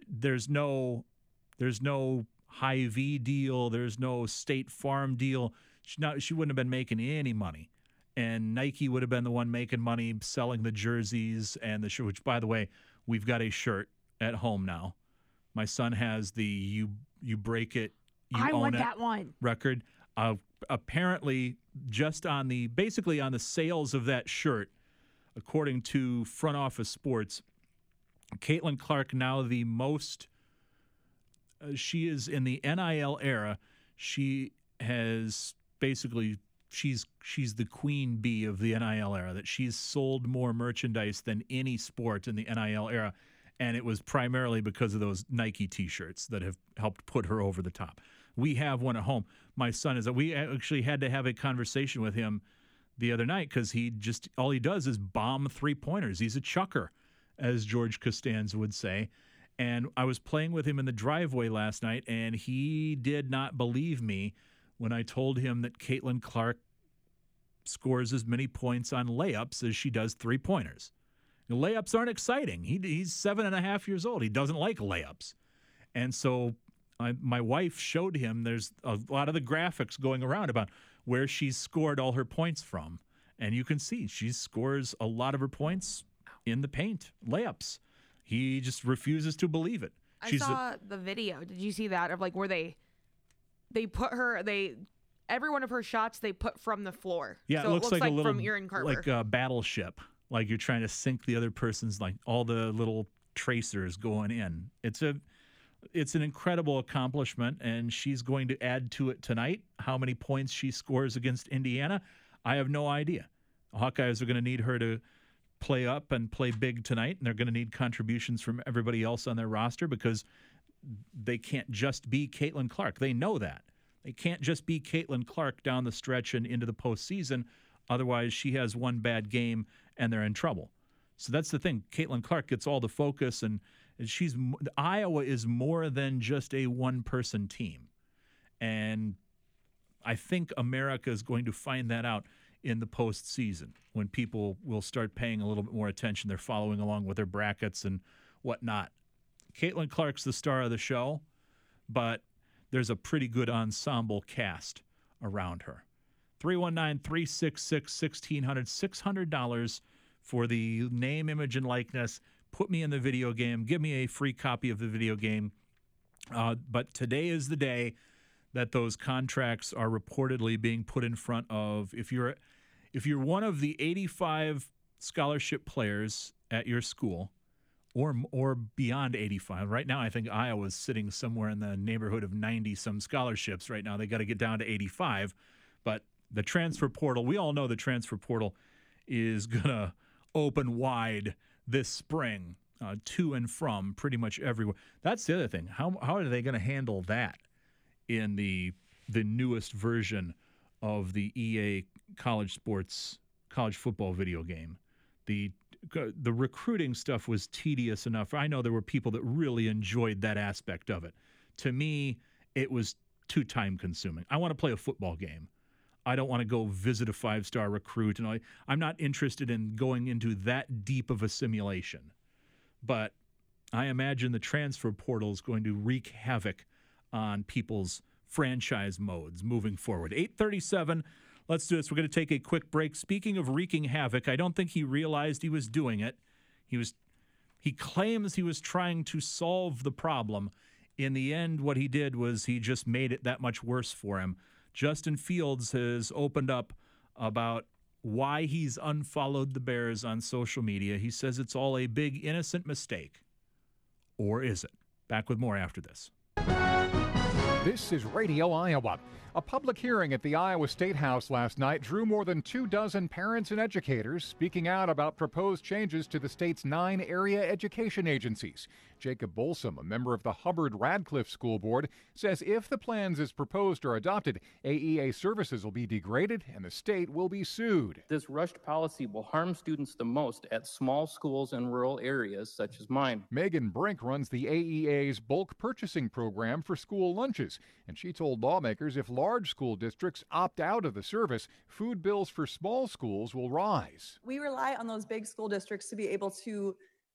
there's no there's no Hy-Vee deal. There's no state farm deal. She, not, she wouldn't have been making any money and Nike would have been the one making money selling the jerseys and the shirt. Which, by the way, we've got a shirt at home now. My son has the "You You Break It, You I Own want It" that one. record. Uh, apparently, just on the basically on the sales of that shirt, according to Front Office Sports, Caitlin Clark now the most. Uh, she is in the NIL era. she has basically she's she's the queen bee of the NIL era. That she's sold more merchandise than any sport in the NIL era, and it was primarily because of those Nike T-shirts that have helped put her over the top. We have one at home. My son is. We actually had to have a conversation with him the other night because he just all he does is bomb three pointers. He's a chucker, as George Costanza would say. And I was playing with him in the driveway last night, and he did not believe me when I told him that Caitlin Clark scores as many points on layups as she does three pointers. Layups aren't exciting. He, he's seven and a half years old. He doesn't like layups. And so I, my wife showed him there's a lot of the graphics going around about where she's scored all her points from. And you can see she scores a lot of her points in the paint, layups. He just refuses to believe it. I She's a- saw the video. Did you see that of like where they they put her they every one of her shots they put from the floor. Yeah, so it looks, like, a little from Erin Carver. like a battleship. Like you're trying to sink the other person's like all the little tracers going in. It's a it's an incredible accomplishment and she's going to add to it tonight. How many points she scores against Indiana, I have no idea. The Hawkeyes are going to need her to play up and play big tonight and they're going to need contributions from everybody else on their roster because they can't just be Caitlin Clark. They know that. They can't just be Caitlin Clark down the stretch and into the postseason. Otherwise, she has one bad game and they're in trouble. So that's the thing. Caitlin Clark gets all the focus, and she's Iowa is more than just a one-person team, and I think America is going to find that out in the postseason when people will start paying a little bit more attention. They're following along with their brackets and whatnot. Caitlin Clark's the star of the show, but there's a pretty good ensemble cast around her. 319 366 1600, $600 for the name, image, and likeness. Put me in the video game. Give me a free copy of the video game. Uh, but today is the day that those contracts are reportedly being put in front of. If you're if you're one of the 85 scholarship players at your school, or or beyond 85. Right now, I think Iowa's sitting somewhere in the neighborhood of 90 some scholarships. Right now, they got to get down to 85. But the transfer portal, we all know the transfer portal is gonna open wide this spring uh, to and from pretty much everywhere. That's the other thing. How how are they going to handle that in the the newest version of the EA college sports college football video game? The the recruiting stuff was tedious enough. I know there were people that really enjoyed that aspect of it. To me, it was too time consuming. I want to play a football game. I don't want to go visit a five star recruit, and I, I'm not interested in going into that deep of a simulation. But I imagine the transfer portal is going to wreak havoc on people's franchise modes moving forward. 837. Let's do this. We're going to take a quick break. Speaking of wreaking havoc, I don't think he realized he was doing it. He was he claims he was trying to solve the problem. In the end, what he did was he just made it that much worse for him. Justin Fields has opened up about why he's unfollowed the Bears on social media. He says it's all a big innocent mistake. Or is it? Back with more after this. This is Radio Iowa. A public hearing at the Iowa State House last night drew more than two dozen parents and educators speaking out about proposed changes to the state's nine area education agencies. Jacob Bolsom, a member of the Hubbard Radcliffe School Board, says if the plans as proposed are adopted, AEA services will be degraded and the state will be sued. This rushed policy will harm students the most at small schools in rural areas such as mine. Megan Brink runs the AEA's bulk purchasing program for school lunches, and she told lawmakers if large school districts opt out of the service, food bills for small schools will rise. We rely on those big school districts to be able to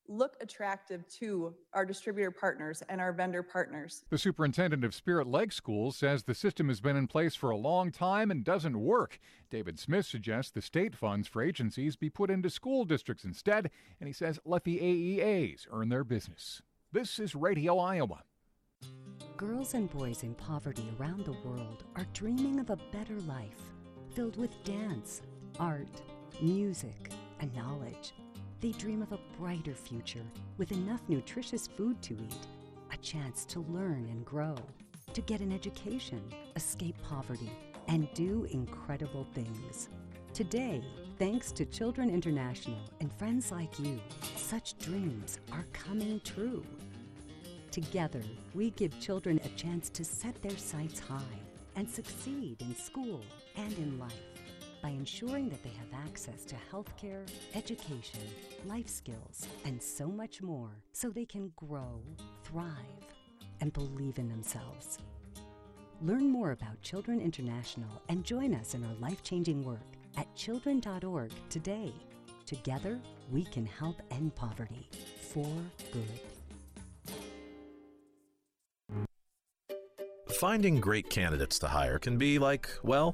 look attractive to our distributor partners and our vendor partners. The superintendent of Spirit Lake Schools says the system has been in place for a long time and doesn't work. David Smith suggests the state funds for agencies be put into school districts instead, and he says let the AEAs earn their business. This is Radio Iowa. Girls and boys in poverty around the world are dreaming of a better life filled with dance, art, music, and knowledge. They dream of a brighter future with enough nutritious food to eat, a chance to learn and grow. to get an education, escape poverty, and do incredible things. Today, thanks to Children International and friends like you, such dreams are coming true. Together, we give children a chance to set their sights high and succeed in school and in life by ensuring that they have access to healthcare, education, life skills, and so much more so they can grow, thrive, and believe in themselves. Learn more about Children International and join us in our life changing work at children.org today. Together, we can help end poverty for good. Finding great candidates to hire can be like, well,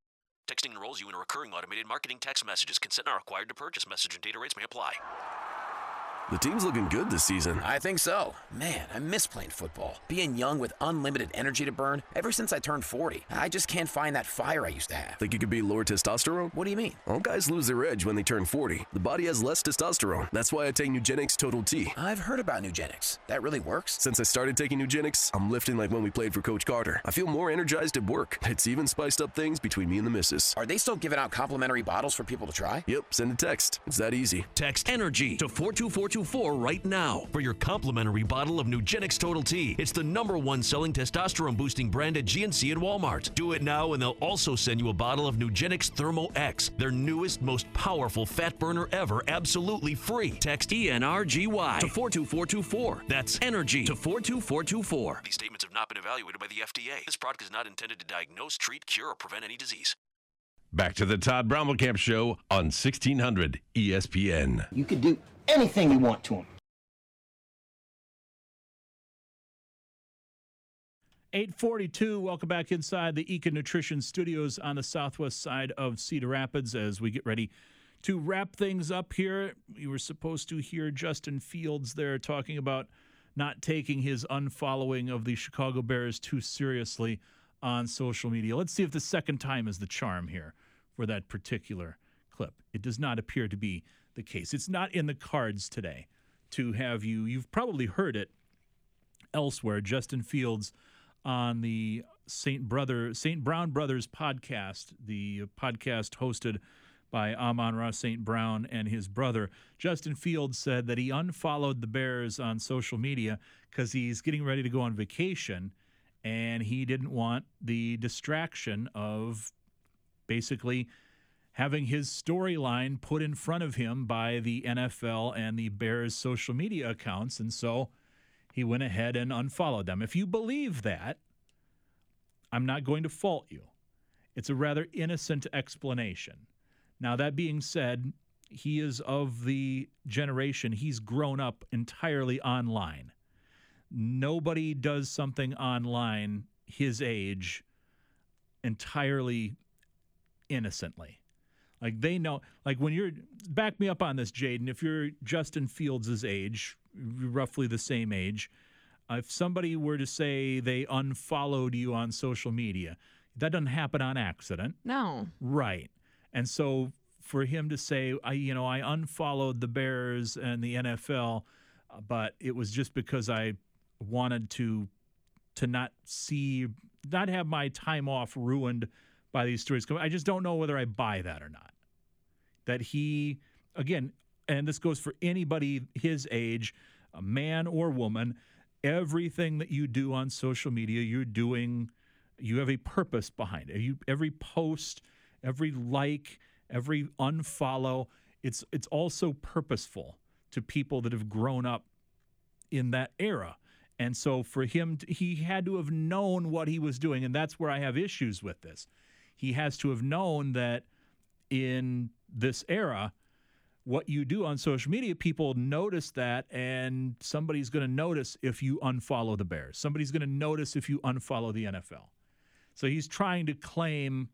Texting enrolls you in a recurring automated marketing text messages. Consent not required to purchase. Message and data rates may apply. The team's looking good this season. I think so. Man, I miss playing football. Being young with unlimited energy to burn ever since I turned 40. I just can't find that fire I used to have. Think you could be lower testosterone? What do you mean? All guys lose their edge when they turn 40. The body has less testosterone. That's why I take Nugenix Total T. I've heard about Nugenix. That really works? Since I started taking Nugenix, I'm lifting like when we played for Coach Carter. I feel more energized at work. It's even spiced up things between me and the missus. Are they still giving out complimentary bottles for people to try? Yep, send a text. It's that easy. Text ENERGY to 42424 right now for your complimentary bottle of Nugenix Total T. It's the number one selling testosterone boosting brand at GNC and Walmart. Do it now, and they'll also send you a bottle of Nugenix Thermo X, their newest, most powerful fat burner ever, absolutely free. Text ENRGY to 42424. That's ENERGY to 42424. These statements have not been evaluated by the FDA. This product is not intended to diagnose, treat, cure, or prevent any disease. Back to the Todd Brommelkamp Show on 1600 ESPN. You could do anything you want to him. 842, welcome back inside the Eakin Nutrition Studios on the southwest side of Cedar Rapids as we get ready to wrap things up here. We were supposed to hear Justin Fields there talking about not taking his unfollowing of the Chicago Bears too seriously on social media. Let's see if the second time is the charm here for that particular clip. It does not appear to be the case. It's not in the cards today to have you, you've probably heard it elsewhere. Justin Fields on the St. Brother St. Brown Brothers podcast, the podcast hosted by Amon-Ra St. Brown and his brother. Justin Fields said that he unfollowed the Bears on social media because he's getting ready to go on vacation and he didn't want the distraction of basically having his storyline put in front of him by the NFL and the Bears social media accounts. And so he went ahead and unfollowed them. If you believe that, I'm not going to fault you. It's a rather innocent explanation. Now, that being said, he is of the generation, he's grown up entirely online. Nobody does something online his age entirely innocently. Like they know, like when you're, back me up on this, Jaden, if you're Justin Fields' age, roughly the same age, uh, if somebody were to say they unfollowed you on social media, that doesn't happen on accident. No. Right. And so for him to say, I, you know, I unfollowed the Bears and the NFL, but it was just because I wanted to to not see, not have my time off ruined by these stories. I just don't know whether I buy that or not. That he, again, and this goes for anybody his age, a man or woman, everything that you do on social media, you're doing, you have a purpose behind it. You, every post, every like, every unfollow. It's it's also purposeful to people that have grown up in that era. And so for him, he had to have known what he was doing. And that's where I have issues with this. He has to have known that in this era, what you do on social media, people notice that, and somebody's going to notice if you unfollow the Bears. Somebody's going to notice if you unfollow the NFL. So he's trying to claim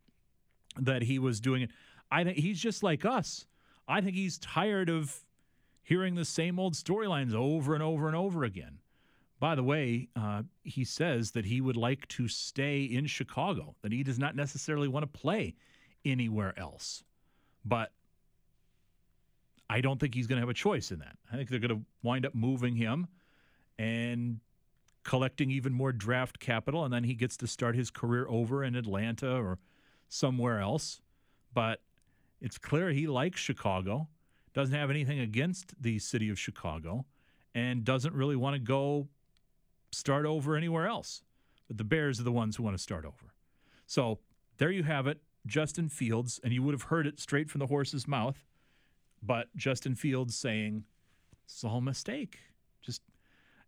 that he was doing it. I think he's just like us. I think he's tired of hearing the same old storylines over and over and over again. By the way, uh, he says that he would like to stay in Chicago, that he does not necessarily want to play anywhere else. But I don't think he's going to have a choice in that. I think they're going to wind up moving him and collecting even more draft capital, and then he gets to start his career over in Atlanta or somewhere else. But it's clear he likes Chicago, doesn't have anything against the city of Chicago, and doesn't really want to go start over anywhere else. But the Bears are the ones who want to start over. So there you have it, Justin Fields, and you would have heard it straight from the horse's mouth. But Justin Fields saying it's all a mistake. Just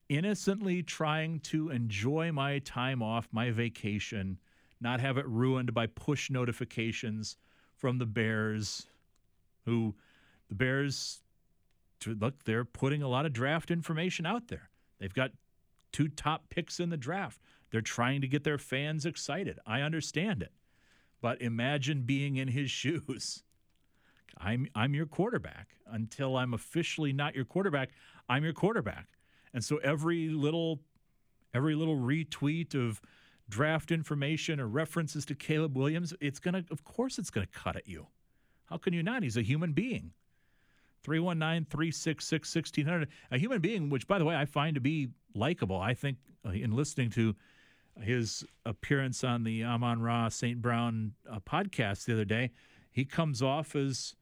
innocently trying to enjoy my time off, my vacation, not have it ruined by push notifications from the Bears, who the Bears, look, they're putting a lot of draft information out there. They've got two top picks in the draft. They're trying to get their fans excited. I understand it. But imagine being in his shoes. I'm I'm your quarterback until I'm officially not your quarterback. I'm your quarterback. And so every little every little retweet of draft information or references to Caleb Williams, it's going to of course it's going to cut at you. How can you not? He's a human being. 319 366 1600. A human being, which, by the way, I find to be likable. I think uh, in listening to his appearance on the Amon Ra St. Brown uh, podcast the other day, he comes off as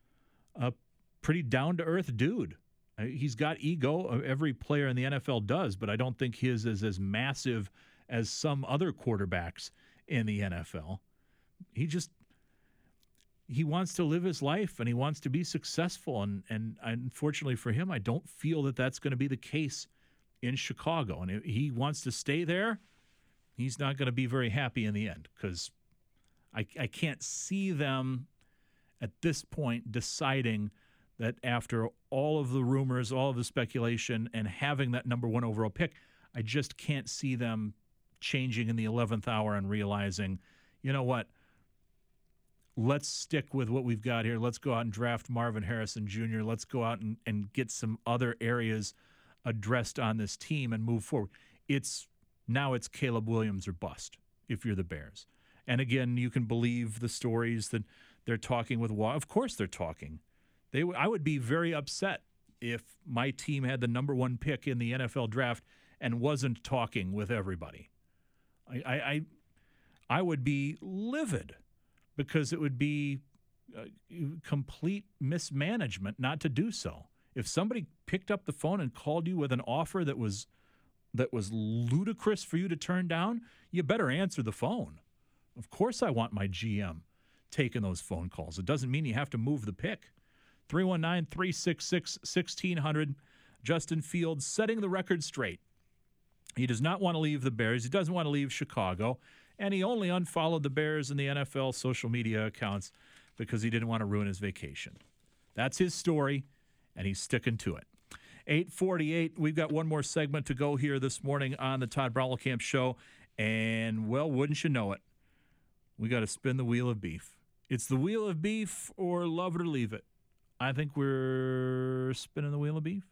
a pretty down to earth dude. Uh, he's got ego. Every player in the NFL does, but I don't think his is as massive as some other quarterbacks in the NFL. He just he wants to live his life and he wants to be successful and and unfortunately for him I don't feel that that's going to be the case in Chicago and he wants to stay there he's not going to be very happy in the end cuz I I can't see them at this point deciding that after all of the rumors, all of the speculation, and having that number one overall pick, I just can't see them changing in the 11th hour and realizing, you know what? Let's stick with what we've got here. Let's go out and draft Marvin Harrison Jr. Let's go out and, and get some other areas addressed on this team and move forward. It's now it's Caleb Williams or bust if you're the Bears. And again, you can believe the stories that they're talking with. Of course, they're talking they, I would be very upset if my team had the number one pick in the NFL draft and wasn't talking with everybody. I, I, I would be livid because it would be uh, complete mismanagement not to do so. If somebody picked up the phone and called you with an offer that was that was ludicrous for you to turn down, you better answer the phone. Of course, I want my GM taking those phone calls. It doesn't mean you have to move the pick. 319 366 1600. Justin Fields setting the record straight. He does not want to leave the Bears. He doesn't want to leave Chicago. And he only unfollowed the Bears and the NFL social media accounts because he didn't want to ruin his vacation. That's his story, and he's sticking to it. 848, we've got one more segment to go here this morning on the Todd Camp show. And, well, wouldn't you know it? We got to spin the wheel of beef. It's the wheel of beef or love it or leave it. I think we're spinning the wheel of beef.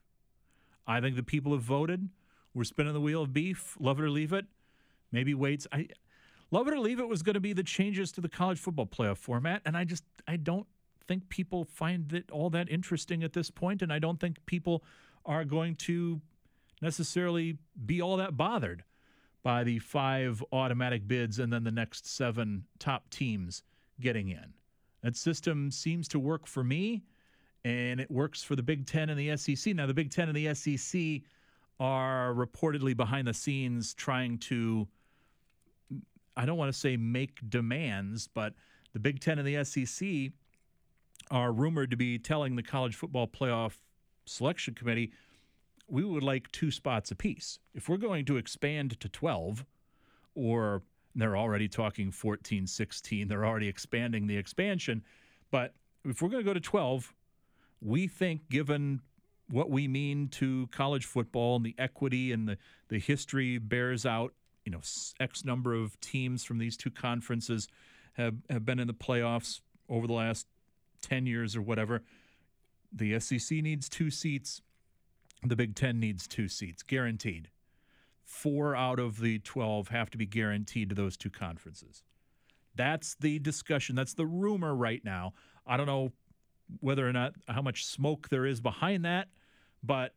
I think the people have voted. We're spinning the wheel of beef. Love it or leave it. Maybe waits. I love it or leave it was going to be the changes to the college football playoff format, and I just I don't think people find it all that interesting at this point, and I don't think people are going to necessarily be all that bothered by the five automatic bids and then the next seven top teams getting in. That system seems to work for me and it works for the Big Ten and the SEC. Now, the Big Ten and the SEC are reportedly behind the scenes trying to, I don't want to say make demands, but the Big Ten and the SEC are rumored to be telling the college football playoff selection committee we would like two spots apiece. If we're going to expand to 12, or they're already talking 14, 16, they're already expanding the expansion. But if we're going to go to 12, we think, given what we mean to college football and the equity and the, the history bears out, you know, X number of teams from these two conferences have, have been in the playoffs over the last 10 years or whatever. The SEC needs two seats. The Big Ten needs two seats, guaranteed. Four out of the 12 have to be guaranteed to those two conferences. That's the discussion. That's the rumor right now. I don't know whether or not how much smoke there is behind that, but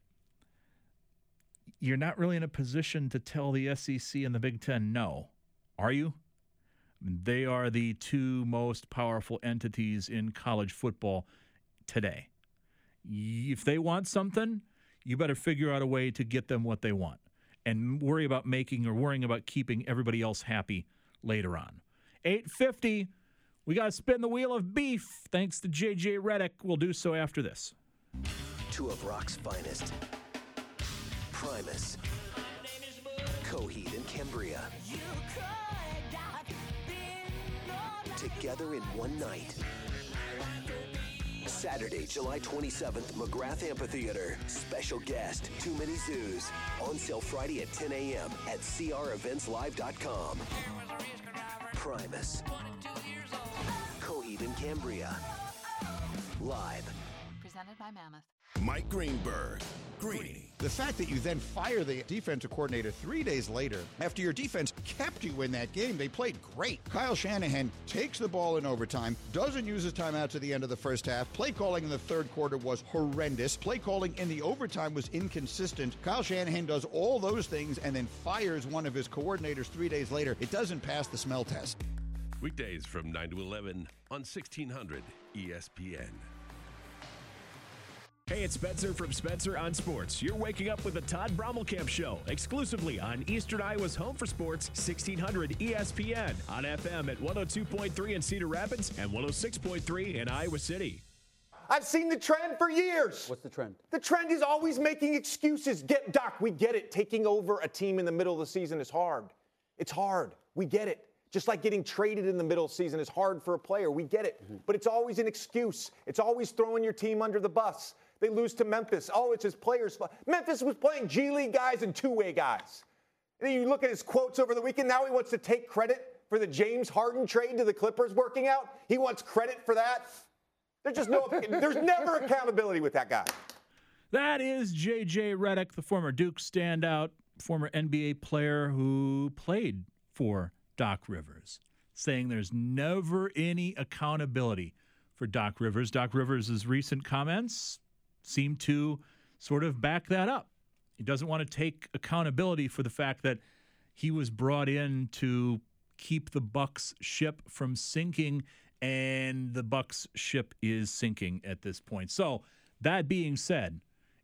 you're not really in a position to tell the SEC and the Big Ten no, are you? They are the two most powerful entities in college football today. If they want something, you better figure out a way to get them what they want and worry about making or worrying about keeping everybody else happy later on. 850, we got to spin the wheel of beef. Thanks to JJ Redick. We'll do so after this. Two of rock's finest. Primus. Coheed and Cambria. Together in one night. Saturday, July 27th, McGrath Amphitheater. Special guest, Too Many Zooz. On sale Friday at 10 a.m. at creventslive.com. Primus. Coheed and Cambria. Live. Presented by Mammoth. Mike Greenberg. Greeny. The fact that you then fire the defensive coordinator three days later after your defense kept you in that game, they played great. Kyle Shanahan takes the ball in overtime, doesn't use his timeout to the end of the first half. Play calling in the third quarter was horrendous. Play calling in the overtime was inconsistent. Kyle Shanahan does all those things and then fires one of his coordinators three days later. It doesn't pass the smell test. Weekdays from 9 to 11 on 1600 ESPN. Hey, it's Spencer from Spencer on Sports. You're waking up with the Todd Brommelkamp Show, exclusively on Eastern Iowa's Home for Sports, 1600 ESPN, on FM at 102.3 in Cedar Rapids and 106.3 in Iowa City. I've seen the trend for years. What's the trend? The trend is always making excuses. Get Doc, we get it. Taking over a team in the middle of the season is hard. It's hard. We get it. Just like getting traded in the middle of the season is hard for a player. We get it. Mm-hmm. But it's always an excuse. It's always throwing your team under the bus. They lose to Memphis. Oh, it's his players. Memphis was playing G League guys and two way guys. And then you look at his quotes over the weekend. Now he wants to take credit for the James Harden trade to the Clippers working out. He wants credit for that. There's just no, there's never accountability with that guy. That is J.J. Redick, the former Duke standout, former NBA player who played for Doc Rivers, saying there's never any accountability for Doc Rivers. Doc Rivers' recent comments seem to sort of back that up. He doesn't want to take accountability for the fact that he was brought in to keep the Bucks ship from sinking and the Bucks ship is sinking at this point. So, that being said,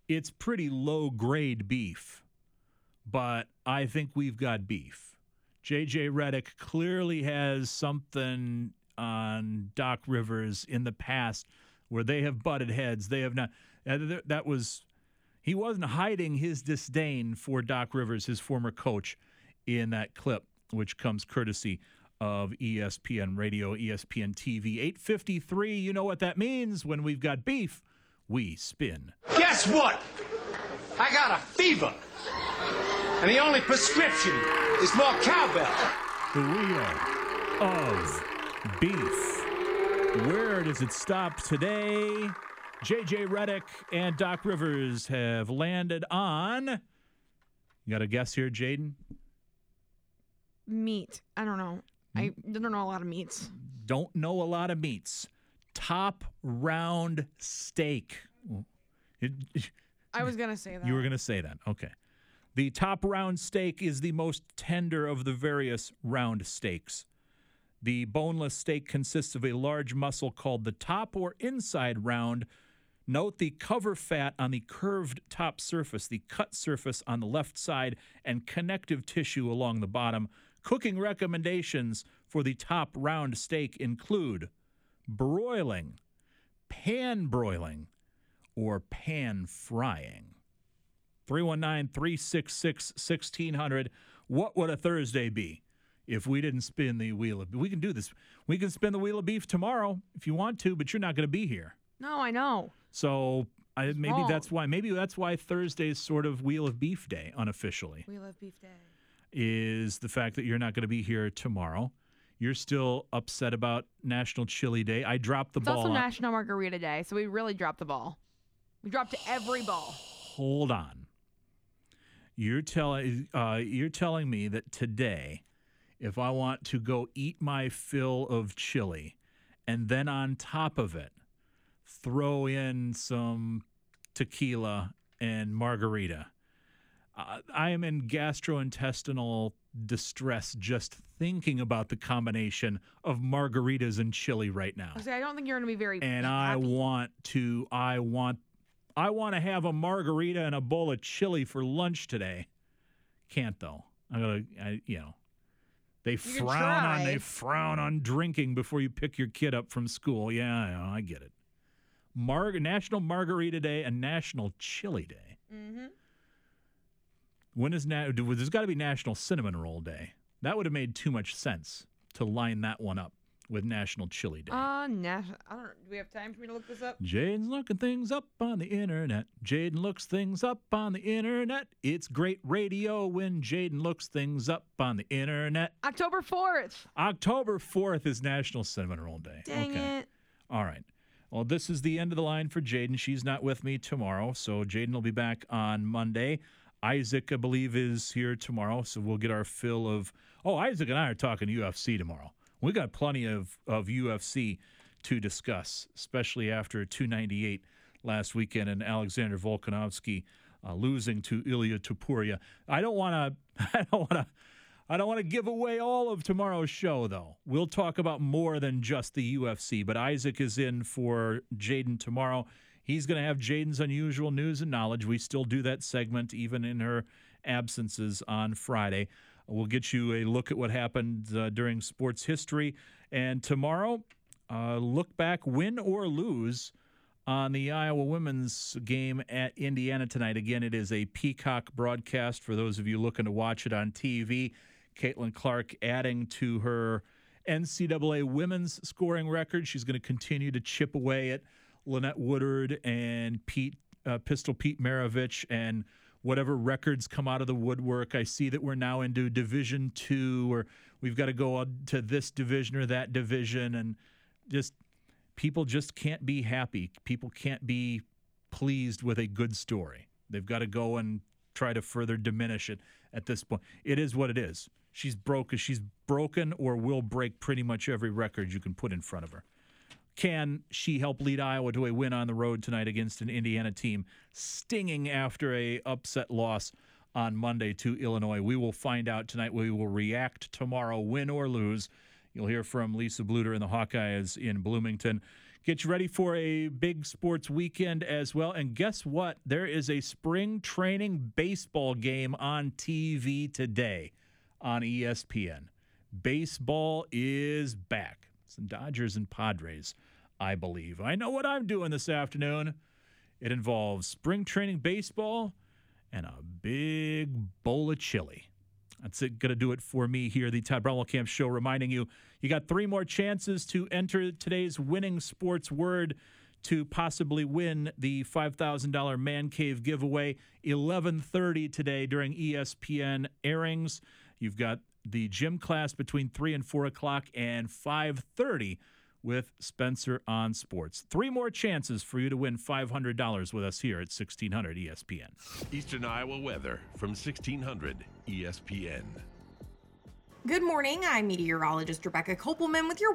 it's pretty low grade beef, but I think we've got beef. JJ Redick clearly has something on Doc Rivers in the past where they have butted heads. They have not that was he wasn't hiding his disdain for Doc Rivers, his former coach, in that clip, which comes courtesy of ESPN Radio, ESPN TV. 853, you know what that means. When we've got beef, we spin. Guess what? I got a fever. And the only prescription is more cowbell. The wheel of beef. Where does it stop today? JJ Redick and Doc Rivers have landed on. You got a guess here, Jaden? Meat. I don't know. I mm. don't know a lot of meats. Don't know a lot of meats. Top round steak. I was going to say that. You were going to say that. Okay. The top round steak is the most tender of the various round steaks. The boneless steak consists of a large muscle called the top or inside round, Note the cover fat on the curved top surface, the cut surface on the left side, and connective tissue along the bottom. Cooking recommendations for the top round steak include broiling, pan broiling, or pan frying? 319 366 1600. What would a Thursday be if we didn't spin the wheel of We can do this. We can spin the wheel of beef tomorrow if you want to, but you're not going to be here. No, I know. So I, maybe wrong. that's why. Maybe that's why Thursday is sort of Wheel of Beef Day unofficially. We love beef day. Is the fact that you're not going to be here tomorrow. You're still upset about National Chili Day. I dropped the It's ball. It's also on- National Margarita Day, so we really dropped the ball. We dropped every ball. hold on. You're telling uh, you're telling me that today, if I want to go eat my fill of chili, and then on top of it, throw in some tequila and margarita, uh, I am in gastrointestinal distress just thinking about the combination of margaritas and chili right now See, I don't think you're going to be very. and I want to I want I want to have a margarita and a bowl of chili for lunch today. Can't though. I'm gonna I, you know. They can frown on they frown on drinking before you pick your kid up from school. Yeah, I, know, I get it. Mar- National Margarita Day and National Chili Day. Mm-hmm. When is na- there's got to be National Cinnamon Roll Day. That would have made too much sense to line that one up with National Chili Day. Uh, nah, I don't. Do we have time for me to look this up? Jaden's looking things up on the internet. Jaden looks things up on the internet. It's great radio when Jaden looks things up on the internet. October fourth. October 4th is National Cinnamon Roll Day. Dang it. All right. Well, this is the end of the line for Jaden. She's not with me tomorrow, so Jaden will be back on Monday. Isaac, I believe, is here tomorrow, so we'll get our fill of. Oh, Isaac and I are talking UFC tomorrow. We got plenty of, of UFC to discuss, especially after 298 last weekend and Alexander Volkanovski uh, losing to Ilia Topuria. I don't want to. I don't want to. I don't want to give away all of tomorrow's show, though. We'll talk about more than just the UFC. But Isaac is in for Jaden tomorrow. He's going to have Jaden's unusual news and knowledge. We still do that segment even in her absences on Friday. We'll get you a look at what happened uh, during sports history. And tomorrow, uh, look back, win or lose on the Iowa women's game at Indiana tonight. Again, it is a Peacock broadcast for those of you looking to watch it on TV. Caitlin Clark adding to her NCAA women's scoring record. She's going to continue to chip away at Lynette Woodard and Pete uh, Pistol Pete Maravich and whatever records come out of the woodwork. I see that we're now into Division Two, or we've got to go to this division or that division, and just people just can't be happy. People can't be pleased with a good story. They've got to go and try to further diminish it at this point. It is what it is. She's broke broken. She's broken or will break pretty much every record you can put in front of her. Can she help lead Iowa to a win on the road tonight against an Indiana team stinging after a upset loss on Monday to Illinois? We will find out tonight. We will react tomorrow, win or lose. You'll hear from Lisa Bluder and the Hawkeyes in Bloomington. Get you ready for a big sports weekend as well. And guess what? There is a spring training baseball game on TV today on ESPN. Baseball is back. Some Dodgers and Padres, I believe. I know what I'm doing this afternoon. It involves spring training baseball and a big bowl of chili. That's it. Going to do it for me here, the Todd Brommelkamp Show, reminding you you got three more chances to enter today's winning sports word to possibly win the $5,000 Man Cave giveaway. 11:30 today during ESPN airings. You've got the gym class between 3 and 4 o'clock and 5.30 with Spencer on Sports. Three more chances for you to win $500 with us here at E 1600 ESPN. Eastern Iowa weather from 1600 ESPN. Good morning. I'm meteorologist Rebecca Kopelman with your